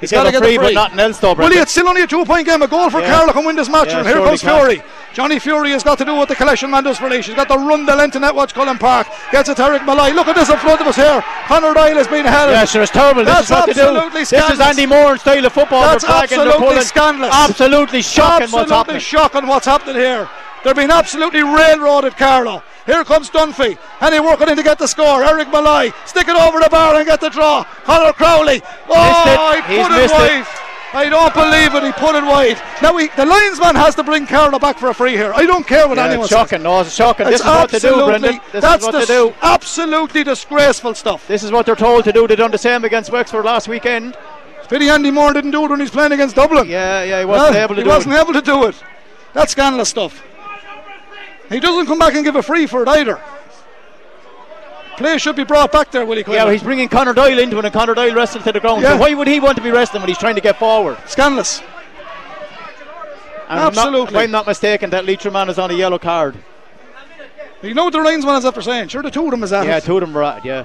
He's got to get free, the free. but nothing else though, Willie, Brendan. it's still only a two-point game. A goal for Yeah. Carlow can win this match. Yeah, and here comes can. Fury. Johnny Fury has got to do what the collection man does for Laois. He's got to run the length of Netwatch Cullen Park. Gets it to Eric Malloy. Look at this in front of us here. Conor Doyle has been held. Yeah, sure, it's terrible. This That's is they do. absolutely This is scandalous. Andy Moore style of football. That's they're flagging, they're absolutely scandalous. Absolutely shocking absolutely what's happening. shocking what's happening here. They're being absolutely railroaded, Carlow. Here comes Dunphy, and he working in to get the score. Eric Malloy, stick it over the bar and get the draw. Conor Crowley, oh, he He's put it missed it. I don't believe it. He put it wide. Now he, the linesman has to bring Carlow back for a free here. I don't care what Yeah, anyone it's says. shocking. No, it's shocking. It's This is what they do, Brendan. This that's is what they do. Absolutely disgraceful stuff. This is what they're told to do. They've done the same against Wexford last weekend. Pity Andy Moore didn't do it when he's playing against Dublin. Yeah, yeah, he wasn't Well, able to do it. he do wasn't it. able to do it. That's scandalous stuff. He doesn't come back and give a free for it either. Play should be brought back there, Willie Yeah, Quinlan. well, he's bringing Conor Doyle into it, and Conor Doyle wrestled to the ground. Yeah. So why would he want to be wrestling when he's trying to get forward? Scandalous. And I'm not- Absolutely. if I'm not mistaken, that Leitrim man is on a yellow card. You know what the linesman is after saying? Sure, the two of them is at Yeah, it. two of them were at, yeah.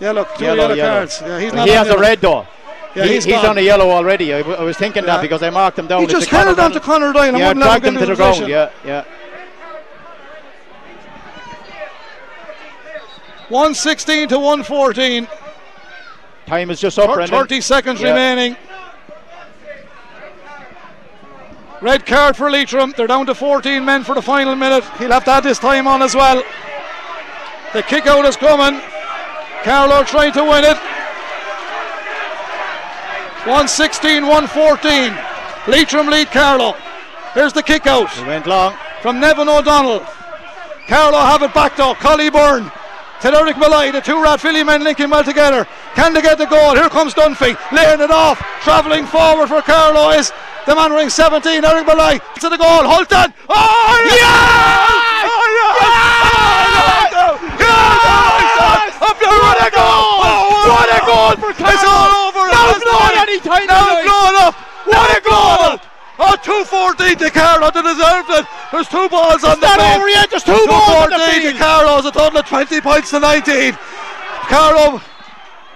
Yeah, look, two Yellow, yellow, yellow. cards. Yeah, he's not he has yellow. a red though. Yeah, He- he's he's on a yellow already. I, w- I was thinking Yeah. that because I marked him down. He just held on to. Conor Doyle and Yeah, wouldn't let him dragged him to into the ground. Yeah, yeah. 116 to 114. Time is just up, Thir- Brendan. 30 seconds Yeah. remaining. Red card for Leitrim. They're down to 14 men for the final minute. He'll have to add his time on as well. The kick out is coming. Carlow trying to win it. 116 114. Leitrim lead Carlow. Here's the kick out He went long. from Nevin O'Donnell. Carlow have it back though. Collie Byrne to Eric Malloy. The two Rathvilly men linking well together. Can they get the goal? Here comes Dunphy, laying it off. Travelling forward for Carlow is the man wearing 17, Eric Malloy. To the goal. Hulton. Oh, yes! Oh, yes! Yes! Up there, what a goal! Oh, what a goal for Carlow! It's all over. Now It's blow any time Now tonight. blow it up. What a goal! Oh, 214 to Carlow. They deserved it. There's two balls on the not field. over yet. There's two balls on the 214 to field. Carlow's a total of 20 points to 19. Carlow,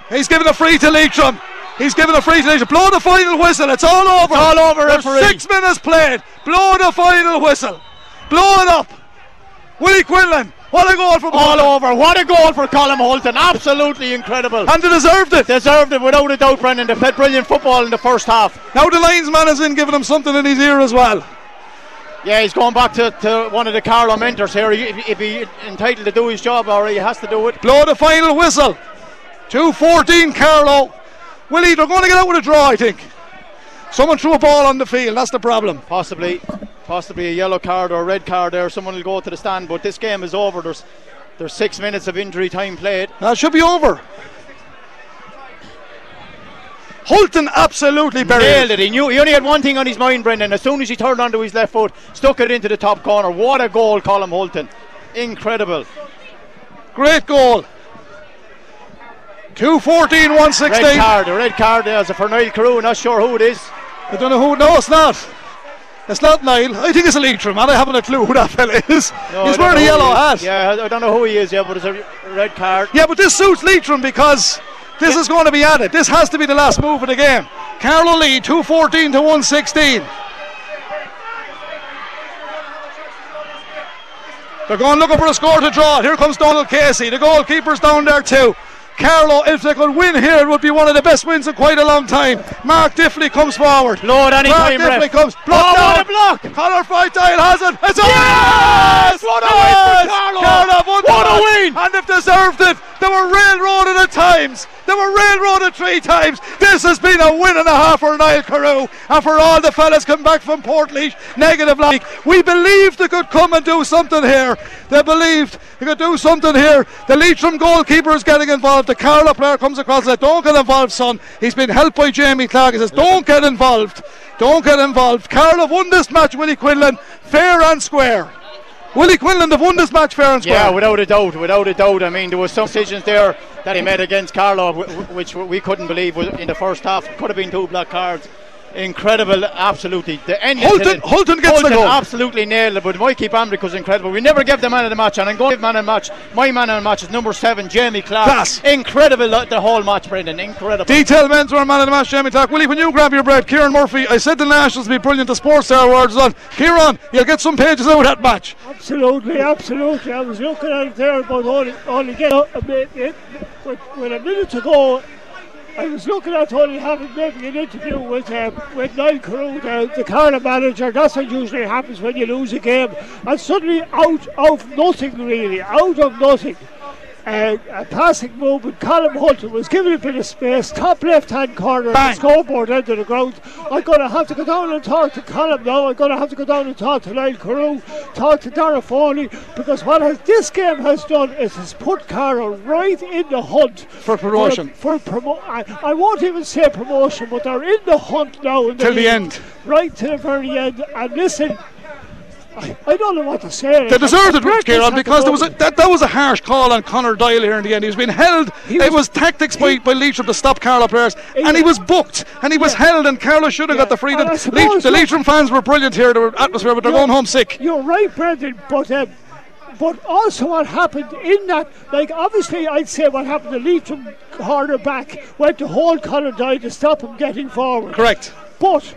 he's given a free to Leitrim. He's given a free to Leitrim. Blow the final whistle. It's all over. all over, There's referee. six minutes played. Blow the final whistle. Blow it up. Willie Quinlan. What a goal from All Quinlan. over. What a goal for Colin Hulton. Absolutely incredible. And they deserved it. Deserved it without a doubt, Brendan. They played brilliant football in the first half. Now the linesman is in giving him something in his ear as well. Yeah, he's going back to, to one of the Carlow mentors here. He, if he entitled to do his job, or he has to do it. Blow the final whistle. 2-14 Carlow. Willie, they're going to get out with a draw, I think. Someone threw a ball on the field. That's the problem. Possibly, possibly a yellow card or a red card there. Someone will go to the stand, but this game is over. There's there's six minutes of injury time played. That should be over. Hulton absolutely buried Nailed it. He knew he only had one thing on his mind, Brendan. As soon as he turned onto his left foot, stuck it into the top corner. What a goal, Colin Hulton! Incredible. Great goal. 2-14, 116. Red card, a red card there as a for Niall Carew. Not sure who it is. I don't know who. No, it's not. It's not Niall. I think it's a Leitrim, and I haven't a clue who that fella is. No, He's wearing a yellow hat. Yeah, I- don't know who he is. Yeah, but it's a red card. Yeah, but this suits Leitrim because this is going to be added. This has to be the last move of the game. Carlow lead 214 to 116. They're going looking for a score to draw. Here comes Donald Casey. The goalkeeper's down there too. Carlow, if they could win here, it would be one of the best wins in quite a long time. Mark Diffley comes forward. Lord, any Mark time, Diffley ref. comes. Oh, Blocked what down. a block! Conor Freitile has it. It's Yes! over. What a win for Carlow. Carlow won What a win. And they've deserved it. They were railroaded at times. They were railroaded three times. This has been a win and a half for Niall Carew and for all the fellas come back from Portlaoise. Negative like we believed they could come and do something here. They believed they could do something here. The Leitrim goalkeeper is getting involved. The Carlow player comes across and says, "Don't get involved, son." He's been helped by Jamie Clark. He says, "Don't get involved. Don't get involved." Carlow won this match. Willie Quinlan, fair and square. Willie Quinlan, they've won this match fair and square. Yeah, without a doubt, without a doubt. I mean, there was some decisions there that he made against Carlow, wh- wh- which we couldn't believe in the first half. Could have been two black cards. Incredible, absolutely. The ending. to Hulton- the- Hulton gets the goal. absolutely nailed it. But Mikey Bambrick was incredible. We never gave the man of the match, and I'm going to give man of the match. My man of the match is number seven, Jamie Clark. Class. Incredible the whole match, Brendan. Incredible. Detail Menswear man of the match, Jamie Clark. Willie, when you grab your bread, Kieran Murphy, I said the Nationals would be brilliant. The Sports Star Awards on. Kieran, you'll get some pages out of that match. Absolutely, absolutely. I was looking at it there, but only, only get a, a bit, it, with, with a minute to go. I was looking at only having maybe an interview with um, with Niall Carew, the, the Carlow manager. That's what usually happens when you lose a game. And suddenly, out of nothing, really, out of nothing, uh, a passing move movement. Colin Hulton was given a bit of space, top left hand corner, Bang. the scoreboard end of the ground. I'm going to have to go down and talk to Colin now. I'm going to have to go down and talk to Niall Carew, talk to Dara Foley, because what has, this game has done is has put Carlow right in the hunt For promotion. For, for promo- I, I won't even say promotion, but they're in the hunt now. In the the end. Right to the very end. And listen. I, I don't know what to say. They deserved it, Breakfast Kieran, the because there was a, that, that was a harsh call on Connor Doyle here in the end. He was being held. He it was- tactics by, by Leitrim to stop Carlow players, He- and he was booked, and he was Yeah. held, and Carlow should have Yeah. got the freedom. Le- the Leitrim fans were brilliant here. Were atmosphere, but they're going home sick. You're right, Brendan, but um, but also what happened in that, like obviously I'd say what happened to Leitrim corner back went to hold Conor Doyle to stop him getting forward. Correct. But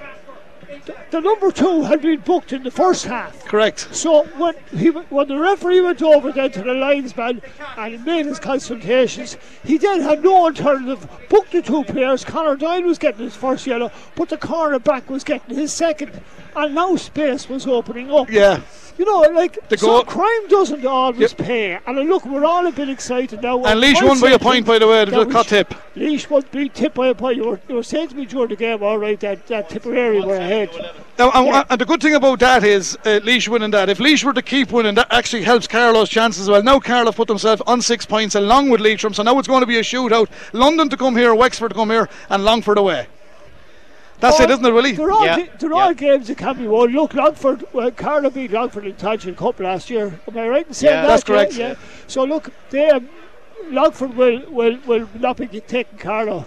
the number two had been booked in the first half. Correct. So when he when the referee went over then to the linesman and made his consultations, he then had no alternative. Booked the two players. Conor Doyle was getting his first yellow, but the corner back was getting his second, and now space was opening up. Yeah. You know, like The so crime doesn't always pay. And look, we're all a bit excited now. And Laois won by a point, by the way. The cut tip. Laois was beat tip by a point. You were, you were saying to me during the game, all right, that, that Tipperary were ahead. Now, and, Yeah. and the good thing about that is uh, Laois winning that. If Laois were to keep winning, that actually helps Carlow's chances as well. Now Carlow put themselves on six points along with Leitrim, so now it's going to be a shootout. London to come here, Wexford to come here, and Longford away. That's it, isn't it, Willie? They're all, Yeah, ga- they're all yeah. games that can be won. Look, Longford, well, Carlow beat Longford in Tangent Cup last year. Am I right in saying Yeah. that? That's correct. Yeah. So look, they, um, Longford will, will, will not be taking Carlow.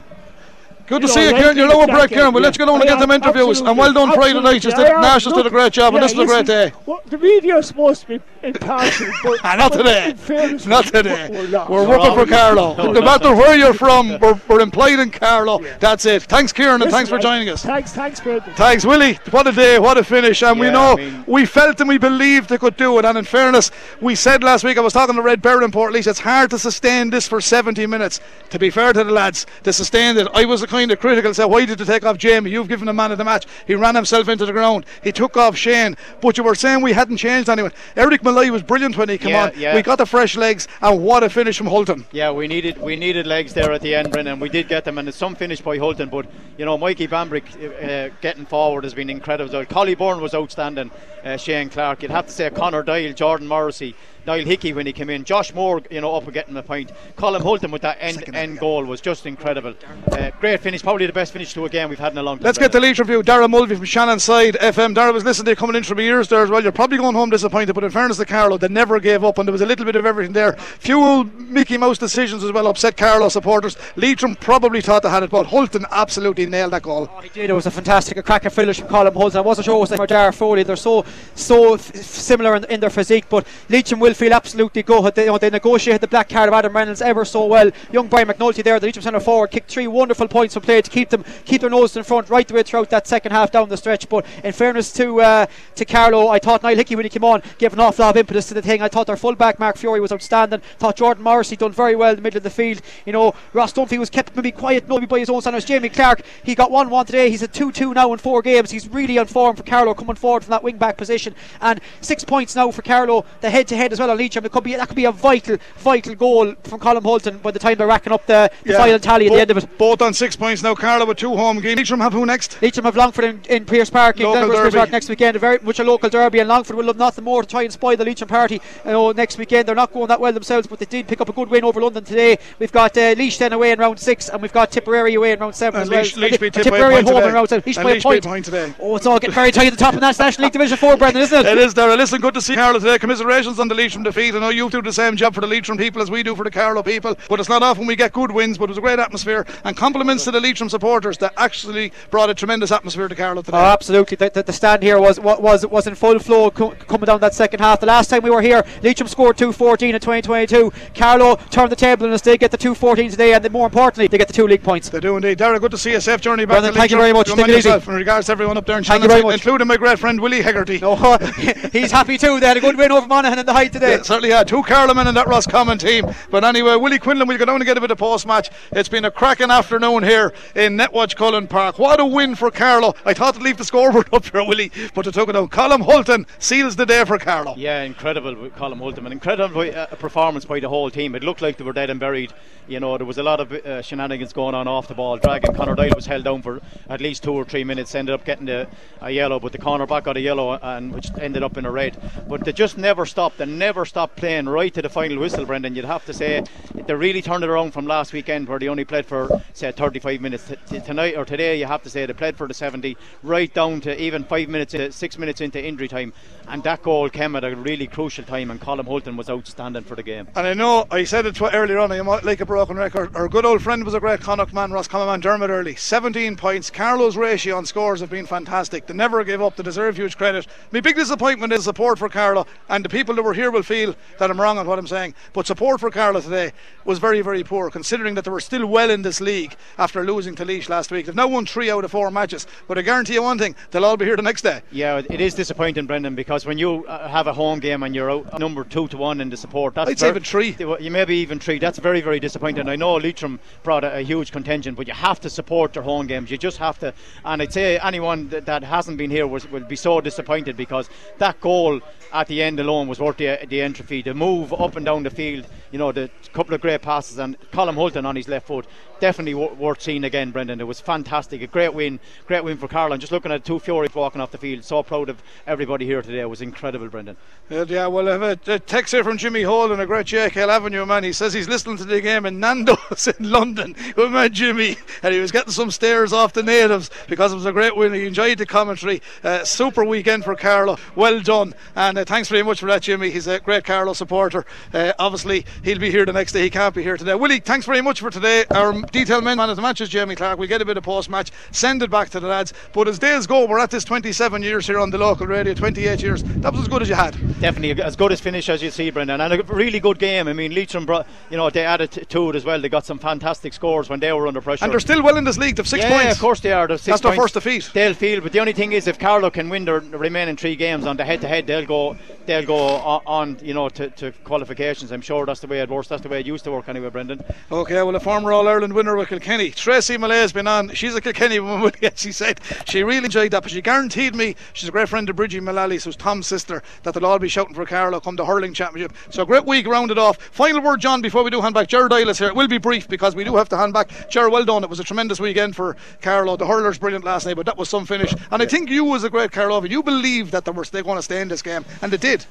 Good to you see know, you, Kieran. You're like lower that break, Kieran. We'll yeah. let you go down oh, and get them interviews. And absolutely, well done Friday night. You absolutely. did, I am. Nash did a great job, and yeah, this is a great day. well, the media is supposed to be impartial, but not today. in fairness, Not we- today. We're, not. We're working for Carlow. No matter where you're from, we're, we're employed in Carlow. That's it. Thanks, Kieran, and thanks for joining us. Thanks, thanks, Brendan. Thanks, Willie. What a day, what a finish. And we know I mean- we felt and we believed they could do it. And in fairness, we said last week, I was talking to Red Bear in Port it's hard to sustain this for 70 minutes. To be fair to the lads, to sustain it. I was a kind of critical, said, Why did you take off Jamie? You've given the man of the match. He ran himself into the ground. He took off Shane. But you were saying we hadn't changed anyone. Eric Malloy was brilliant when he came Yeah, on. yeah. We got the fresh legs, and what a finish from Hulton. Yeah, we needed we needed legs there at the end, Brendan. We did get them, and it's some finish by Hulton. But you know, Mikey Bambrick uh, getting forward has been incredible. So Collie Byrne was outstanding. Uh, Shane Clark, you'd have to say Connor Doyle, Jordan Morrissey, Niall Hickey when he came in, Josh Moore, you know, up and getting the point. Colin Hulton with that end end goal was just incredible. Uh, great finish, probably the best finish to a game we've had in a long time. Let's get the Brendan. lead review. Dara Mulvey from Shannonside FM. Dara was listening to you coming in from years there as well. You're probably going home disappointed, but in fairness to Carlow, they never gave up, and there was a little bit of everything there. Few old Mickey Mouse decisions as well upset Carlow supporters. Leitrim probably thought they had it, but Hulton absolutely nailed that goal. He did. It was a fantastic, a cracking finish from Colin Hulton. I wasn't sure it was like Dara Foley. They're so so f- similar in, in their physique, but Leitrim will feel absolutely good. They, you know, they negotiated the black card of Adam Reynolds ever so well. Young Brian McNulty there, the Leitrim centre forward, kicked three wonderful points from play to keep them keep their nose in front right the way throughout that second half down the stretch. But in fairness to uh, to Carlow, I thought Niall Hickey when he came on gave an awful lot of impetus to the thing. I thought their fullback Mark Fury was outstanding. Thought Jordan Morrissey done very well in the middle of the field. You know, Ross Dunphy was kept maybe quiet, maybe by his own standards. Jamie Clark, he got one one today. He's a two two now in four games. He's really on form for Carlow coming forward from that wing back position. And six points now for Carlo, the head to head as well on Leitrim. It could be that could be a vital vital goal from Colin Hulton by the time they're racking up the, the Yeah. final tally at Bo- the end of it. Both on six points now. Carlow with two home games. Leitrim have who next? Leitrim have Longford in, in Pierce Park in Pierce. Park next weekend. A very much a local derby, and Longford will love nothing more to try and spoil the Leitrim party. You know, next weekend they're not going that well themselves, but they did pick up a good win over London today. We've got uh, Laois then away in round six, and we've got Tipperary away in round seven And as well. Laois- Laois beat Uh, Tip by a Tipperary at home today. in round seven. Laois by a Laois point. point today. Oh, it's all getting very tight at the top, and that's National League Division Four, Brendan, isn't it? It is, Dara. Listen, good to see Carlow today. Commiserations on the Leitrim defeat. I know you do the same job for the Leitrim people as we do for the Carlow people, but it's not often we get good wins. But it was a great atmosphere, and compliments to the Leitrim supporters that actually brought a tremendous atmosphere to Carlow today. Oh, absolutely. The, the, the stand here was was was in full flow co- coming down that second half. The last time we were here, Leitrim scored 214 in 2022. Carlow turned the table and they get the 214 today, and more importantly, they get the two league points. They do indeed. Dara, good to see you. Safe journey back Brendan, to thank you very much. Take it easy. And regards to everyone up there in Shannon, you very much. including my great friend Willie Hegarty. Oh, he's happy too. They had a good win over Monaghan in the height today. Yeah, certainly had two Carlomen in that Ross Roscommon team. But anyway, Willie Quinlan, we'll go down and get a bit of post match. It's been a cracking afternoon here in Netwatch Cullen Park. What a win for Carlow. I thought to leave the scoreboard up here, Willie, but they took it down. Colin Hulton seals the day for Carlow. Yeah, incredible with Colin Hulton. An incredible uh, performance by the whole team. It looked like they were dead and buried. You know, there was a lot of uh, shenanigans going on off the ball. Dragon Connor Doyle was held down for at least two or three minutes. Ended up getting the, a yellow, but the cornerback got a yellow, and which ended up in a red. But they just never stopped. They never stopped playing right to the final whistle. Brendan, you'd have to say they really turned it around from last weekend, where they only played for say 35 minutes. T- tonight or today, you have to say they played for the 70, right down to even five minutes, six minutes into injury time, and that goal came at a really crucial time. And Colin Hulton was outstanding for the game. And I know I said it earlier on, I am like a broken record. Our good old friend was a great Connacht man, Roscommon man, Dermot Earley. 17 points. Carlow's ratio on scores have been fantastic. They never gave up. They deserve huge credit. My big disappointment is support for Carlow, and the people that were here will feel that I'm wrong on what I'm saying. But support for Carlow today was very, very poor, considering that they were still well in this league after losing to Laois last week. They've now won three out of four matches. But I guarantee you one thing, they'll all be here the next day. Yeah, it is disappointing, Brendan, because when you uh, have a home game and you're out number two to one in the support, that's I'd say even three. You maybe even three. That's very, very disappointing. I know Leitrim brought a, a huge contingent, but you have to support their home games. You just have to. And I'd say anyone that, that hasn't been here was, will be so disappointed because that goal at the end alone was worth the, the entry fee. The move up and down the field, you know, the couple of great passes and Colin Hulton on his left foot, definitely w- worth seeing again, Brendan. It was fantastic. A great win, great win for Carlow. Just looking at two Fury walking off the field, so proud of everybody here today. It was incredible, Brendan. Uh, yeah, well, a, a text here from Jimmy Hall in a great JKL Avenue, man. He says he's listening to the game in Nando's in London. Good man, Jimmy. And he was getting some stares off the natives because it was a great win. He enjoyed the commentary. Uh, super weekend for Carlow. Well done. And uh, thanks very much for that, Jimmy. He's a great Carlow supporter. Uh, obviously, he'll be here the next day. He can't be here today. Willie, thanks very much for today. Our detailed man man of the match. is Jamie Clark. We'll get a bit of post match, send it back to the lads. But as days go, we're at this 27 years here on the local radio, 28 years. That was as good as you had. Definitely as good as finish as you see, Brendan, and a really good game. I mean, Leitrim, brought, you know, they added to it as well. They got some fantastic scores when they were under pressure. And they're still well in this league. They've six yeah, points. of course they are. That's their first defeat. They'll feel, but the only thing is, if Carlow can win their remaining three games on the head-to-head, they'll go, they'll go on, you know, to, to qualifications. I'm sure that's the way it works. That's the way it used to work anyway, Brendan. Okay, well, a former All Ireland winner with Kilkenny, Tracy Mallay's been on. She's a Kilkenny woman. Yes, she said she really enjoyed that, but she guaranteed me she's a great friend of Bridgie Mullally, who's Tom's sister, that they'll all be shouting for Carlow come the hurling championship. So a great week rounded off. Final word, John, before we do hand back. Jared Doyle is here. It will be brief because we do have to hand back. Jared, well done. It was a tremendous weekend for Carlow. The hurlers brilliant last night, but that was some finish. And I think you, was a great Carlow, you believed that they were they going to stay in this game, and they did.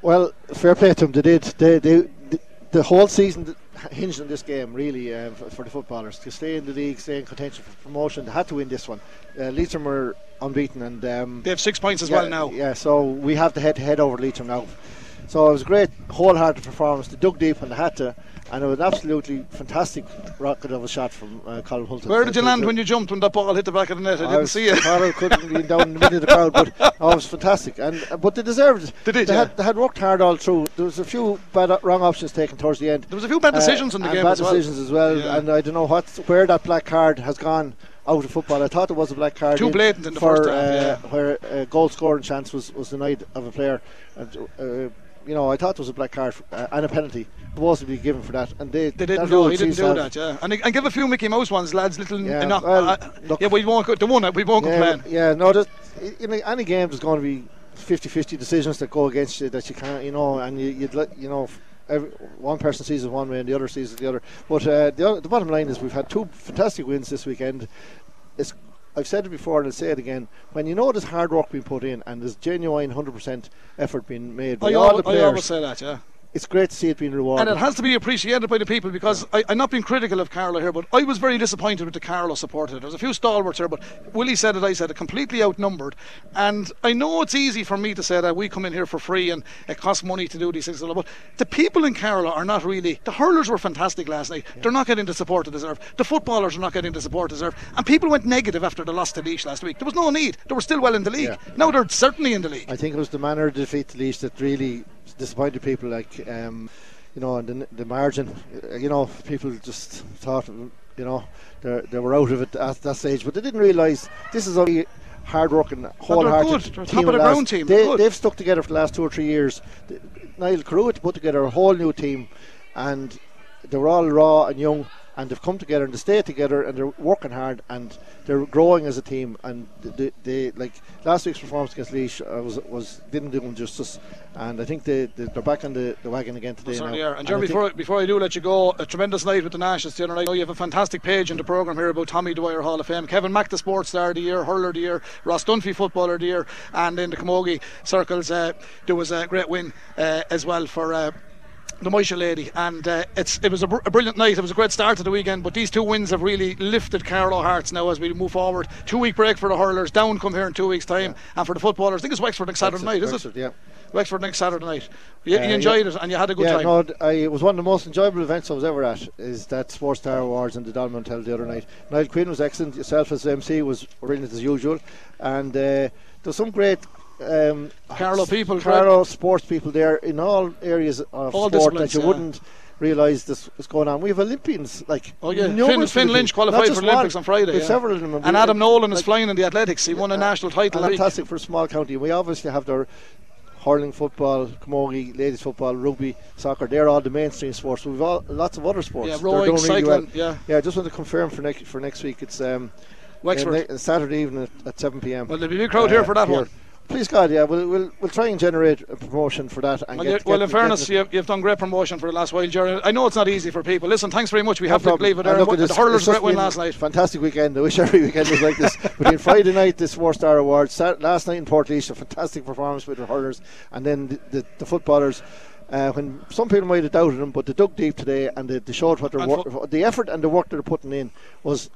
Well, fair play to them. They did. They, they, the, the whole season hinged on this game, really, uh, for, for the footballers to stay in the league, stay in contention for promotion. They had to win this one. Uh, Leitrim were unbeaten, and um, They have six points as yeah, well now. Yeah, so we have the head-to-head over Leitrim now. So it was a great, wholehearted performance. They dug deep and they had to, and it was an absolutely fantastic rocket of a shot from uh, Colin Hulton. Where did you land when you jumped when that ball hit the back of the net? I, I didn't was- see it. Carl couldn't be down in the middle of the crowd, but oh, it was fantastic. And uh, but they deserved it. They did, They, yeah. had, they had worked hard all through. There was a few bad uh, wrong options taken towards the end. There was a few bad decisions in the game bad as well. decisions as well. Yeah. And I don't know what where that black card has gone out of football. I thought it was a black card. Too blatant in the for, first half, uh, yeah. where a goal scoring chance was, was denied of a player. And, uh, you know, I thought it was a black card for, uh, and a penalty supposed to be given for that. And they, They didn't do. He didn't do that. Yeah, and, and give a few Mickey Mouse ones, lads. Little. Yeah, knock- well, uh, look- yeah, we won't. Go, the one that we won't yeah, complain. Yeah, no, there's, in any game there's going to be 50-50 decisions that go against you that you can't, you know, and you, you'd let, you know, every, one person sees it one way and the other sees it the other. But uh, the, other, the bottom line is we've had two fantastic wins this weekend. It's, I've said it before and I'll say it again. When you know there's hard work being put in and there's genuine 100% effort being made by I, all al- the I always say that. Yeah. It's great to see it being rewarded. And it has to be appreciated by the people because I, I'm not being critical of Carlow here, but I was very disappointed with the Carlow supporters. There was a few stalwarts here, but Willie said it, I said it, completely outnumbered. And I know it's easy for me to say that we come in here for free and it costs money to do these things, but the people in Carlow are not really. The hurlers were fantastic last night. They're not getting the support they deserve. The footballers are not getting the support they deserve. And people went negative after the loss to Laois last week. There was no need. They were still well in the league. Yeah. Now they're certainly in the league. I think it was the manner of defeat to Laois that really disappointed people. Like, um, you know, and the, the margin. uh, You know, people just thought, you know, they they were out of it at that stage, but they didn't realise this is only hard working, wholehearted good. They're team the last- team. They're They, they've stuck together for the last two or three years. Niall Carew had put together a whole new team, and they were all raw and young. And they've come together and they stay together and they're working hard and they're growing as a team. And they, they like last week's performance against Laois uh, was was didn't do them justice. And I think they, they they're back on the, the wagon again today certainly now. are. And Jeremy, think- before, before I do let you go, a tremendous night with the Nationals the other night. I know you have a fantastic page in the programme here about Tommy Dwyer Hall of Fame, Kevin Mack, the Sports Star of the Year, Hurler of the Year, Ross Dunphy, Footballer of the Year, and in the Camogie circles, uh, there was a great win uh, as well for. The Moisha lady, and uh, it's it was a, br- a brilliant night. It was a great start to the weekend, but these two wins have really lifted Carlow hearts now as we move forward. Two week break for the hurlers, down come here in two weeks' time, and for the footballers, I think it's Wexford next Saturday night, is it? Yeah. Wexford next Saturday night. You, Uh, you enjoyed yeah. it and you had a good yeah, time. no, I, it was one of the most enjoyable events I was ever at. Is that Sports Star Awards in the Dolmen Hotel the other night. Niall Quinn was excellent. Yourself as MC was brilliant as usual, and uh, there's some great. Um, Carlow people, Carlow sports people there in all areas of All sport that you yeah. wouldn't realise this was going on. We have Olympians like Oh yeah, Finn, Finn Lynch qualified for Olympics one. on Friday. Yeah. several of them, And Adam Nolan is flying in the athletics. He won a national title. fantastic for a small county. We obviously have their hurling, football, camogie, ladies football, rugby, soccer. They're all the mainstream sports. We've all lots of other sports. Yeah, rowing, doing really cycling. well. Yeah, Yeah, I just want to confirm for next for next week. It's um, Wexford. uh, Saturday evening at, at 7 p.m. well, there'll be a big crowd here for that one. Please God, yeah, we'll, we'll we'll try and generate a promotion for that. And Well, get, well get- in fairness, you've, you've done great promotion for the last while, Jerry. I know it's not easy for people. Listen, thanks very much. We No have to problem. leave it there. look, the it's- hurlers great win last night. Fantastic weekend. I wish every weekend was like this. Between Friday night, this Four Star Awards, Sat- last night in Port a fantastic performance with the hurlers, and then the, the, the footballers. Uh, when some people might have doubted them, but they dug deep today and they, they showed what their And work, the effort and the work they're putting in was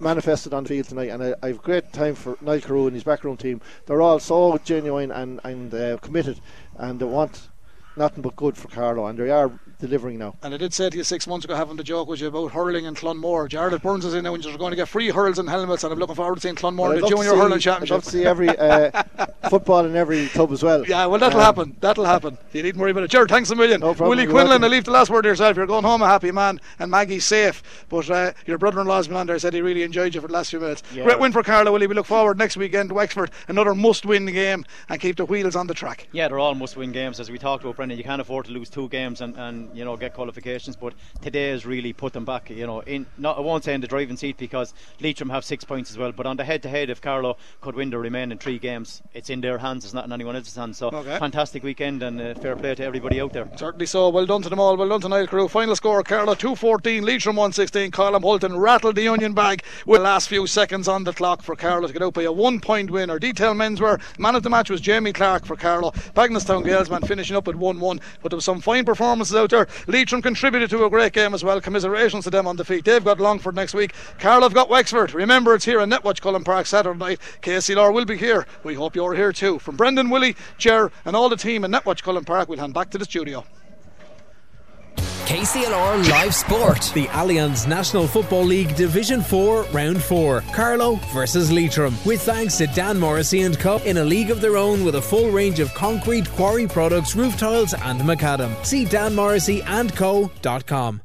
manifested on the field tonight. And I, I have great time for Niall Carew and his backroom team. They're all so genuine and and uh, committed, and they want nothing but good for Carlow, and they are delivering now. And I did say to you six months ago, having the joke with you about hurling and Clonmore. Jarlath Burns is in now, and you're going to get free hurls and helmets, and I'm looking forward to seeing Clonmore in the junior see, hurling championship. I'd love to see every uh, football in every club as well. Yeah, well, that'll um, happen. That'll happen. You needn't worry about it. Jared, thanks a million. No problem. Willie Quinlan, I leave the last word to yourself. You're going home a happy man, and Maggie's safe. But uh, your brother-in-law's been on there. Said he really enjoyed you for the last few minutes. Yeah. Great win for Carlow, Willie. We look forward next weekend to Wexford. Another must-win game, and keep the wheels on the track. Yeah, they're all must-win games, as we talked about, Brendan. You can't afford to lose two games and, and you know get qualifications, but today has really put them back. You know, in not I won't say in the driving seat because Leitrim have six points as well, but on the head-to-head, if Carlow could win the remaining three games, it's in their hands. It's not in anyone else's hands. So okay. fantastic weekend and uh, fair play to everybody out there. Certainly so. Well done to them all. Well done to Niall Carew. Final score: Carlow 214, Leitrim 116. Colm Hulton rattled the onion bag with the last few seconds on the clock for Carlow to get out by a one-point winner. Detail menswear man of the match was Jamie Clark for Carlow. Bagenalstown Gaelsman finishing up at 1-1, but there was some fine performances out there. Leitrim contributed to a great game as well. Commiserations to them on defeat. They've got Longford next week. Carlow have got Wexford. Remember, it's here in Netwatch Cullen Park Saturday night. KCLR will be here. We hope you're here too. From Brendan, Willie, Ger, and all the team in Netwatch Cullen Park, we'll hand back to the studio. KCLR Live Sport. The Allianz National Football League Division 4 Round 4. Carlow versus Leitrim. With thanks to Dan Morrissey and Co. in a league of their own with a full range of concrete quarry products, roof tiles and macadam. See danmorrisseyandco.com.